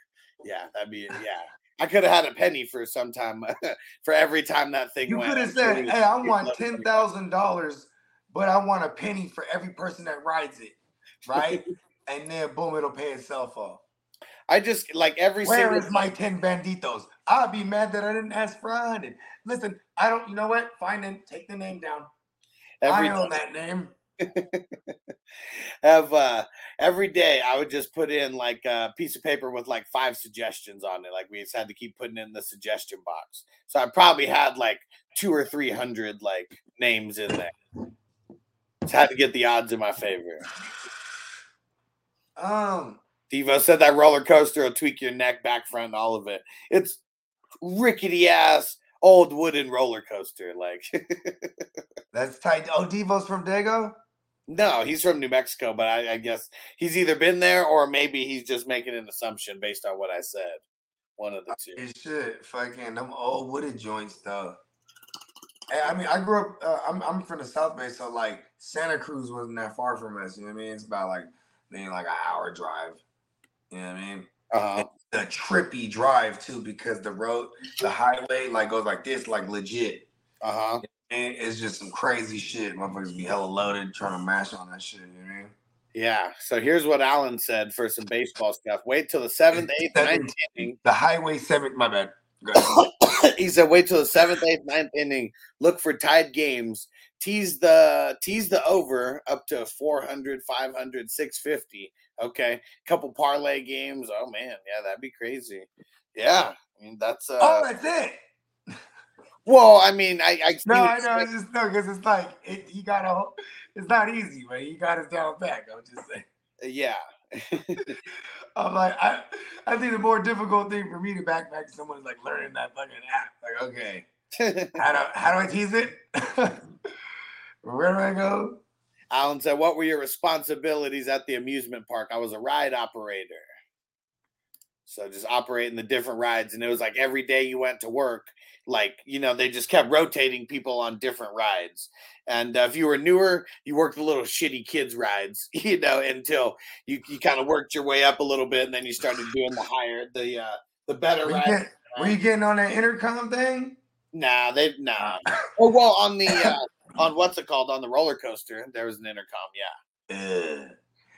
Yeah, that'd be yeah. I could have had a penny for some time for every time that thing You went. could have said, "Hey, I want ten thousand dollars, but I want a penny for every person that rides it, right?" and then boom, it'll pay itself off. I just like every Where single is my ten banditos? I'll be mad that I didn't ask for a hundred. Listen, I don't. You know what? Find then take the name down. every I own that name. have uh every day I would just put in like a piece of paper with like five suggestions on it. Like we just had to keep putting in the suggestion box. So I probably had like two or three hundred like names in there. Just had to get the odds in my favor. Um, Devo said that roller coaster will tweak your neck, back, front, all of it. It's rickety ass old wooden roller coaster. Like that's tight. Oh, Devo's from Dago. No, he's from New Mexico, but I, I guess he's either been there or maybe he's just making an assumption based on what I said. One of the two. It should fucking them old wooded joints though. Hey, I mean, I grew up. Uh, I'm I'm from the South Bay, so like Santa Cruz wasn't that far from us. You know what I mean? It's about like maybe like an hour drive. You know what I mean? Uh-huh. The trippy drive too, because the road, the highway, like goes like this, like legit. Uh-huh. And it's just some crazy shit. Motherfuckers be hella loaded trying to mash on that shit. You know what I mean? Yeah. So here's what Alan said for some baseball stuff. Wait till the seventh, eighth, ninth inning. The highway seventh. My bad. Go ahead. he said, wait till the seventh, eighth, ninth inning. Look for tied games. Tease the tease the over up to 400, 500, 650. Okay. Couple parlay games. Oh man, yeah, that'd be crazy. Yeah. I mean that's uh oh, that's it. Well, I mean, I, I No, I know. It's just no, because it's like it, you gotta. It's not easy, man. You got it down back. I'm just saying. Uh, yeah. I'm like, I, I think the more difficult thing for me to backpack someone is like learning that fucking app. Like, okay, how do how do I tease it? Where do I go? Alan said, What were your responsibilities at the amusement park? I was a ride operator. So just operating the different rides. And it was like every day you went to work, like, you know, they just kept rotating people on different rides. And uh, if you were newer, you worked the little shitty kids rides, you know, until you, you kind of worked your way up a little bit and then you started doing the higher, the, uh, the better Were you, rides. get, were you getting on that intercom thing? Nah, they, nah. oh, well, on the, uh, on what's it called? On the roller coaster, there was an intercom. Yeah. Ugh.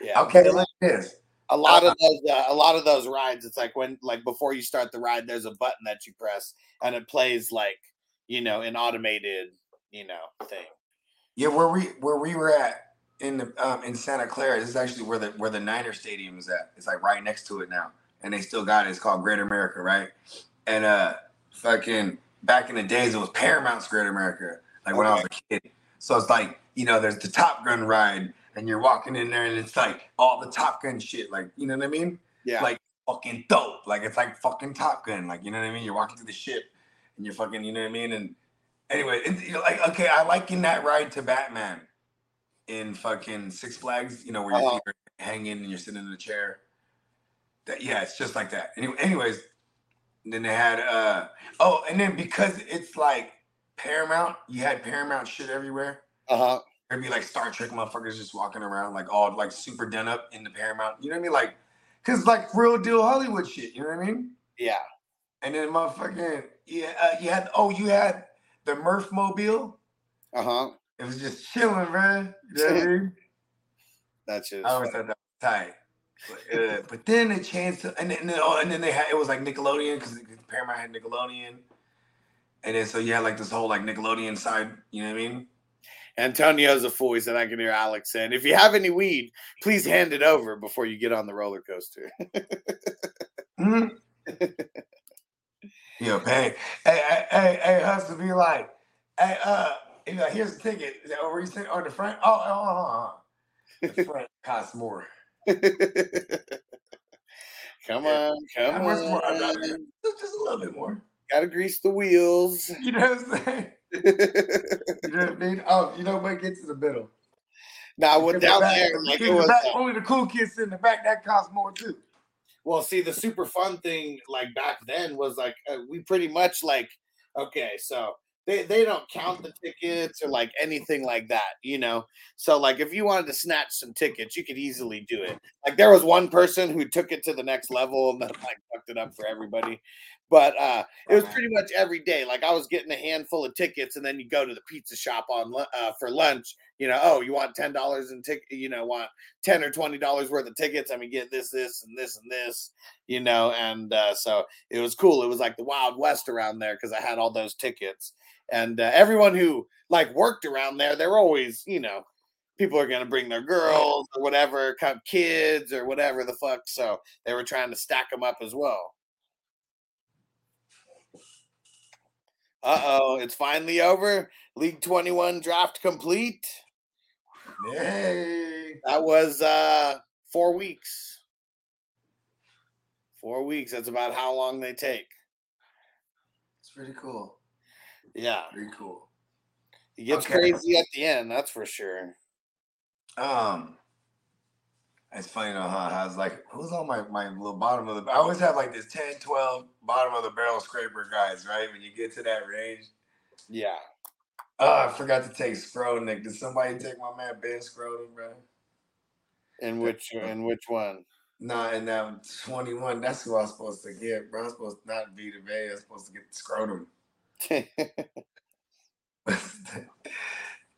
Yeah. Okay, at this. A lot of those uh, a lot of those rides it's like when like before you start the ride there's a button that you press and it plays like you know an automated you know thing Yeah, where we where we were at in the um, in Santa Clara, this is actually where the where the Niner Stadium is at. It's like right next to it now, and they still got it. It's called Great America, right? And uh, fucking back in the days, it was Paramount's Great America, like when I was a kid. So it's like you know, there's the Top Gun ride, and you're walking in there, and it's like all the Top Gun shit, like you know what I mean? yeah Like fucking dope. Like it's like fucking Top Gun. Like you know what I mean? You're walking through the ship, and you're fucking, you know what I mean? And anyway, it, like okay, I liken that ride to Batman in fucking Six Flags. You know where you're, Uh-huh. you're hanging and you're sitting in a chair. That yeah, it's just like that. Anyway, anyways, then they had uh oh, and then because it's like Paramount, you had Paramount shit everywhere. uh-huh There'd be like Star Trek motherfuckers just walking around like all like super done up in the Paramount. You know what I mean? Like, cause like real deal Hollywood shit. You know what I mean? yeah And then motherfucking yeah, uh, you had oh you had the Murph Mobile. uh-huh It was just chilling, man. You know what I mean? that's just I always thought that was tight. But, uh, but then they changed to, and then oh, and then they had it was like Nickelodeon because Paramount had Nickelodeon, and then so you had like this whole like Nickelodeon side. You know what I mean? Antonio's a fool he said i can hear alex saying if you have any weed please hand it over before you get on the roller coaster Mhm. Yo. Hey, hey, hey, hey, hustle be like, hey, uh, he's like, here's the ticket. Is that you sit on the front? Oh, oh, oh, oh. The front costs more. come on come more? On Just just a little bit more. gotta grease the wheels You know what I'm saying? You know what I mean? Oh, you know what gets to the middle. now In what the down back- there like it the was back, uh, only the cool kids in the back. That costs more too. Well, see, the super fun thing, like back then, was like uh, we pretty much like okay, so they they don't count the tickets or like anything like that, you know. So like if you wanted to snatch some tickets, you could easily do it. Like there was one person who took it to the next level and then like fucked it up for everybody. But uh it was pretty much every day. Like I was getting a handful of tickets, and then you go to the pizza shop on uh, for lunch. You know, oh, you want ten dollars in ticket? You know, want ten or twenty dollars worth of tickets. I mean, get this, this, and this, and this. You know, and uh, so it was cool. It was like the Wild West around there because I had all those tickets, and uh, everyone who like worked around there, they're always, you know, people are gonna bring their girls or whatever, kids or whatever the fuck. So they were trying to stack them up as well. Uh oh, it's finally over. League 21 draft complete. Hey. That was uh four weeks. Four weeks. That's about how long they take. It's pretty cool. Yeah. Pretty cool. It gets Okay. crazy at the end, that's for sure. Um, it's funny though, huh? I was like, who's on my, my little bottom of the I always have like this 10, 12 bottom of the barrel scraper guys, right? When you get to that range. Yeah. Oh, I forgot to take Skowronek. Did somebody take my man Ben Skowronek, bro? In which in which one? Nah, and that 21, that's who I was supposed to get, bro. I'm supposed to not be the Bay, I was supposed to get Scrotum.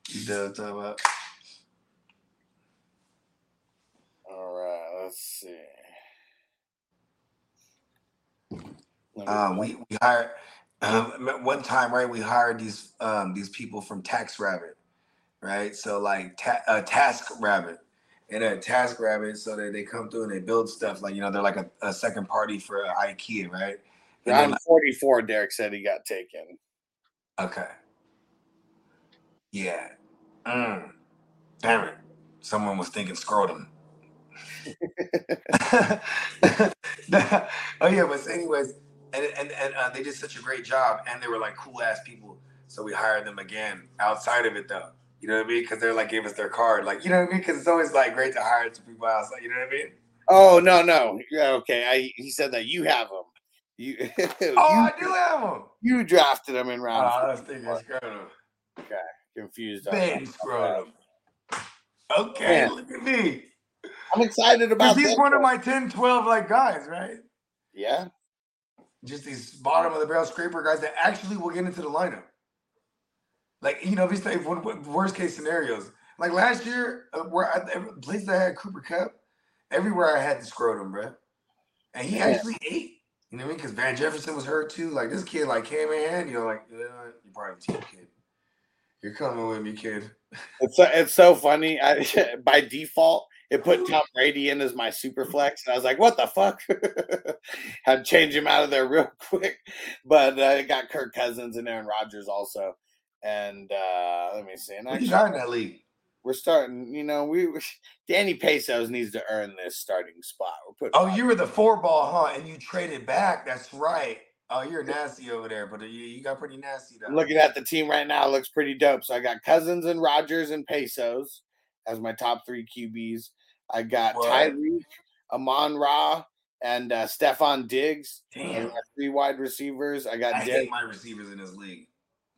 you know what I'm talking about? All right, let's see. Let me Um, we we hired um, one time, right? We hired these um these people from Tax Rabbit, right? So like ta- uh, Task Rabbit and a Task Rabbit, so that they come through and they build stuff like you know they're like a, a second party for uh, IKEA, right? And then, Round 44, Derek said he got taken. okay, yeah, mm. damn it, someone was thinking scrotum. Oh yeah, but anyways, and and, and uh, they did such a great job, and they were like cool ass people. So we hired them again outside of it though. You know what I mean? Because they're like gave us their card, like you know what I mean? Because it's always like great to hire some people outside. You know what I mean? Oh no, no. Yeah, okay. I he said that you have them. You, Oh, you, I do have them. you drafted them in Oh, round. I four. was thinking scrotum. Confused. on Ben that. scrotum. Okay, Man. look at me. I'm excited about he's one of my 10, 12 like guys, right? Yeah. just these bottom of the barrel scraper guys that actually will get into the lineup. Like you know, if you say one worst case scenarios, like last year, uh, where I, every place that I had Cooper Kupp, everywhere I had the scrotum, bro, and he Yeah. actually ate. You know what I mean? Because Van Jefferson was hurt too. Like this kid, like came in, you know, like you probably a team kid. You're coming with me, kid. It's so, it's so funny. I, by default, it put Tom Brady in as my super flex, and I was like, "What the fuck?" Had to change him out of there real quick, but uh, it got Kirk Cousins and Aaron Rodgers also. And uh, let me see. And What you actually, in that league? we're starting. You know, we Danny Pesos needs to earn this starting spot. We're putting. Oh, you were the four ball, huh? And you traded back. That's right. Oh, you're nasty over there, but you, you got pretty nasty though. Looking at the team right now. It looks pretty dope. So I got Cousins and Rodgers and Pesos as my top three QBs. I got What? Tyreek, Amon Ra, and uh, Stefon Diggs. Damn. three wide receivers. I got I Derek, hate my receivers in this league.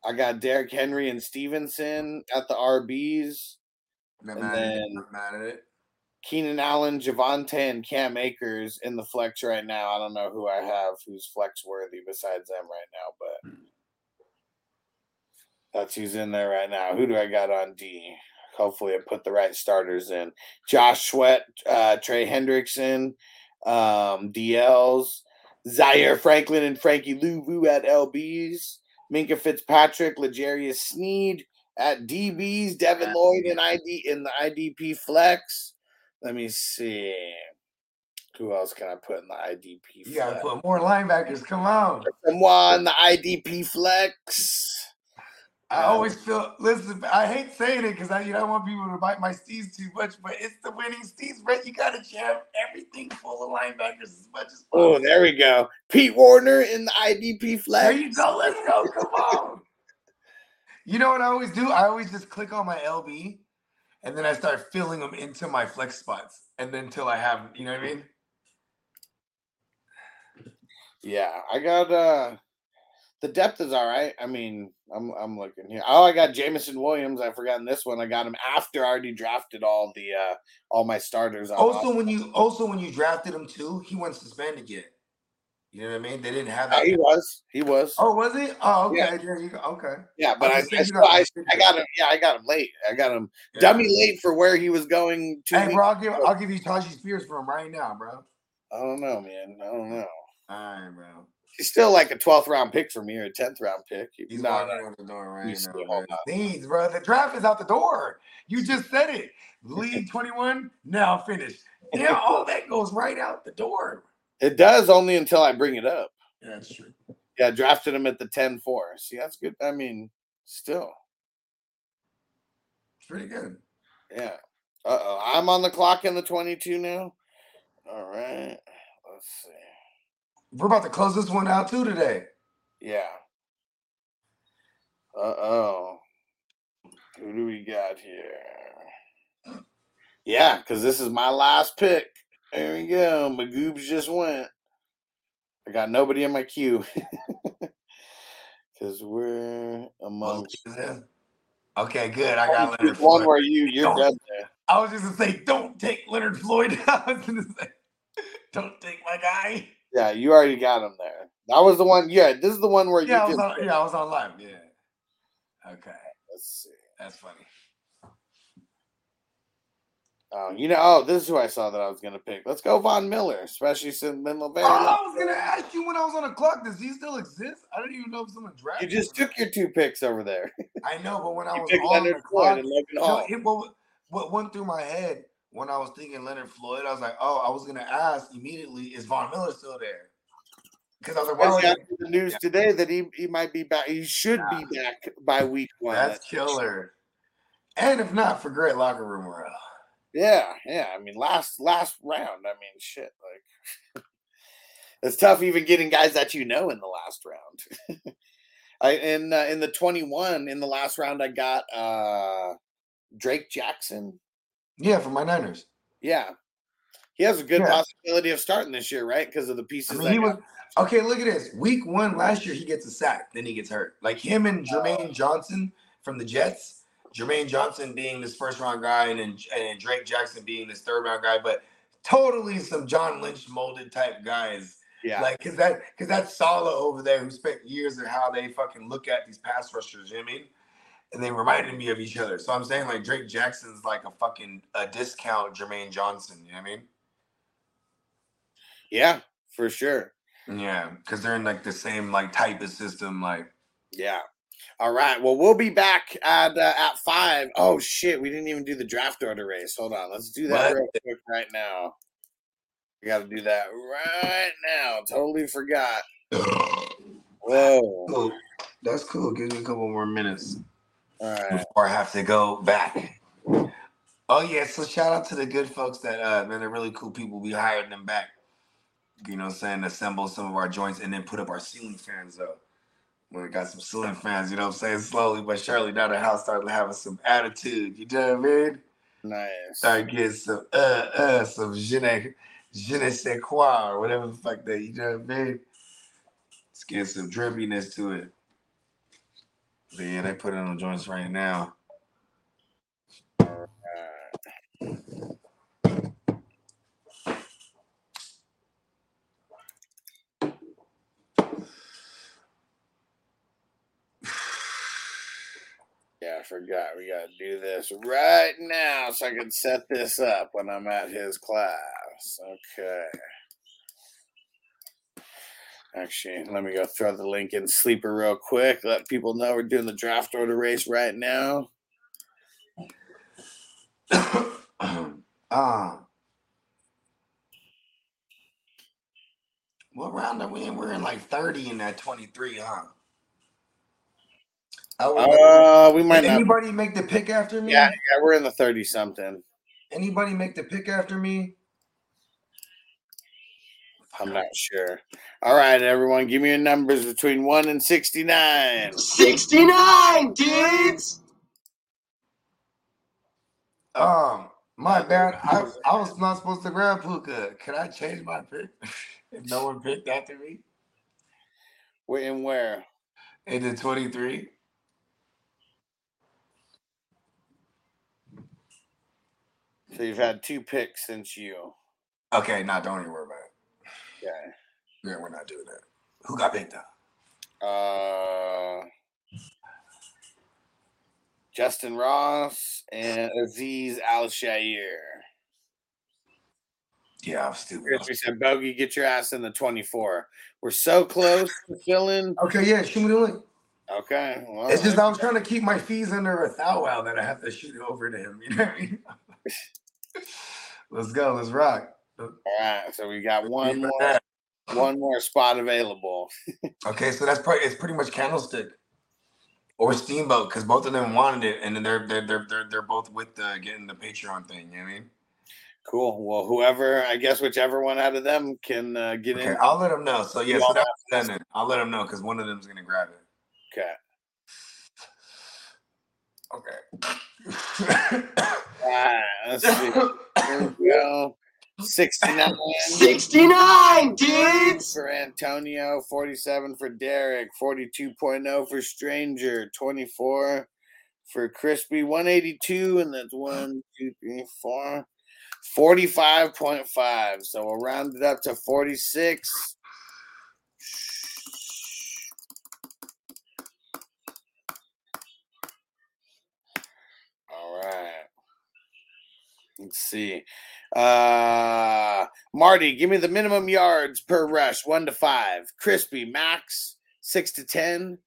I got Derrick Henry and Stevenson at the RBs. Not And mad, at it. then- Not mad at it. Keenan Allen, Javonte, and Cam Akers in the flex right now. I don't know who I have who's flex worthy besides them right now, but that's who's in there right now. Who do I got on D? Hopefully, I put the right starters in. Josh Sweat, uh, Trey Hendrickson, um, DLs, Zaire Franklin, and Frankie Luvu at LBs. Minkah Fitzpatrick, L'Jarius Sneed at DBs. Devin Lloyd in ID in the IDP flex. Let me see. Who else can I put in the IDP You gotta flex? put more linebackers. Come on. Someone in the IDP flex. I Um, always feel. Listen, I hate saying it because I you know, I don't want people to bite my steez too much, but it's the winning steez, Brett. You gotta jam everything full of linebackers as much as possible. Oh, there we go. Pete Warner in the IDP flex. There you go. Let's go. Come on. You know what I always do? I always just click on my LB, and then I start filling them into my flex spots, and then till I have, you know what I mean? Yeah, I got uh the depth is all right. I mean, I'm I'm looking here. Oh, I got Jameson Williams. I've forgotten this one. I got him after I already drafted all the uh all my starters. Also, when you also when you drafted him too, he wasn't suspended yet. You know what I mean? They didn't have Uh, that. he was. He was. Oh, was he? Oh, okay. Yeah. There you go. Okay. yeah, but I I, I, thinking still- of- I, I got him. Yeah, I got him late. I got him Yeah. dummy late for where he was going to. Hey, bro, I'll give I'll give you Tyjae Spears for him right now, bro. I don't know, man. I don't know. All right, bro. He's still like a 12th round pick for me or a 10th round pick. He's no, walking no. out the door right now. Needs, bro. The draft is out the door. You just said it. League 21, now finished. Yeah, all that goes right out the door. It does only until I bring it up. Yeah, that's true. Yeah, drafted him at the 10 4. See, that's good. I mean, still. It's pretty good. Yeah. Uh oh. I'm on the clock in the 22 now. All right. Let's see. We're about to close this one out too today. Yeah. Uh oh. Who do we got here? Yeah, because this is my last pick. There we go. Magoobs just went. I got nobody in my queue. Because we're amongst. Okay, good. I got Leonard one Floyd. where you you're dead there. I was just gonna say, don't take Leonard Floyd. I was gonna say, don't take my guy. Yeah, you already got him there. That was the one. Yeah, this is the one where Yeah, I you was on. Yeah, I was on live. Yeah. Okay, Let's see. that's funny. Oh, you know, oh, this is who I saw that I was gonna pick. Let's go, Von Miller, especially since Miller. Oh, I was gonna ask you when I was on the clock. Does he still exist? I didn't even know if someone drafted. You just took your two picks over there. I know, but when I was on Leonard the Floyd clock, and Logan Hall. it, what, what went through my head when I was thinking Leonard Floyd, I was like, oh, I was gonna ask immediately, is Von Miller still there? Because I was like, why Especially would after the news today that he, he might be back. He should be back by week one. That's killer. And if not, for great locker room morale. Yeah, yeah. I mean, last last round. I mean, shit. Like, it's tough even getting guys that you know in the last round. I in uh, in the twenty one in the last round, I got uh Drake Jackson. Yeah, for my Niners. Yeah, he has a good Yeah. possibility of starting this year, right? Because of the I pieces. mean, that he was okay. Look at this. Week one last year, he gets a sack, then he gets hurt. Like him and Jermaine Johnson from the Jets. Jermaine Johnson being this first round guy, and then and Drake Jackson being this third round guy, but totally some John Lynch molded type guys. yeah, Like, cause that, cause that's Saleh over there who spent years of how they fucking look at these pass rushers. You know what I mean? And they reminded me of each other. So I'm saying like Drake Jackson's like a fucking a discount Jermaine Johnson. You know what I mean? yeah, for sure. Yeah, because they're in like the same like type of system. Like, Yeah. All right. Well, we'll be back at uh, at five. Oh shit, we didn't even do the draft order race. Hold on, let's do that What? real quick right now. We got to do that right now. Totally forgot. Whoa. cool. That's cool. Give me a couple more minutes All right. before I have to go back. Oh yeah, so shout out to the good folks that uh man, they're really cool people. We hired them back. You know saying? Assemble some of our joints and then put up our ceiling fans though. We got some ceiling fans, you know what I'm saying? Slowly but surely now the house started having some attitude. You know what I mean? Nice. Start getting some uh uh some je ne, je ne sais quoi or whatever the fuck that you know what I mean? Let's get some drippiness to it. Yeah, they put it on joints right now. Yeah, I forgot. We got to do this right now so I can set this up when I'm at his class. Okay. Actually, let me go throw the link in Sleeper real quick. Let people know we're doing the draft order race right now. Ah. what round are we in? We're in like 30 in that 23, huh? Oh, Uh, we might Did not. anybody make the pick after me? Yeah, yeah, we're in the 30 something. Anybody make the pick after me? I'm not sure. All right, everyone, give me your numbers between 1 and 69. 69, dudes! Um, my bad. I, I was not supposed to grab Puka. Can I change my pick if no one picked after me? We're in where? Into 23. So you've had two picks since you. Okay, nah, don't even worry about it. Okay. Yeah, we're not doing that. Who got picked up? Uh, Justyn Ross and Azeez Al-Shaair. Yeah, I'm stupid. Chris, we said, Bogey, get your ass in the 24. We're so close to filling. Okay, yeah, shoot me the link. Okay. Well, It's just I was trying to keep my fees under a thou wow that I have to shoot over to him. You know what I mean? let's go. Let's rock. all right. So we got one more, one more spot available. Okay, so that's probably it's pretty much Candlestick or Steamboat because both of them wanted it, and then they're they're they're they're, they're both with the getting the Patreon thing. You know what I mean? Cool. Well, whoever, I guess, whichever one out of them can uh, get Okay, in. I'll let them know. So yeah, so that's. Then. I'll let them know because one of them's gonna grab it. Okay. Okay. All right. Let's see. Here we go. 69 69, dudes! for Antonio, 47 for Derek, 42.0 for Stranger, 24 for Crispy, 182, and that's one, two, three, four. 45.5. So we'll round it up to 46. All right. Let's see. Uh Marty, give me the minimum yards per rush, one to five. Crispy, max, six to ten.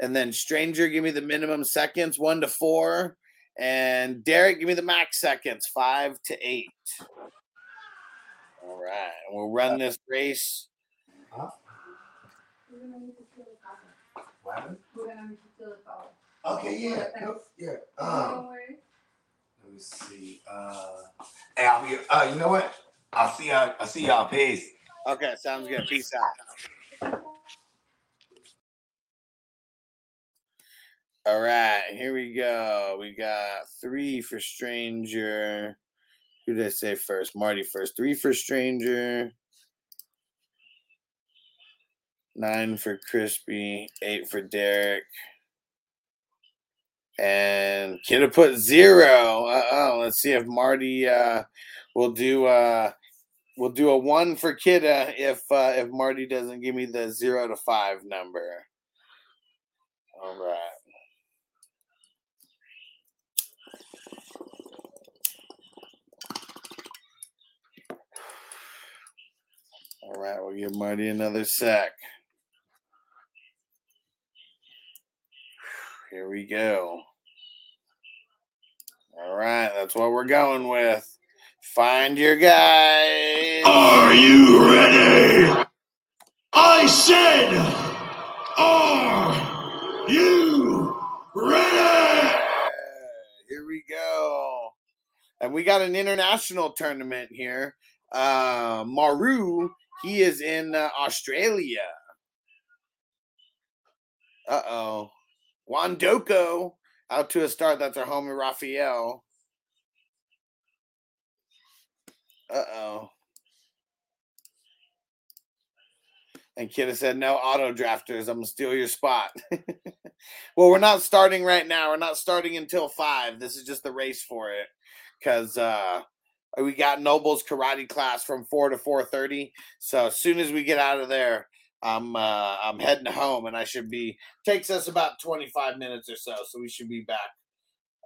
And then Stranger, give me the minimum seconds, one to four. And Derek, give me the max seconds, five to eight. All right. We'll run this race. Okay, yeah, no, yeah. Um, me see. Uh, hey, I'll be. Uh, you know what? I'll see y'all. I'll see y'all. Peace. Okay, sounds good. Peace out. All right, here we go. We got three for Stranger. Who did I say first? Marty first. Three for Stranger. Nine for Crispy. Eight for Derek. And Kidda put zero. Uh oh. Let's see if Marty uh will do uh we'll do a one for Kidda if uh if Marty doesn't give me the zero to five number. All right. All right, we'll give Marty another sec. Here we go. All right, that's what we're going with. Find your guy. Are you ready? I said, are you ready? Here we go. And we got an international tournament here. Uh, Maru, he is in uh, Australia. Uh oh. Wandoko out to a start. That's our homie Raphael. Uh oh. And Kidda said, no auto drafters. I'm going to steal your spot. well, we're not starting right now. We're not starting until five. This is just the race for it. Because uh, we got Noble's karate class from four to four thirty. So as soon as we get out of there, I'm uh, I'm heading home, and I should be takes us about twenty five minutes or so. So we should be back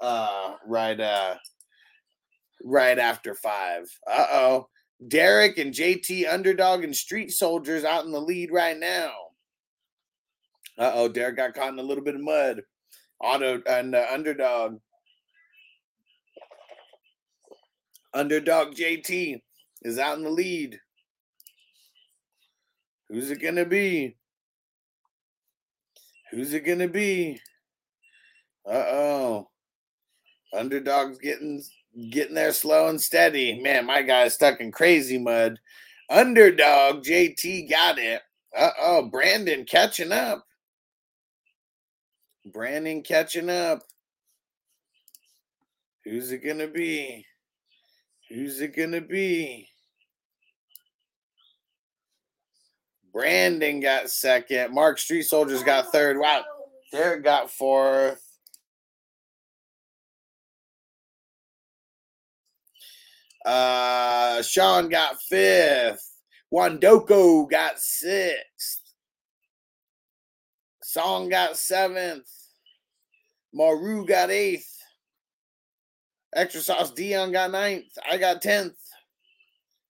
uh, right uh, right after five. Uh oh. Derek and JT Underdog and Street Soldiers out in the lead right now. Uh oh, Derek got caught in a little bit of mud. Auto and uh, Underdog. Underdog JT is out in the lead. Who's it gonna be? Who's it gonna be? Uh oh. Underdog's getting getting there slow and steady. Man, my guy's stuck in crazy mud. Underdog JT got it. Uh oh, Brandon catching up. Brandon catching up. Who's it gonna be? Who's it gonna be? Brandon got second. Mark Street Soldiers got third. Wow. Derek got fourth. Uh, Sean got fifth. Wandoko got sixth. Song got seventh. Maru got eighth. Extra Sauce Dion got ninth. I got tenth.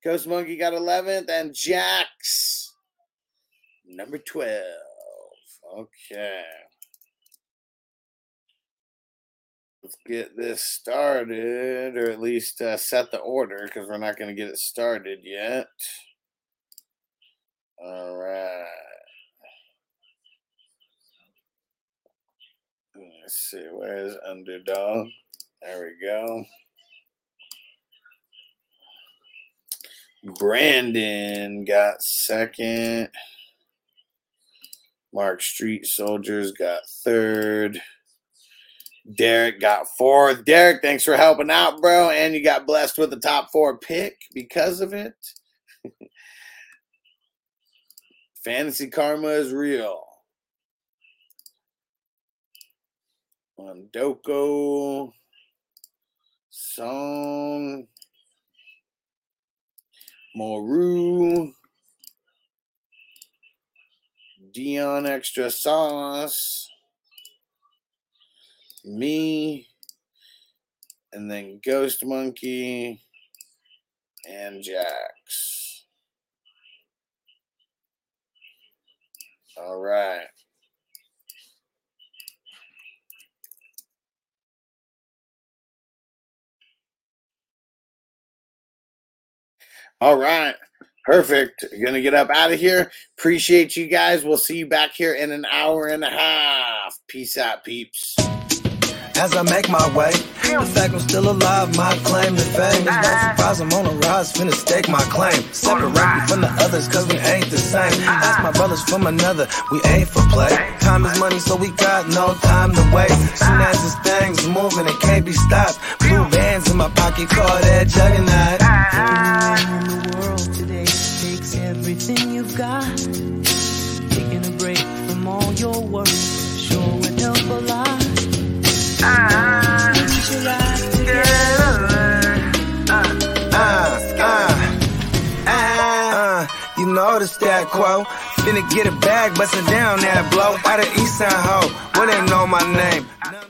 Ghost Monkey got eleventh, and Jax number twelve. Okay. Let's get this started, or at least uh, set the order, because we're not going to get it started yet. All right. Let's see, where's underdog? There we go. Brandon got second. Mark Street Soldiers got third. Derek got fourth. Derek, thanks for helping out, bro. And you got blessed with the top four pick because of it. Fantasy karma is real. Mondoko. Song. Moru. Dion extra sauce. Me. And then Ghost Monkey and Jax. All right. All right. Perfect. Gonna get up out of here. Appreciate you guys. We'll see you back here in an hour and a half. Peace out, peeps. as I make my way. The fact I'm still alive, my claim to fame is no surprise. I'm on a rise, finna stake my claim. Separate me from the others, cause we ain't the same. Ask my brothers from another, we ain't for play. Time is money, so we got no time to waste. Soon as this thing's moving, it can't be stopped. Blue bands in my pocket, call that juggernaut. Everything you've got. Taking a break from all your work sure would help a lot. Uh, you notice that quote. Finna get a bag, bustin' down that blow. Out of East Side Ho, where they know my name.